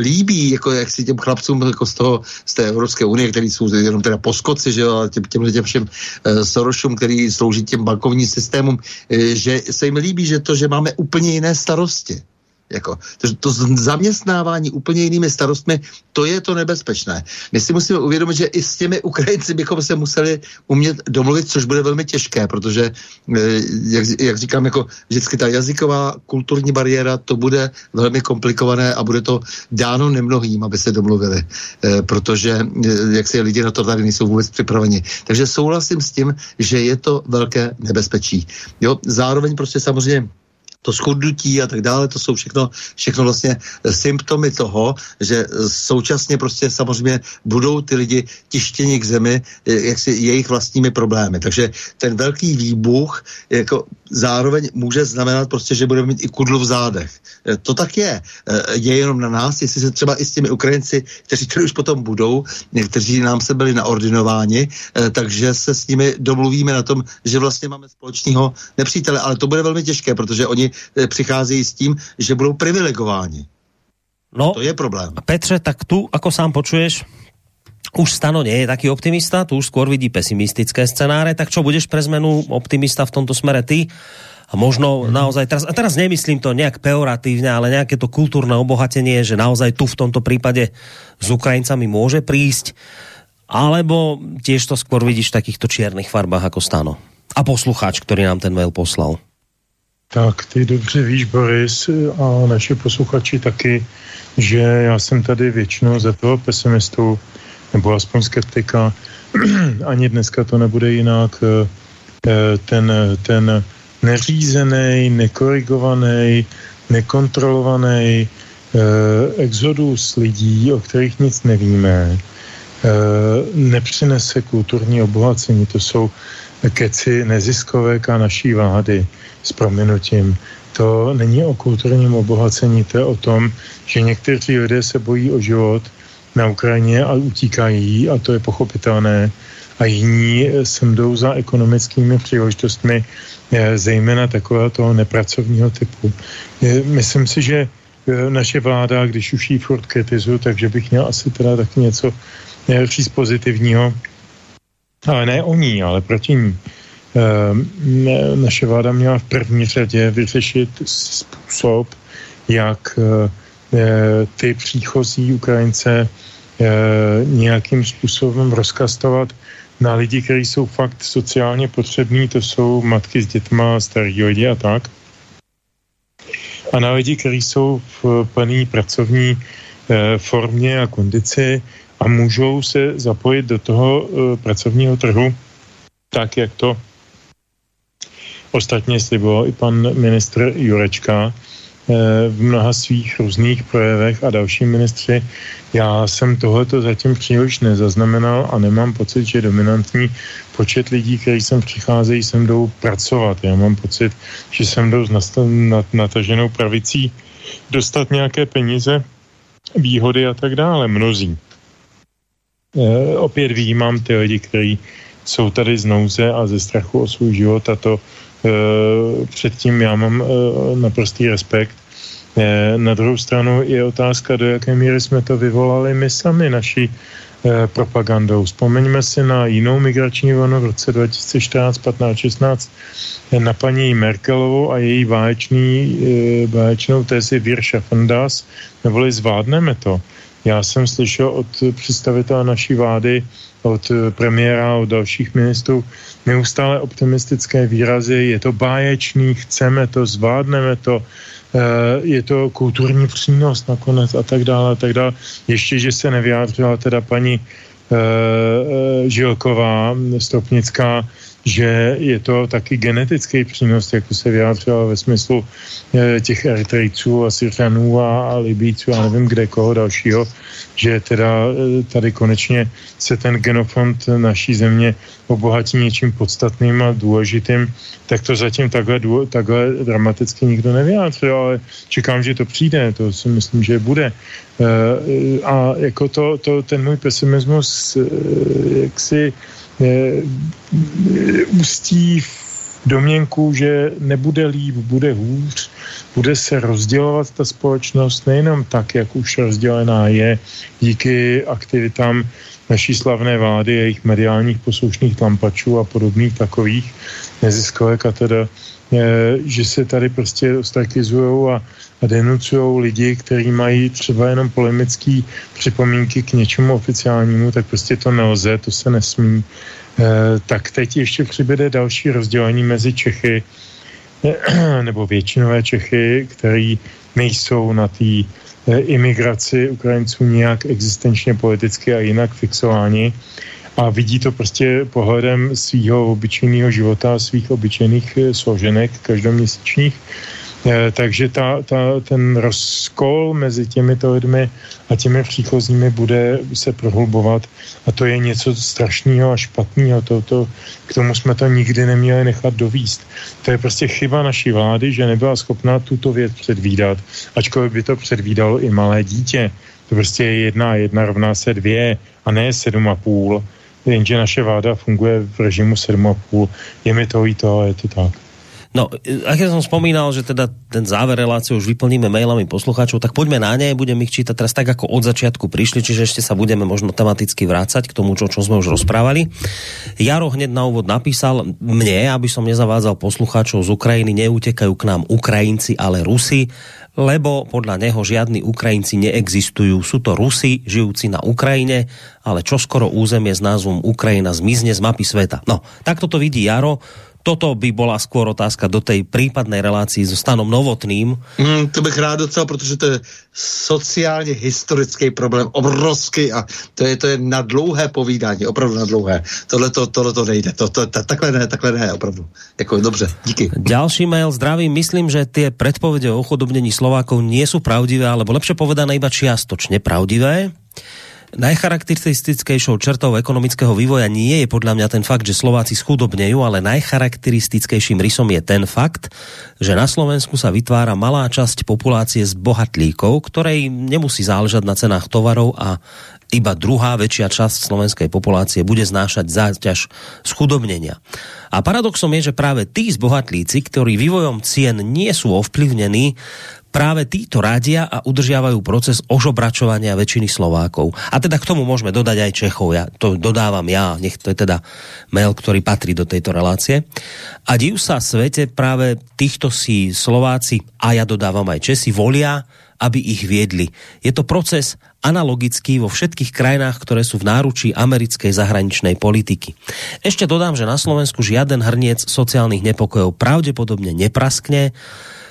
líbí, jako jak si těm chlapcům jako z toho, z té Evropské unie, který jsou jenom teda poskoci, že jo, ale těm, těm, těm všem uh, Sorošům, který slouží těm bankovním systémům, uh, že se jim líbí, že to, že máme úplně jiné starosti. Jako, to, to zaměstnávání úplně jinými starostmi, to je to nebezpečné. My si musíme uvědomit, že i s těmi Ukrajinci bychom se museli umět domluvit, což bude velmi těžké, protože, eh, jak, jak říkám, jako vždycky ta jazyková kulturní bariéra, to bude velmi komplikované a bude to dáno nemnohým, aby se domluvili, eh, protože eh, jak si lidi na to tady nejsou vůbec připraveni. Takže souhlasím s tím, že je to velké nebezpečí. Jo, zároveň prostě samozřejmě to schudnutí a tak dále, to jsou všechno, všechno vlastně symptomy toho, že současně prostě samozřejmě budou ty lidi tištěni k zemi, jak si jejich vlastními problémy. Takže ten velký výbuch jako zároveň může znamenat prostě, že budeme mít i kudlu v zádech. E, to tak je. E, je jenom na nás, jestli se třeba i s těmi Ukrajinci, kteří tady už potom budou, někteří nám se byli naordinováni, takže se s nimi domluvíme na tom, že vlastně máme společného nepřítele, ale to bude velmi těžké, protože oni přicházejí s tím, že budou privilegováni. No, to je problém. Petře, tak tu, ako sám počuješ, už Stano nie je taký optimista, tu už skôr vidí pesimistické scenáre, tak čo budeš pre zmenu optimista v tomto smere ty? A možno mm. naozaj, teraz, a teraz nemyslím to nejak peoratívne, ale nejaké to kultúrne obohatenie, že naozaj tu v tomto prípade s Ukrajincami môže prísť, alebo tiež to skôr vidíš v takýchto čiernych farbách ako Stano. A poslucháč, ktorý nám ten mail poslal. Tak ty dobře víš, Boris, a naše posluchači taky, že já jsem tady většinou za toho pesimistu, nebo aspoň skeptika. Ani dneska to nebude jinak. Eh, eh, ten, ten neřízený, nekorigovaný, nekontrolovaný eh, exodus lidí, o kterých nic nevíme, nepřinese kulturní obohacení. To jsou keci neziskovek a naší vlády s prominutím. To není o kulturním obohacení, to je o tom, že někteří lidé se bojí o život na Ukrajině a utíkají a to je pochopitelné a jiní sem jdou za ekonomickými příležitostmi, eh, zejména takového toho nepracovního typu. Myslím si, že eh, naše vláda, když už ji furt kritizuju, takže bych měl asi teda taky něco eh, říct pozitivního, ale ne o ní, ale proti ní. Naše vláda měla v první řadě vyřešit způsob, jak Eh, ty příchozí Ukrajince eh, nějakým způsobem rozkastovat na lidi, kteří jsou fakt sociálně potřební, to jsou matky s dětma, starý lidi a tak. a na lidi, kteří jsou v plné pracovní eh, formě a kondici a můžou se zapojit do toho eh, pracovního trhu tak, jak to ostatně sliboval i pan ministr Jurečka eh, v mnoha svých různých projevech a další ministři. Já jsem tohleto zatím příliš nezaznamenal a nemám pocit, že dominantní počet lidí, kteří sem přicházejí, sem jdou pracovat. Já mám pocit, že sem jdou s nataženou pravicí dostat nějaké peníze, výhody a tak dále. Mnozí. E, opět výjímám ty lidi, kteří jsou tady z nouze a ze strachu o svůj život a to předtím já mám e, naprostý respekt. E, na druhou stranu je otázka, do jaké míry jsme to vyvolali my sami, naši e, propagandou. Vzpomeňme si na jinou migrační vlnu v roce 2014, 15, 16 na paní Merkelovou a její váječný, váječnou tézi Wir schaffen das, neboli zvládneme to. Já jsem slyšel od představitele naší vlády, od premiéra, od dalších ministrů neustále optimistické výrazy. Je to báječný, chceme to, zvládneme to, eh, je to kulturní přínos nakonec a tak dále a tak dále. Ještě, že se nevyjádřila teda paní eh, eh, Žilková, Stropnická, že je to taky genetický přínos, jako se vyjádřila ve smyslu e, těch Eritrejců a Syřanů a, a Libíců a nevím kde koho dalšího, že teda e, tady konečně se ten genofond naší země obohatí něčím podstatným a důležitým, tak to zatím takhle, takhle dramaticky nikdo nevyjádřil, ale čekám, že to přijde, to si myslím, že bude. E, a jako to, to ten můj pesimismus, jak si ústí v domněnku, že nebude líp, bude hůř, bude se rozdělovat ta společnost nejenom tak, jak už rozdělená je díky aktivitám naší slavné vlády, jejich mediálních poslušných tlampačů a podobných takových neziskovek a teda že se tady prostě ostrakizují a, a denucují lidi, kteří mají třeba jenom polemické připomínky k něčemu oficiálnímu, tak prostě to nelze, to se nesmí. E, tak teď ještě přibude další rozdělení mezi Čechy, nebo většinové Čechy, který nejsou na té imigraci Ukrajinců nějak existenčně politicky a jinak fixováni a vidí to prostě pohledem svého obyčejného života, svých obyčejných eh, složenek každoměsíčních. Eh, takže ta, ta, ten rozkol mezi těmito lidmi a těmi příchozími bude se prohlubovat a to je něco strašného a špatného. To, to, k tomu jsme to nikdy neměli nechat dovíst. To je prostě chyba naší vlády, že nebyla schopná tuto věc předvídat, ačkoliv by to předvídalo i malé dítě. To prostě je jedna jedna rovná se dvě a ne sedm a půl jenže naše vláda funguje v režimu 7,5. Je mi to líto, ale je to tak. No, ak ja som spomínal, že teda ten záver relácie už vyplníme mailami poslucháčov, tak poďme na ne, budem ich čítať teraz tak, ako od začiatku prišli, čiže ešte sa budeme možno tematicky vrácať k tomu, čo, čo sme už rozprávali. Jaro hneď na úvod napísal mne, aby som nezavádzal poslucháčov z Ukrajiny, neutekajú k nám Ukrajinci, ale Rusi lebo podľa neho žiadni Ukrajinci neexistujú. Sú to Rusi, žijúci na Ukrajine, ale čoskoro územie s názvom Ukrajina zmizne z mapy sveta. No, takto to vidí Jaro toto by byla skôr otázka do tej prípadnej relácii so Stanom Novotným. Mm, to bych rád docela, protože to je sociálně historický problém, obrovský a to je, to je na dlouhé povídání, opravdu na dlouhé. Tohle to, tohle to nejde, to, to, to, takhle ne, takhle ne, opravdu. Jako, dobře, díky. Ďalší mail, zdravím, myslím, že tie predpovede o chudobnení Slovákov nie sú pravdivé, alebo lepšie povedané iba čiastočne pravdivé. Najcharakteristickejšou črtou ekonomického vývoja nie je podľa mňa ten fakt, že Slováci schudobnejú, ale najcharakteristickejším rysom je ten fakt, že na Slovensku sa vytvára malá časť populácie z bohatlíkov, ktorej nemusí záležať na cenách tovarov a iba druhá väčšia časť slovenskej populácie bude znášať záťaž schudobnenia. A paradoxom je, že práve tí zbohatlíci, ktorí vývojom cien nie sú ovplyvnení, práve títo radia a udržiavajú proces ožobračovania väčšiny Slovákov. A teda k tomu môžeme dodať aj Čechov. Ja to dodávam ja, nech to je teda mail, ktorý patrí do tejto relácie. A div sa svete práve týchto si Slováci, a ja dodávam aj Česi, volia, aby ich viedli. Je to proces analogický vo všetkých krajinách, ktoré sú v náručí americkej zahraničnej politiky. Ešte dodám, že na Slovensku žiaden hrniec sociálnych nepokojov pravdepodobne nepraskne,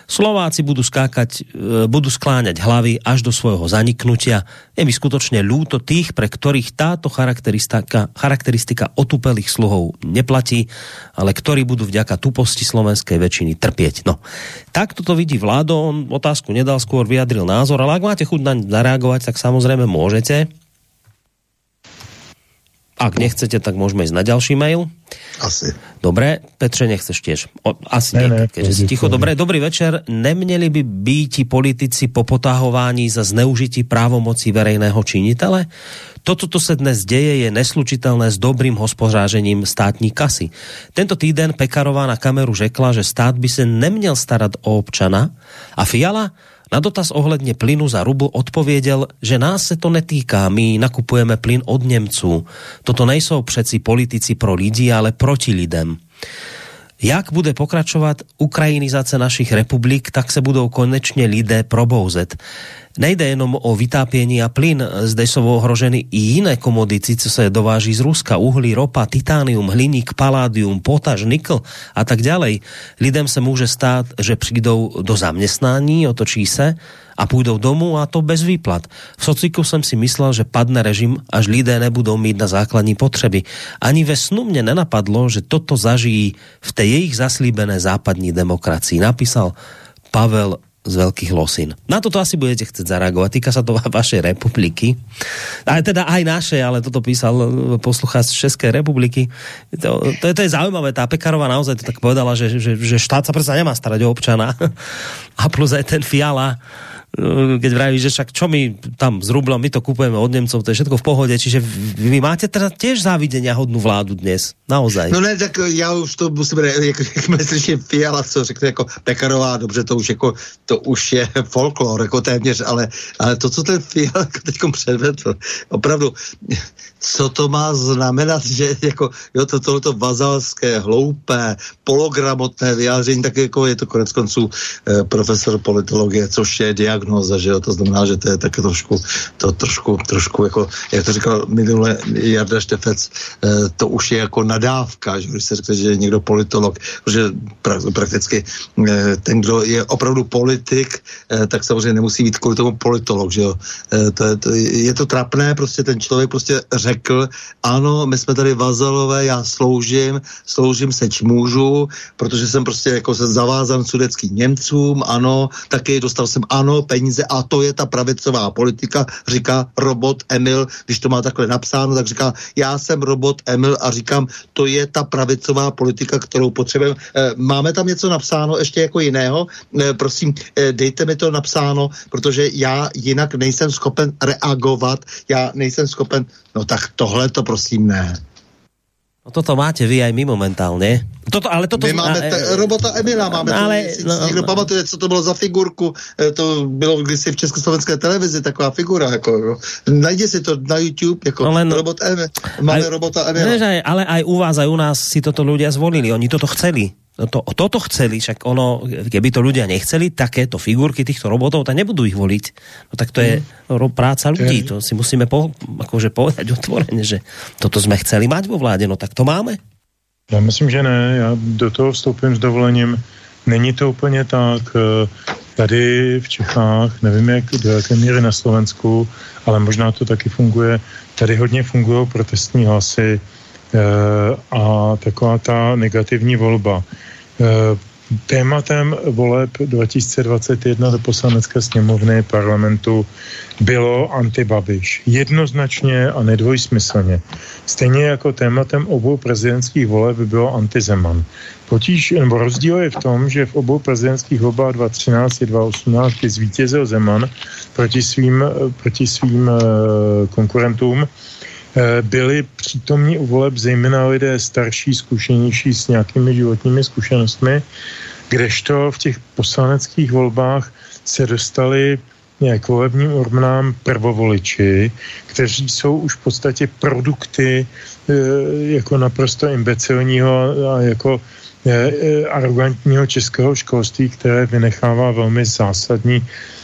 Slováci budú skákať, e, budú skláňať hlavy až do svojho zaniknutia. Je mi skutočne ľúto tých, pre ktorých táto charakteristika, charakteristika otupelých sluhov neplatí, ale ktorí budú vďaka tuposti slovenskej väčšiny trpieť. No, tak toto vidí vládo, on otázku nedal, skôr vyjadril názor, ale ak máte chuť na zareagovať, tak samozrejme môžete. Ak nechcete, tak môžeme ísť na ďalší mail. Asi. Dobre, Petře, nechceš tiež? O, asi ne, nie, ne, keďže si ticho. Dobre, dobrý večer. Neměli by být politici po potahování za zneužití právomocí verejného činitele? Toto, co se dnes děje, je neslučitelné s dobrým hospodářením státní kasy. Tento týden Pekarová na kameru řekla, že stát by se neměl starat o občana a Fiala na dotaz ohledně plynu za rubl odpověděl, že nás se to netýká, my nakupujeme plyn od Němců. Toto nejsou přeci politici pro lidi, ale proti lidem. Jak bude pokračovat ukrajinizace našich republik, tak se budou konečně lidé probouzet. Nejde jenom o vytápění a plyn, zde jsou ohroženy i jiné komodity, co se dováží z Ruska, uhlí, ropa, titánium, hliník, paládium, potaž, nikl a tak ďalej. Lidem se může stát, že přijdou do zaměstnání, otočí se a půjdou domů a to bez výplat. V sociku jsem si myslel, že padne režim, až lidé nebudou mít na základní potřeby. Ani ve snu mě nenapadlo, že toto zažijí v té jejich zaslíbené západní demokracii. Napísal Pavel z veľkých losin. Na toto asi budete chcieť zareagovať. Týka sa to vašej republiky. Ale teda aj naše, ale toto písal poslucháč z Českej republiky. To, to, je, to je zaujímavé. Tá Pekarová naozaj to tak povedala, že, že, že štát sa predsa nemá starať o občana. A plus aj ten Fiala keď vraví, že však čo my tam s rublom, my to kupujeme od Němcov, to je všetko v pohodě, čiže vy máte teda těž závidenia hodnou vládu dnes, naozaj. No ne, tak já už to musím, jak, jak slyším Fiala, co řekne jako Pekarová, dobře, to už jako, to už je folklor, jako téměř, ale, ale to, co ten Fiala teď předvedl, opravdu, co to má znamenat, že jako, jo, to tohleto vazalské, hloupé, pologramotné vyjádření, tak jako je to konec konců eh, profesor politologie, což je diag diagnóza, že jo, to znamená, že to je také trošku, to trošku, trošku jako, jak to říkal minule Jarda Štefec, eh, to už je jako nadávka, že když se řekne, že je někdo politolog, protože pra, prakticky eh, ten, kdo je opravdu politik, eh, tak samozřejmě nemusí být kvůli tomu politolog, že jo. To je, to, je to trapné, prostě ten člověk prostě řekl, ano, my jsme tady vazalové, já sloužím, sloužím seč můžu, protože jsem prostě jako se zavázan sudeckým Němcům, ano, taky dostal jsem ano, peníze a to je ta pravicová politika, říká robot Emil, když to má takhle napsáno, tak říká, já jsem robot Emil a říkám, to je ta pravicová politika, kterou potřebujeme. E, máme tam něco napsáno ještě jako jiného? E, prosím, e, dejte mi to napsáno, protože já jinak nejsem schopen reagovat, já nejsem schopen, no tak tohle to prosím ne. No toto máte vy aj my momentálne. Toto, ale toto... My máme t- robota Emila, máme ale, to, no, někdo no, pamatuje, co to bylo za figurku, e, to bylo kdysi v Československé televizi, taková figura, jako, jo. najdi si to na YouTube, jako no, len, robot Emil, máme aj, robota Emila. Ale aj u vás, aj u nás si toto ľudia zvolili, oni toto chceli. No to, toto chceli, však ono, keby to ľudia nechceli, takéto figurky týchto robotov, tak nebudú ich voliť. No tak to je mm. práca ľudí, to si musíme po, akože povedať otvorene, že toto sme chceli mať vo vláde, no tak to máme. Já myslím, že ne, já do toho vstoupím s dovolením. Není to úplně tak. Tady v Čechách, nevím, jak, do jaké míry na Slovensku, ale možná to taky funguje. Tady hodně fungují protestní hlasy, a taková ta negativní volba. Eh, tématem voleb 2021 do poslanecké sněmovny parlamentu bylo antibabiš. Jednoznačně a nedvojsmyslně. Stejně jako tématem obou prezidentských voleb bylo antizeman. Potíž, nebo rozdíl je v tom, že v obou prezidentských volbách 2013 a 2018 zvítězil Zeman proti svým, proti svým konkurentům Eh, byli přítomní u voleb zejména lidé starší, zkušenější s nějakými životními zkušenostmi, kdežto v těch poslaneckých volbách se dostali k volebním urnám prvovoliči, kteří jsou už v podstatě produkty eh, jako naprosto imbecilního a jako eh, arrogantního českého školství, které vynechává velmi zásadní Eh,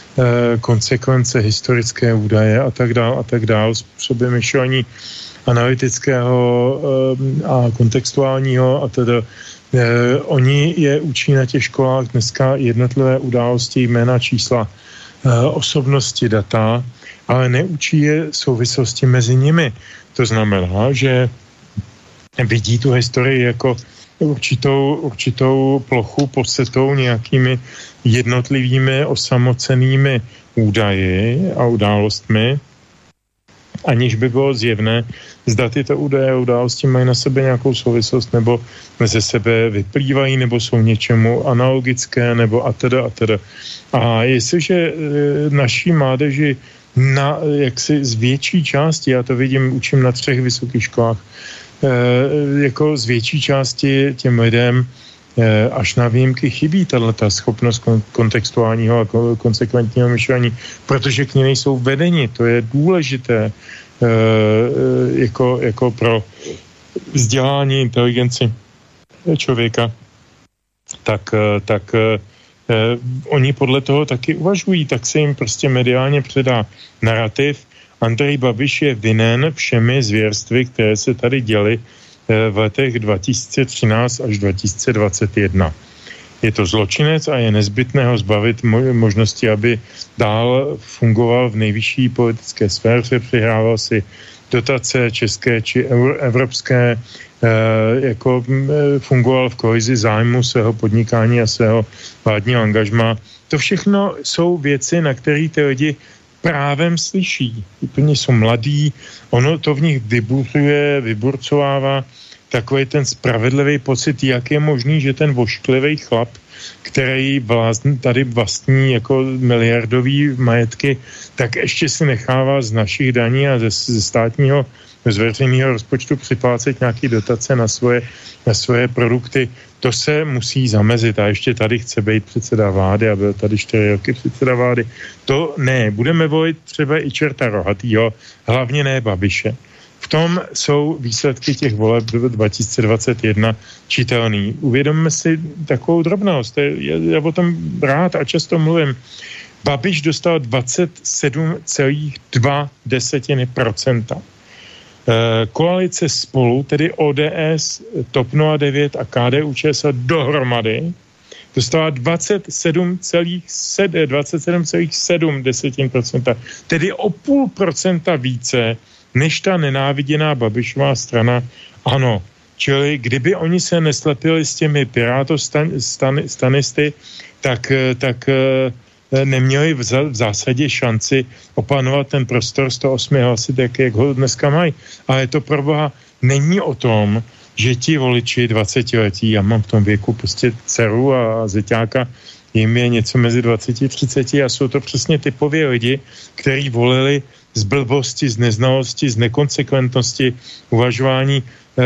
konsekvence, historické údaje a tak dále a tak dále, způsobem myšlení analytického eh, a kontextuálního a teda Eh, oni je učí na těch školách dneska jednotlivé události, jména, čísla, eh, osobnosti, data, ale neučí je souvislosti mezi nimi. To znamená, že vidí tu historii jako určitou, určitou plochu podsetou nějakými jednotlivými osamocenými údaji a událostmi, aniž by bylo zjevné, zda tyto údaje a události mají na sebe nějakou souvislost, nebo ze sebe vyplývají, nebo jsou něčemu analogické, nebo a teda a teda. A jestliže e, naší mládeži na jaksi z větší části, já to vidím, učím na třech vysokých školách, e, jako z větší části těm lidem až na výjimky chybí tato schopnost kontextuálního a konsekventního myšlení, protože k ní nejsou vedeni. To je důležité eh, jako, jako pro vzdělání inteligenci člověka. Tak, eh, tak eh, oni podle toho taky uvažují, tak se jim prostě mediálně předá narrativ. Andrej Babiš je vinen všemi zvěrstvy, které se tady děly Eh, v letech 2013 až 2021. Je to zločinec a je nezbytné ho zbavit možnosti, aby dál fungoval v nejvyšší politické sféře, přihrával si dotace české či evropské, eh, jako mm, eh, fungoval v kolizi zájmu svého podnikání a svého vládního angažma. To všechno jsou věci, na které ty lidi právem slyší. Úplně jsou mladí, ono to v nich vyburcuje, vyburcovává takový ten spravedlivý pocit, jak je možný, že ten vošklivý chlap, který vlastní, tady vlastní jako miliardový majetky, tak ještě si nechává z našich daní a ze, ze státního, z veřejného rozpočtu připlácet nějaký dotace na svoje, na svoje produkty. To se musí zamezit a ještě tady chce být předseda vlády a byl tady čtyři roky předseda vlády. To ne, budeme volit třeba i čerta rohatýho, hlavně ne Babiše. V tom jsou výsledky těch voleb 2021 čitelný. Uvědomme si takovou drobnost. Já, já o tom rád a často mluvím. Babiš dostal 27,2 desetiny procenta. Eh, koalice spolu, tedy ODS, TOP 09 a KDU ČSL dohromady, dostala 27,7 27, desetin procenta, tedy o půl procenta více než ta nenáviděná Babišová strana. Ano, čili kdyby oni se neslepili s těmi pirátostanisty, tak, tak eh, neměli v, zásadě šanci opanovat ten prostor 108 hlasit, jak, jak ho dneska mají. Ale to pro boha není o tom, že ti voliči 20 letí, já mám v tom věku prostě dceru a zeťáka, jim je něco mezi 20 a 30 a jsou to přesně typově lidi, kteří volili z blbosti, z neznalosti, z nekonsekventnosti uvažování eh,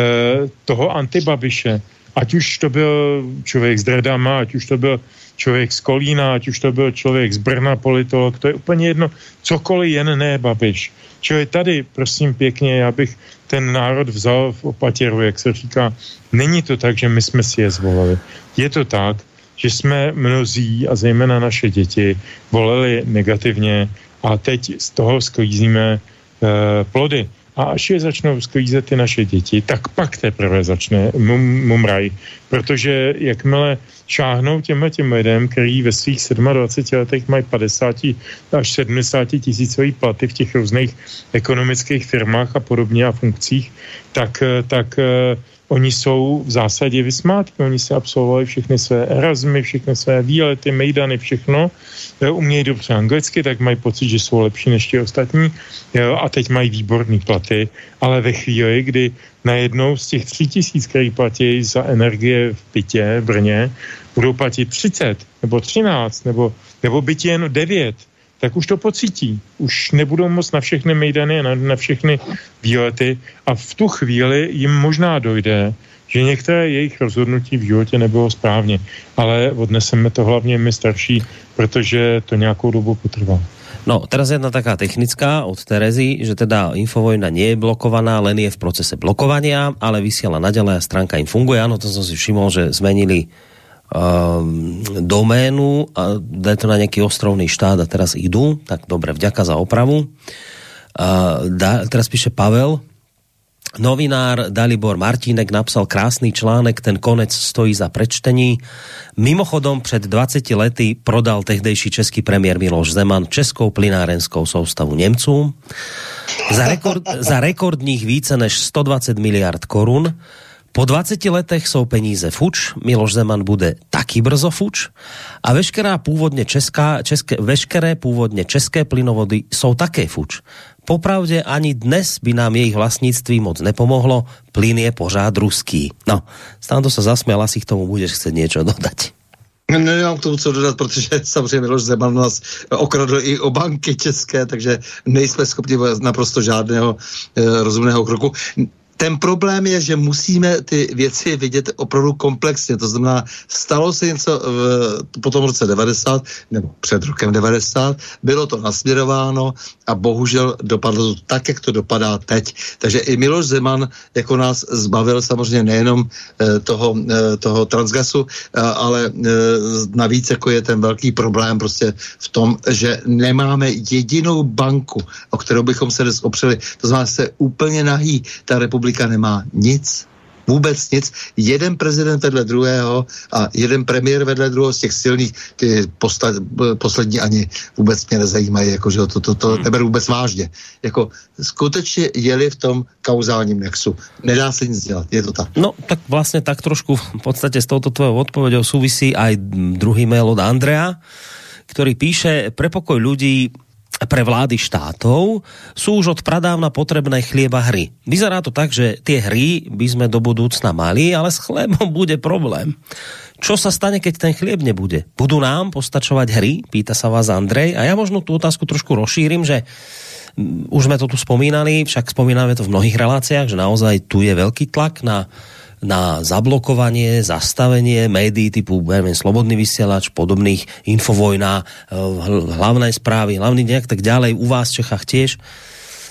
toho antibabiše. Ať už to byl člověk z Dredama, ať už to byl člověk z Kolína, ať už to byl člověk z Brna, politolog, to je úplně jedno, cokoliv jen ne Babiš. Čili tady, prosím pěkně, já bych ten národ vzal v opatěru, jak se říká. Není to tak, že my jsme si je zvolili. Je to tak, že jsme mnozí a zejména naše děti volili negativně a teď z toho sklízíme e, plody. A až je začnou sklízet ty naše děti, tak pak teprve začne mum, mumraj. Protože jakmile šáhnou těmhle těm lidem, který ve svých 27 letech mají 50 až 70 tisícový platy v těch různých ekonomických firmách a podobně a funkcích, tak, tak eh, Oni jsou v zásadě vysmátky, oni se absolvovali všechny své Erasmy, všechny své výlety, mejdany, všechno. Umějí dobře anglicky, tak mají pocit, že jsou lepší než ti ostatní jo, a teď mají výborné platy, ale ve chvíli, kdy najednou z těch tři tisíc, který platí za energie v bytě v Brně, budou platit 30 nebo 13 nebo, nebo bytě jen 9, tak už to pocítí. Už nebudou moc na všechny mejdany, na, na všechny výlety a v tu chvíli jim možná dojde, že některé jejich rozhodnutí v životě nebylo správně. Ale odneseme to hlavně my starší, protože to nějakou dobu potrvá. No, teraz jedna taká technická od Terezy, že teda Infovojna nie je blokovaná, len je v procese blokovania, ale vysiela naďalej a stránka im funguje. Áno, to som si všimol, že zmenili um, doménu a dá to na nejaký ostrovný štát a teraz idú, tak dobre, vďaka za opravu. Uh, dá, teraz píše Pavel, Novinár Dalibor Martinek napsal krásný článek, ten konec stojí za prečtení. Mimochodom před 20 lety prodal tehdejší český premiér Miloš Zeman českou plynárenskou soustavu Němcům za, rekord, za rekordních více než 120 miliard korun. Po 20 letech jsou peníze fuč, Miloš Zeman bude taky brzo fuč a veškerá původně česká, české, veškeré původně české plynovody jsou také fuč. Popravdě ani dnes by nám jejich vlastnictví moc nepomohlo, plyn je pořád ruský. No, Stando se zasměl, asi k tomu budeš chcet něco dodat. Nemám k tomu co dodat, protože samozřejmě Miloš Zeman nás okradl i o banky české, takže nejsme schopni naprosto žádného e, rozumného kroku ten problém je, že musíme ty věci vidět opravdu komplexně. To znamená, stalo se něco v, po tom roce 90, nebo před rokem 90, bylo to nasměrováno a bohužel dopadlo to tak, jak to dopadá teď. Takže i Miloš Zeman jako nás zbavil samozřejmě nejenom eh, toho, eh, toho transgasu, eh, ale navíc jako je ten velký problém prostě v tom, že nemáme jedinou banku, o kterou bychom se dnes opřeli. To znamená, se úplně nahý ta republika republika nemá nic, vůbec nic. Jeden prezident vedle druhého a jeden premiér vedle druhého z těch silných, ty posta, poslední ani vůbec mě nezajímají, jako, že to, to, to hmm. neberu vůbec vážně. Jako skutečně jeli v tom kauzálním nexu. Nedá se nic dělat, je to tak. No, tak vlastně tak trošku v podstatě s touto tvojou odpověďou souvisí aj druhý mail od Andrea, který píše, pre pokoj ľudí pre vlády štátov sú už od pradávna potrebné chlieba hry. Vyzerá to tak, že tie hry by sme do budúcna mali, ale s chlebom bude problém. Čo sa stane, keď ten chlieb nebude? Budú nám postačovať hry? Pýta sa vás Andrej. A ja možno tú otázku trošku rozšírim, že mm, už sme to tu spomínali, však spomíname to v mnohých reláciách, že naozaj tu je veľký tlak na na zablokovanie, zastavenie médií typu neviem, Slobodný vysielač, podobných Infovojna, eh, hlavné správy, hlavný nejak tak ďalej, u vás v Čechách tiež,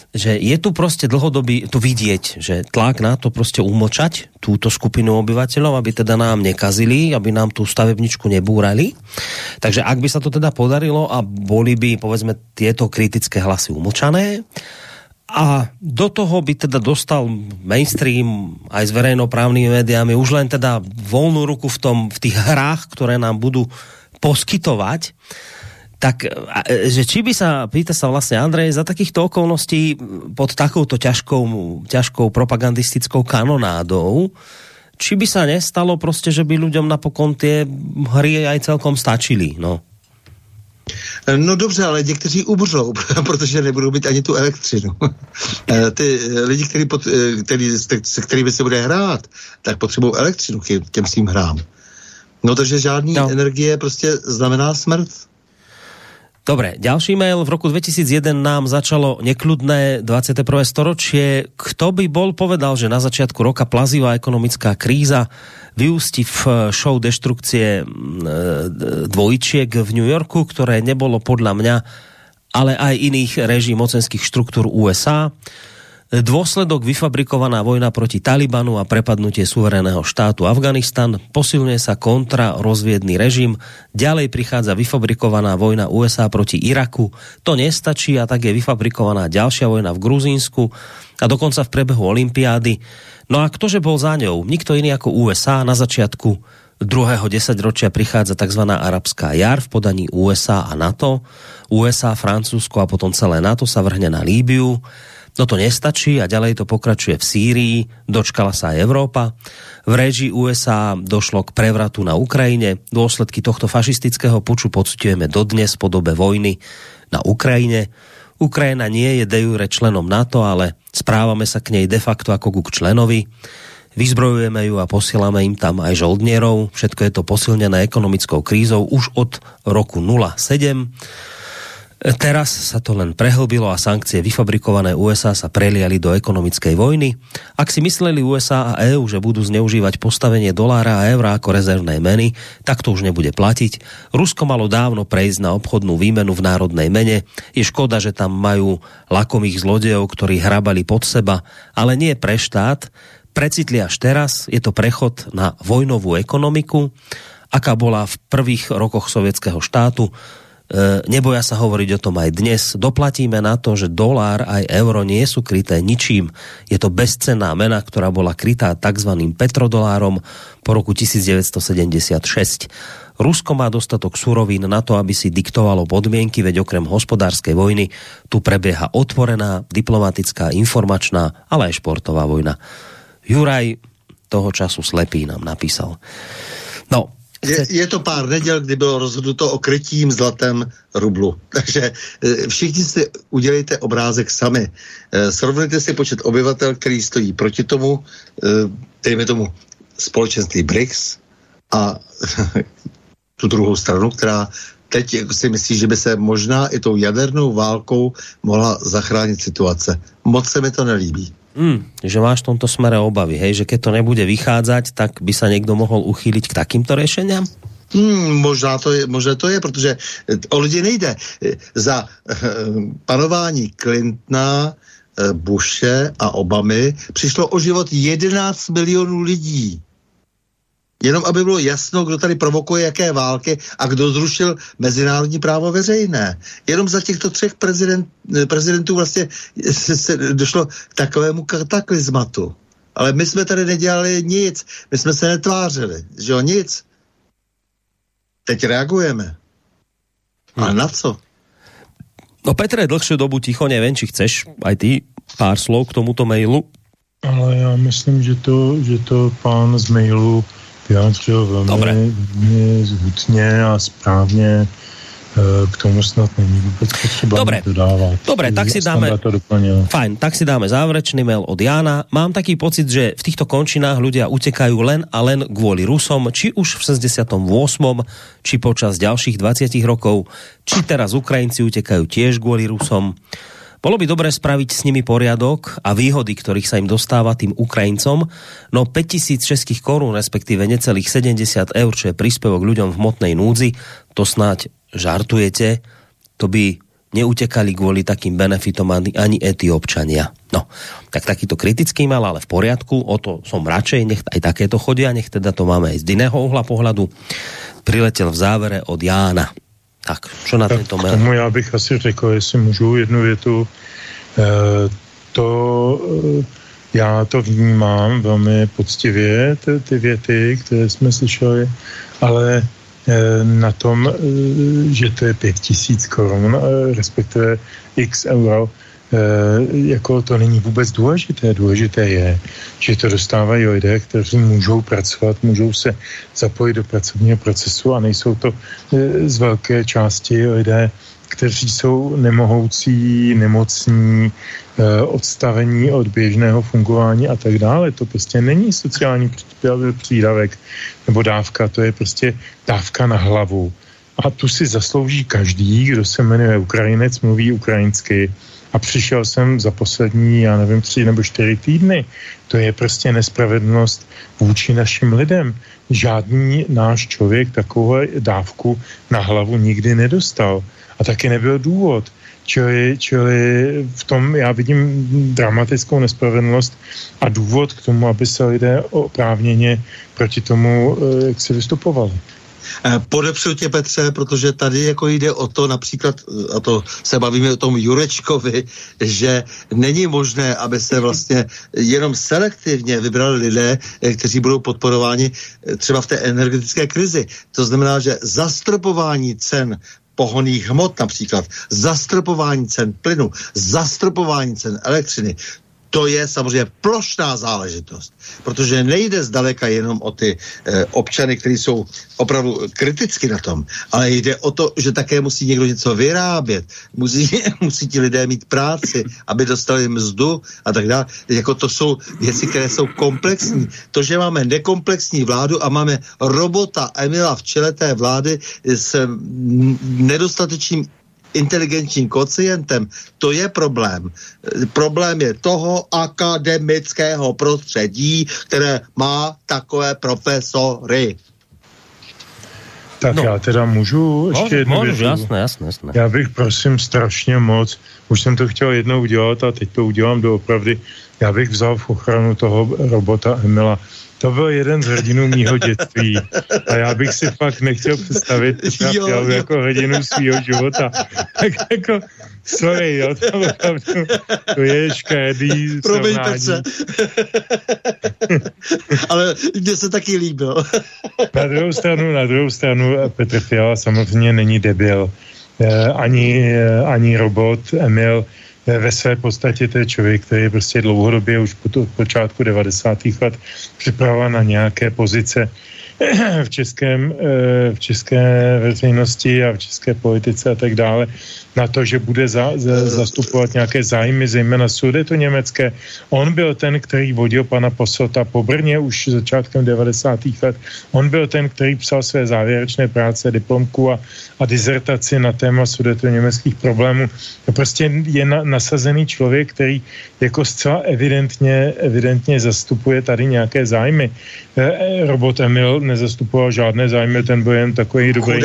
že je tu prostě dlhodobý, to vidieť, že tlak na to prostě umočať túto skupinu obyvateľov, aby teda nám nekazili, aby nám tu stavebničku nebúrali. Takže ak by sa to teda podarilo a boli by, povedzme, tieto kritické hlasy umočané, a do toho by teda dostal mainstream aj s verejnoprávnymi médiami už len teda volnú ruku v, tom, v tých hrách, ktoré nám budú poskytovať, tak že či by sa, pýta sa vlastne Andrej, za takýchto okolností pod takouto ťažkou, ťažkou propagandistickou kanonádou, či by sa nestalo prostě, že by ľuďom napokon tie hry aj celkom stačili, no? No dobře, ale někteří umřou, protože nebudou mít ani tu elektřinu. Eh, ty lidi, který pot, eh, který, se kterými se bude hrát, tak potřebují elektřinu k těm svým hrám. No takže žádný no. energie prostě znamená smrt. Dobre, ďalší mail. V roku 2001 nám začalo nekľudné 21. storočie. Kto by bol povedal, že na začiatku roka plazivá ekonomická kríza vyústi v eh, show deštrukcie mm, eh, dvojčiek v New Yorku, ktoré nebolo podľa mňa, ale aj iných režim mocenských štruktúr USA dôsledok vyfabrikovaná vojna proti Talibanu a prepadnutie suverénneho štátu Afganistan, posilňuje sa kontra rozviedný režim, ďalej prichádza vyfabrikovaná vojna USA proti Iraku, to nestačí a tak je vyfabrikovaná ďalšia vojna v Gruzínsku a dokonca v prebehu Olympiády. No a ktože bol za ňou? Nikto iný ako USA na začiatku druhého desaťročia prichádza tzv. arabská jar v podaní USA a NATO. USA, Francúzsko a potom celé NATO sa vrhne na Líbiu. No to nestačí a ďalej to pokračuje v Sýrii, dočkala sa aj Európa. V režii USA došlo k prevratu na Ukrajine. Dôsledky tohto fašistického puču pocitujeme dodnes v podobe vojny na Ukrajine. Ukrajina nie je de jure členom NATO, ale správame sa k nej de facto ako k členovi. Vyzbrojujeme ju a posielame im tam aj žoldnierov. Všetko je to posilnené ekonomickou krízou už od roku 07. Teraz sa to len prehlbilo a sankcie vyfabrikované USA sa preliali do ekonomickej vojny. Ak si mysleli USA a EU, že budú zneužívať postavenie dolára a eura ako rezervnej meny, tak to už nebude platiť. Rusko malo dávno prejsť na obchodnú výmenu v národnej mene. Je škoda, že tam majú lakomých zlodejov, ktorí hrabali pod seba, ale nie pre štát. Precitli až teraz, je to prechod na vojnovú ekonomiku, aká bola v prvých rokoch sovětského štátu neboja sa hovoriť o tom aj dnes. Doplatíme na to, že dolár aj euro nie sú kryté ničím. Je to bezcenná mena, ktorá bola krytá tzv. petrodolárom po roku 1976. Rusko má dostatok surovín na to, aby si diktovalo podmienky, veď okrem hospodárskej vojny tu prebieha otvorená, diplomatická, informačná, ale aj športová vojna. Juraj toho času slepý nám napísal. No, je, je to pár neděl, kdy bylo rozhodnuto o krytím zlatem rublu. Takže e, všichni si udělejte obrázek sami. E, srovnejte si počet obyvatel, který stojí proti tomu, e, dejme tomu společenství BRICS a tu druhou stranu, která teď si myslí, že by se možná i tou jadernou válkou mohla zachránit situace. Moc se mi to nelíbí. Mm, že máš v tomto smere obavy, hej, že keď to nebude vychádzať, tak by sa někdo mohl uchýliť k takýmto řešeniam? Hmm, možná, to je, možná to je, protože o lidi nejde. Za uh, panování Clintona, uh, Bushe a Obamy přišlo o život 11 milionů lidí. Jenom aby bylo jasno, kdo tady provokuje jaké války a kdo zrušil mezinárodní právo veřejné. Jenom za těchto třech prezident, prezidentů vlastně se, se došlo k takovému kataklizmatu. Ale my jsme tady nedělali nic. My jsme se netvářili, že jo, nic. Teď reagujeme. A hmm. na co? No Petre, dlhšiu dobu ticho, nevím, či chceš aj ty pár slov k tomuto mailu? Ale já myslím, že to, že to pán z mailu vyjádřil velmi, Dobre. velmi zhutně a správně e, k tomu snad není vůbec potřeba Dobre. dodávat. Dobre, tak si dáme, to fajn, tak si dáme záverečný mail od Jana. Mám taký pocit, že v týchto končinách ľudia utekajú len a len kvôli Rusom, či už v 68. či počas ďalších 20 rokov, či teraz Ukrajinci utekajú tiež kvôli Rusom. Bolo by dobré spraviť s nimi poriadok a výhody, ktorých sa im dostáva tým Ukrajincom, no 5000 českých korún, respektíve necelých 70 eur, čo je príspevok ľuďom v motnej núdzi, to snáď žartujete, to by neutekali kvôli takým benefitom ani, ani etiópčania. No, tak takýto kritický mal, ale v poriadku, o to som radšej, nech aj takéto chodia, nech teda to máme aj z iného uhla pohľadu. Priletel v závere od Jána. Tak, co na tento mail? Tomu já bych asi řekl, jestli můžu jednu větu. E, to e, já to vnímám velmi poctivě, ty, ty věty, které jsme slyšeli, ale e, na tom, že to je pět tisíc korun, respektive x euro, Eh, jako to není vůbec důležité. Důležité je, že to dostávají lidé, kteří můžou pracovat, můžou se zapojit do pracovního procesu a nejsou to eh, z velké části lidé, kteří jsou nemohoucí, nemocní, eh, odstavení od běžného fungování a tak dále. To prostě není sociální přídavek nebo dávka, to je prostě dávka na hlavu. A tu si zaslouží každý, kdo se jmenuje Ukrajinec, mluví ukrajinsky, a přišel jsem za poslední, já nevím, tři nebo čtyři týdny. To je prostě nespravedlnost vůči našim lidem. Žádný náš člověk takovou dávku na hlavu nikdy nedostal. A taky nebyl důvod. Čili, čili v tom já vidím dramatickou nespravedlnost a důvod k tomu, aby se lidé oprávněně proti tomu eh, jak si vystupovali. Eh, podepřu tě, Petře, protože tady jako jde o to například, eh, a to se bavíme o tom Jurečkovi, že není možné, aby se vlastně jenom selektivně vybrali lidé, eh, kteří budou podporováni třeba v té energetické krizi. To znamená, že zastropování cen pohoných hmot například, zastropování cen plynu, zastropování cen elektřiny, to je samozřejmě plošná záležitost, protože nejde zdaleka jenom o ty e, občany, kteří jsou opravdu kriticky na tom, ale jde o to, že také musí někdo něco vyrábět, musí, musí ti lidé mít práci, aby dostali mzdu a tak dále. Jako to jsou věci, které jsou komplexní. To, že máme nekomplexní vládu a máme robota Emila v čele té vlády s nedostatečným inteligentním kocientem, to je problém. Problém je toho akademického prostředí, které má takové profesory. Tak no. já teda můžu ještě jednu můžu, větu. jasné, jasné, jasné. Já bych prosím strašně moc, už jsem to chtěl jednou udělat a teď to udělám doopravdy, já bych vzal v ochranu toho robota Emila to byl jeden z hrdinů mýho dětství. A já bych si fakt nechtěl představit Petra Fialu jako hrdinu svého života. Tak jako, sorry, jo, to opravdu, to je škédý Promiň, Petře. Ale mně se taky líbil. na druhou stranu, na druhou stranu Petr Fiala samozřejmě není debil. Eh, ani, eh, ani robot Emil ve své podstatě to je člověk, který je prostě dlouhodobě už po to, počátku 90. let připravoval na nějaké pozice v, českém, eh, v české veřejnosti a v české politice a tak dále na to, že bude za, za, zastupovat nějaké zájmy, zejména sudeto německé. On byl ten, který vodil pana Posota po Brně už začátkem 90. let. On byl ten, který psal své závěrečné práce, diplomku a, a dizertaci na téma sudeto německých problémů. To prostě je na, nasazený člověk, který jako zcela evidentně, evidentně zastupuje tady nějaké zájmy. E, e, robot Emil nezastupoval žádné zájmy, ten byl jen takový dobrý.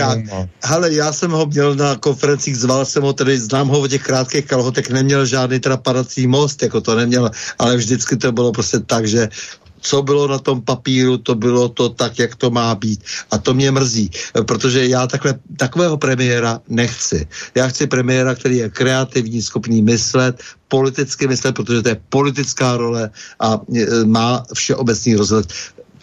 Ale já jsem ho měl na konferencích, zval jsem ho, tedy znám ho o těch krátkých kalhotek, neměl žádný teda padací most, jako to neměl, ale vždycky to bylo prostě tak, že co bylo na tom papíru, to bylo to tak, jak to má být. A to mě mrzí, protože já takhle, takového premiéra nechci. Já chci premiéra, který je kreativní, schopný myslet, politicky myslet, protože to je politická role a e, má všeobecný rozhled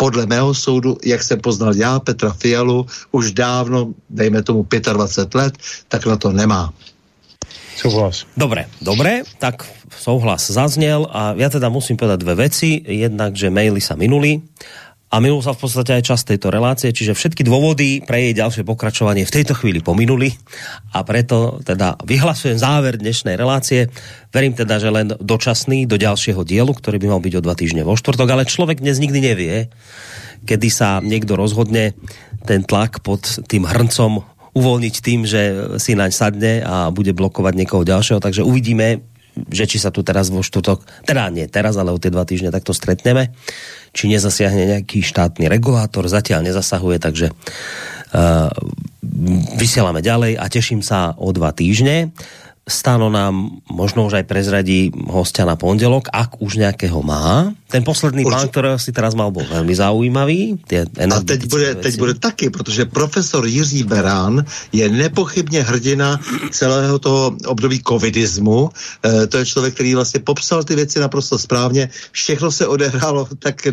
podle mého soudu, jak jsem poznal já, Petra Fialu, už dávno, dejme tomu 25 let, tak na to nemá. Souhlas. Dobre, dobre, tak souhlas zazněl a ja teda musím povedať dve veci. Jednak, že maily sa minuli a minul sa v podstate aj čas tejto relácie, čiže všetky dôvody pre jej ďalšie pokračovanie v tejto chvíli pominuli a preto teda vyhlasujem záver dnešnej relácie. Verím teda, že len dočasný do ďalšieho dielu, ktorý by mal byť o dva týždne vo štvrtok, ale človek dnes nikdy nevie, kedy sa niekto rozhodne ten tlak pod tým hrncom uvoľniť tým, že si naň sadne a bude blokovať niekoho ďalšieho, takže uvidíme, že či sa tu teraz vo štvrtok, teda nie teraz, ale o tie dva týždne takto stretneme, či nezasiahne nejaký štátny regulátor, zatiaľ nezasahuje, takže uh, vysielame ďalej a teším sa o dva týždne. Stano nám možno už aj prezradí hostia na pondelok, ak už nejakého má. Ten posledný Určitě. plán, kterého si teraz mal, byl velmi zaujímavý. A teď bude, teď bude taky, protože profesor Jiří Berán je nepochybně hrdina celého toho období covidismu. E, to je člověk, který vlastně popsal ty věci naprosto správně. Všechno se odehrálo tak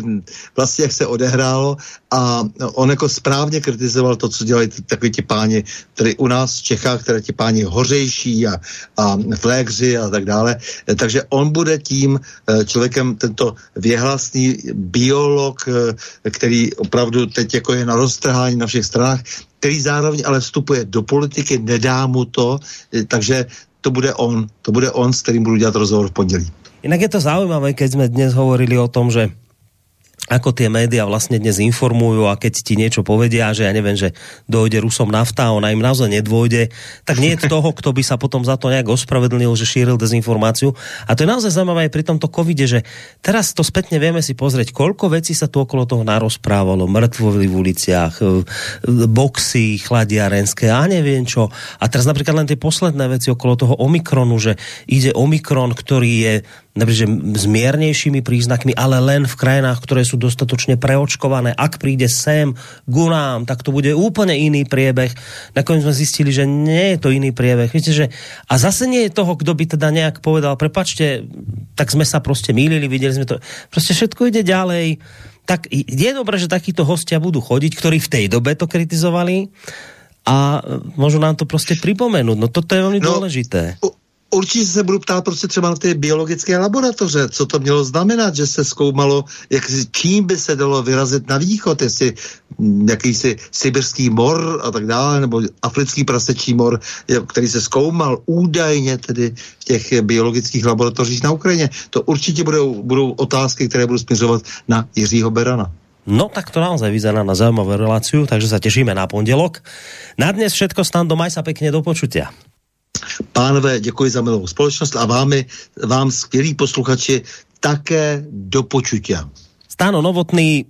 vlastně, jak se odehrálo a on jako správně kritizoval to, co dělají takový ti páni, který u nás v Čechách, které ti páni hořejší a, a flégři a tak dále. E, takže on bude tím e, člověkem, tento věhlasný biolog, eh, který opravdu teď jako je na roztrhání na všech stranách, který zároveň ale vstupuje do politiky, nedá mu to, eh, takže to bude on, to bude on, s kterým budu dělat rozhovor v pondělí. Inak je to zaujímavé, keď jsme dnes hovorili o tom, že ako tie média vlastne dnes informujú a keď ti niečo povedia, že ja neviem, že dojde Rusom nafta ona im naozaj nedôjde, tak nie je toho, kto by sa potom za to nejak ospravedlnil, že šíril dezinformáciu. A to je naozaj zaujímavé aj pri tomto covide, že teraz to spätne vieme si pozrieť, koľko vecí sa tu okolo toho narozprávalo, mŕtvovili v uliciach, e, boxy, chladiarenské a neviem čo. A teraz napríklad len tie posledné veci okolo toho Omikronu, že ide Omikron, ktorý je napríklad, s miernejšími príznakmi, ale len v krajinách, ktoré sú dostatočne preočkované. Ak príde sem ku nám, tak to bude úplne iný priebeh. Nakoniec sme zistili, že nie je to iný priebeh. Víte, že a zase nie je toho, kdo by teda nejak povedal, prepačte, tak sme sa prostě mýlili, videli sme to. Prostě všetko ide ďalej. Tak je dobré, že takíto hostia budú chodiť, ktorí v tej dobe to kritizovali a môžu nám to prostě pripomenúť. No toto je veľmi no, dôležité. Určitě se budu ptát prostě třeba na ty biologické laboratoře, co to mělo znamenat, že se zkoumalo, jak, čím by se dalo vyrazit na východ, jestli jakýsi sibirský mor a tak dále, nebo africký prasečí mor, který se zkoumal údajně tedy v těch biologických laboratořích na Ukrajině. To určitě budou, budou otázky, které budou směřovat na Jiřího Berana. No tak to naozaj vyzerá na zaujímavú reláciu, takže sa tešíme na pondelok. Na dnes všetko, Stando, maj sa pekne do počutia. Pánové, děkuji za milou společnost a vámi, vám skvělí posluchači také do počutia. Stáno Novotný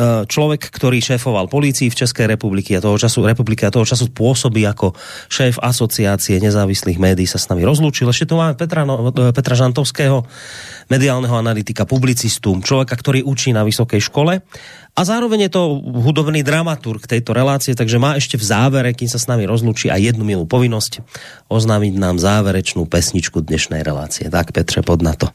človek, ktorý šéfoval policii v Českej republiky a toho času, republiky a toho času pôsobí ako šéf asociácie nezávislých médií, sa s nami rozlúčil. Ešte tu máme Petra, no, Petra Žantovského, mediálneho analytika, publicistu, človeka, ktorý učí na vysokej škole a zároveň je to hudobný dramaturg tejto relácie, takže má ešte v závere, kým sa s nami rozlučí, aj jednu milú povinnosť oznámiť nám záverečnú pesničku dnešnej relácie. Tak Petře, pod na to.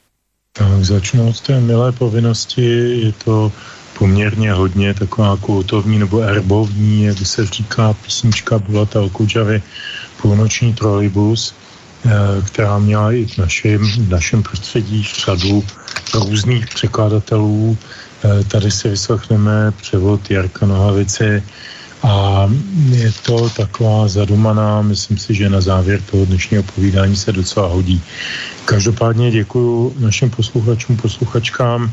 Tak začnu od té milé povinnosti. Je to poměrně hodně taková kultovní nebo erbovní, jak se říká písnička Bulata Okudžavy Půlnoční trolejbus, eh, která měla i v našem, v našem prostředí řadu různých překladatelů. Eh, tady si vyslechneme převod Jarka Nohavici a je to taková zadumaná, myslím si, že na závěr toho dnešního povídání se docela hodí. Každopádně děkuji našim posluchačům, posluchačkám,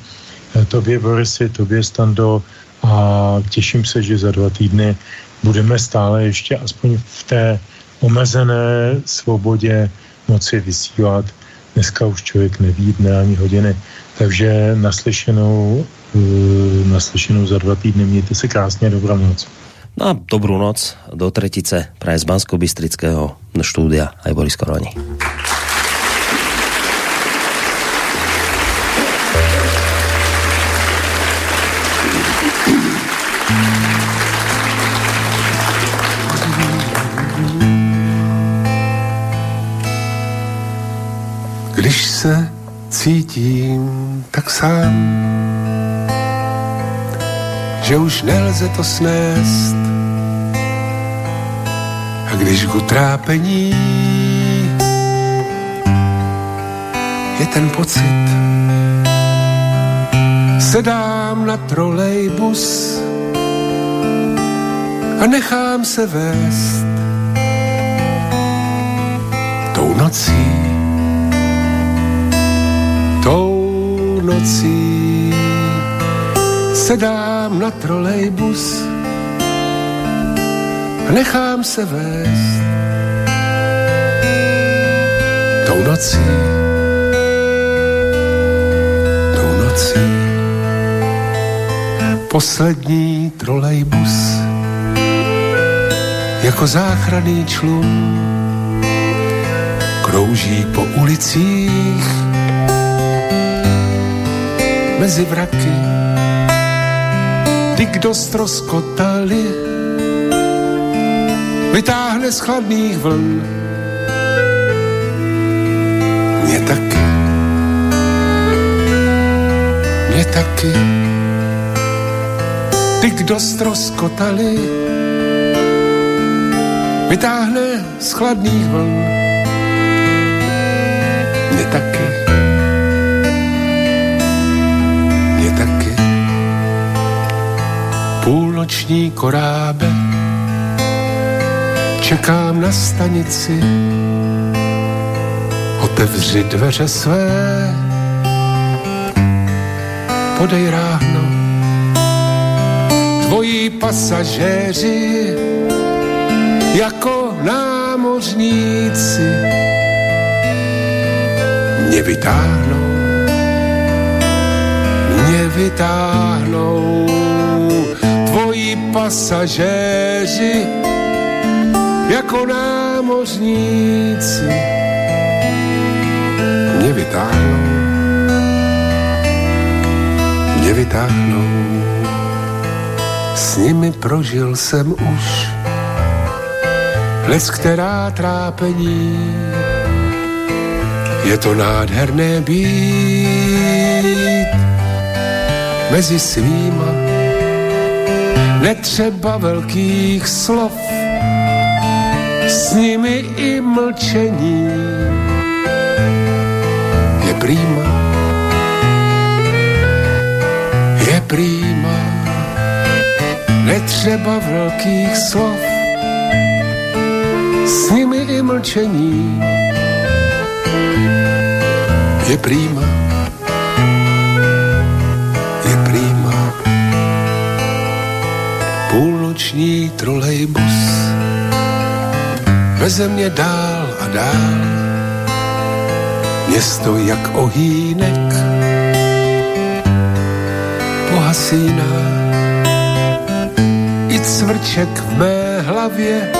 tobě Borisy, tobě Stando a těším se, že za dva týdny budeme stále ještě aspoň v té omezené svobodě moci vysílat. Dneska už člověk neví dne ani hodiny. Takže naslyšenou, eh, naslyšenou za dva týdny. Mějte se krásně, dobrou noc. No a dobrou noc do tretice praje z Bansko-Bystrického štúdia aj Boris Koroni. Se cítím tak sám, že už nelze to snést. A když k utrápení je ten pocit, sedám na trolejbus a nechám se vést tou nocí tou nocí. Sedám na trolejbus a nechám se vést tou nocí, tou nocí. Poslední trolejbus jako záchranný člun krouží po ulicích mezi vraky. Ty, kdo stroskotali, vytáhne z chladných vln. Mě taky, mě taky. Ty, kdo stroskotali, vytáhne z chladných vln. Mě taky. Půlnoční korábe. Čekám na stanici, otevři dveře své, podej ráno. Tvoji pasažéři jako námořníci. Mě vytáhnou, mě vytáhnou pasažéři jako námořníci mě vytáhnou, mě vytáhnou. S nimi prožil jsem už les, která trápení. Je to nádherné být mezi svýma netřeba velkých slov, s nimi i mlčení. Je prýma, je prýma, netřeba velkých slov, s nimi i mlčení. Je prýma. Noční trolejbus. Veze mě dál a dál. Město jak ohýnek. Pohasíná. Cvrček v mé hlavě,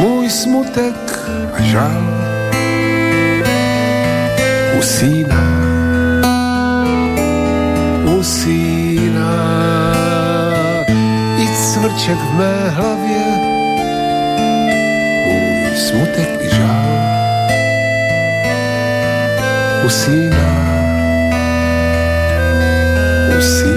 můj smutek a žal. Usíná. I cvrček v mé hlavě, můj smutek i žal. Usíná, usíná.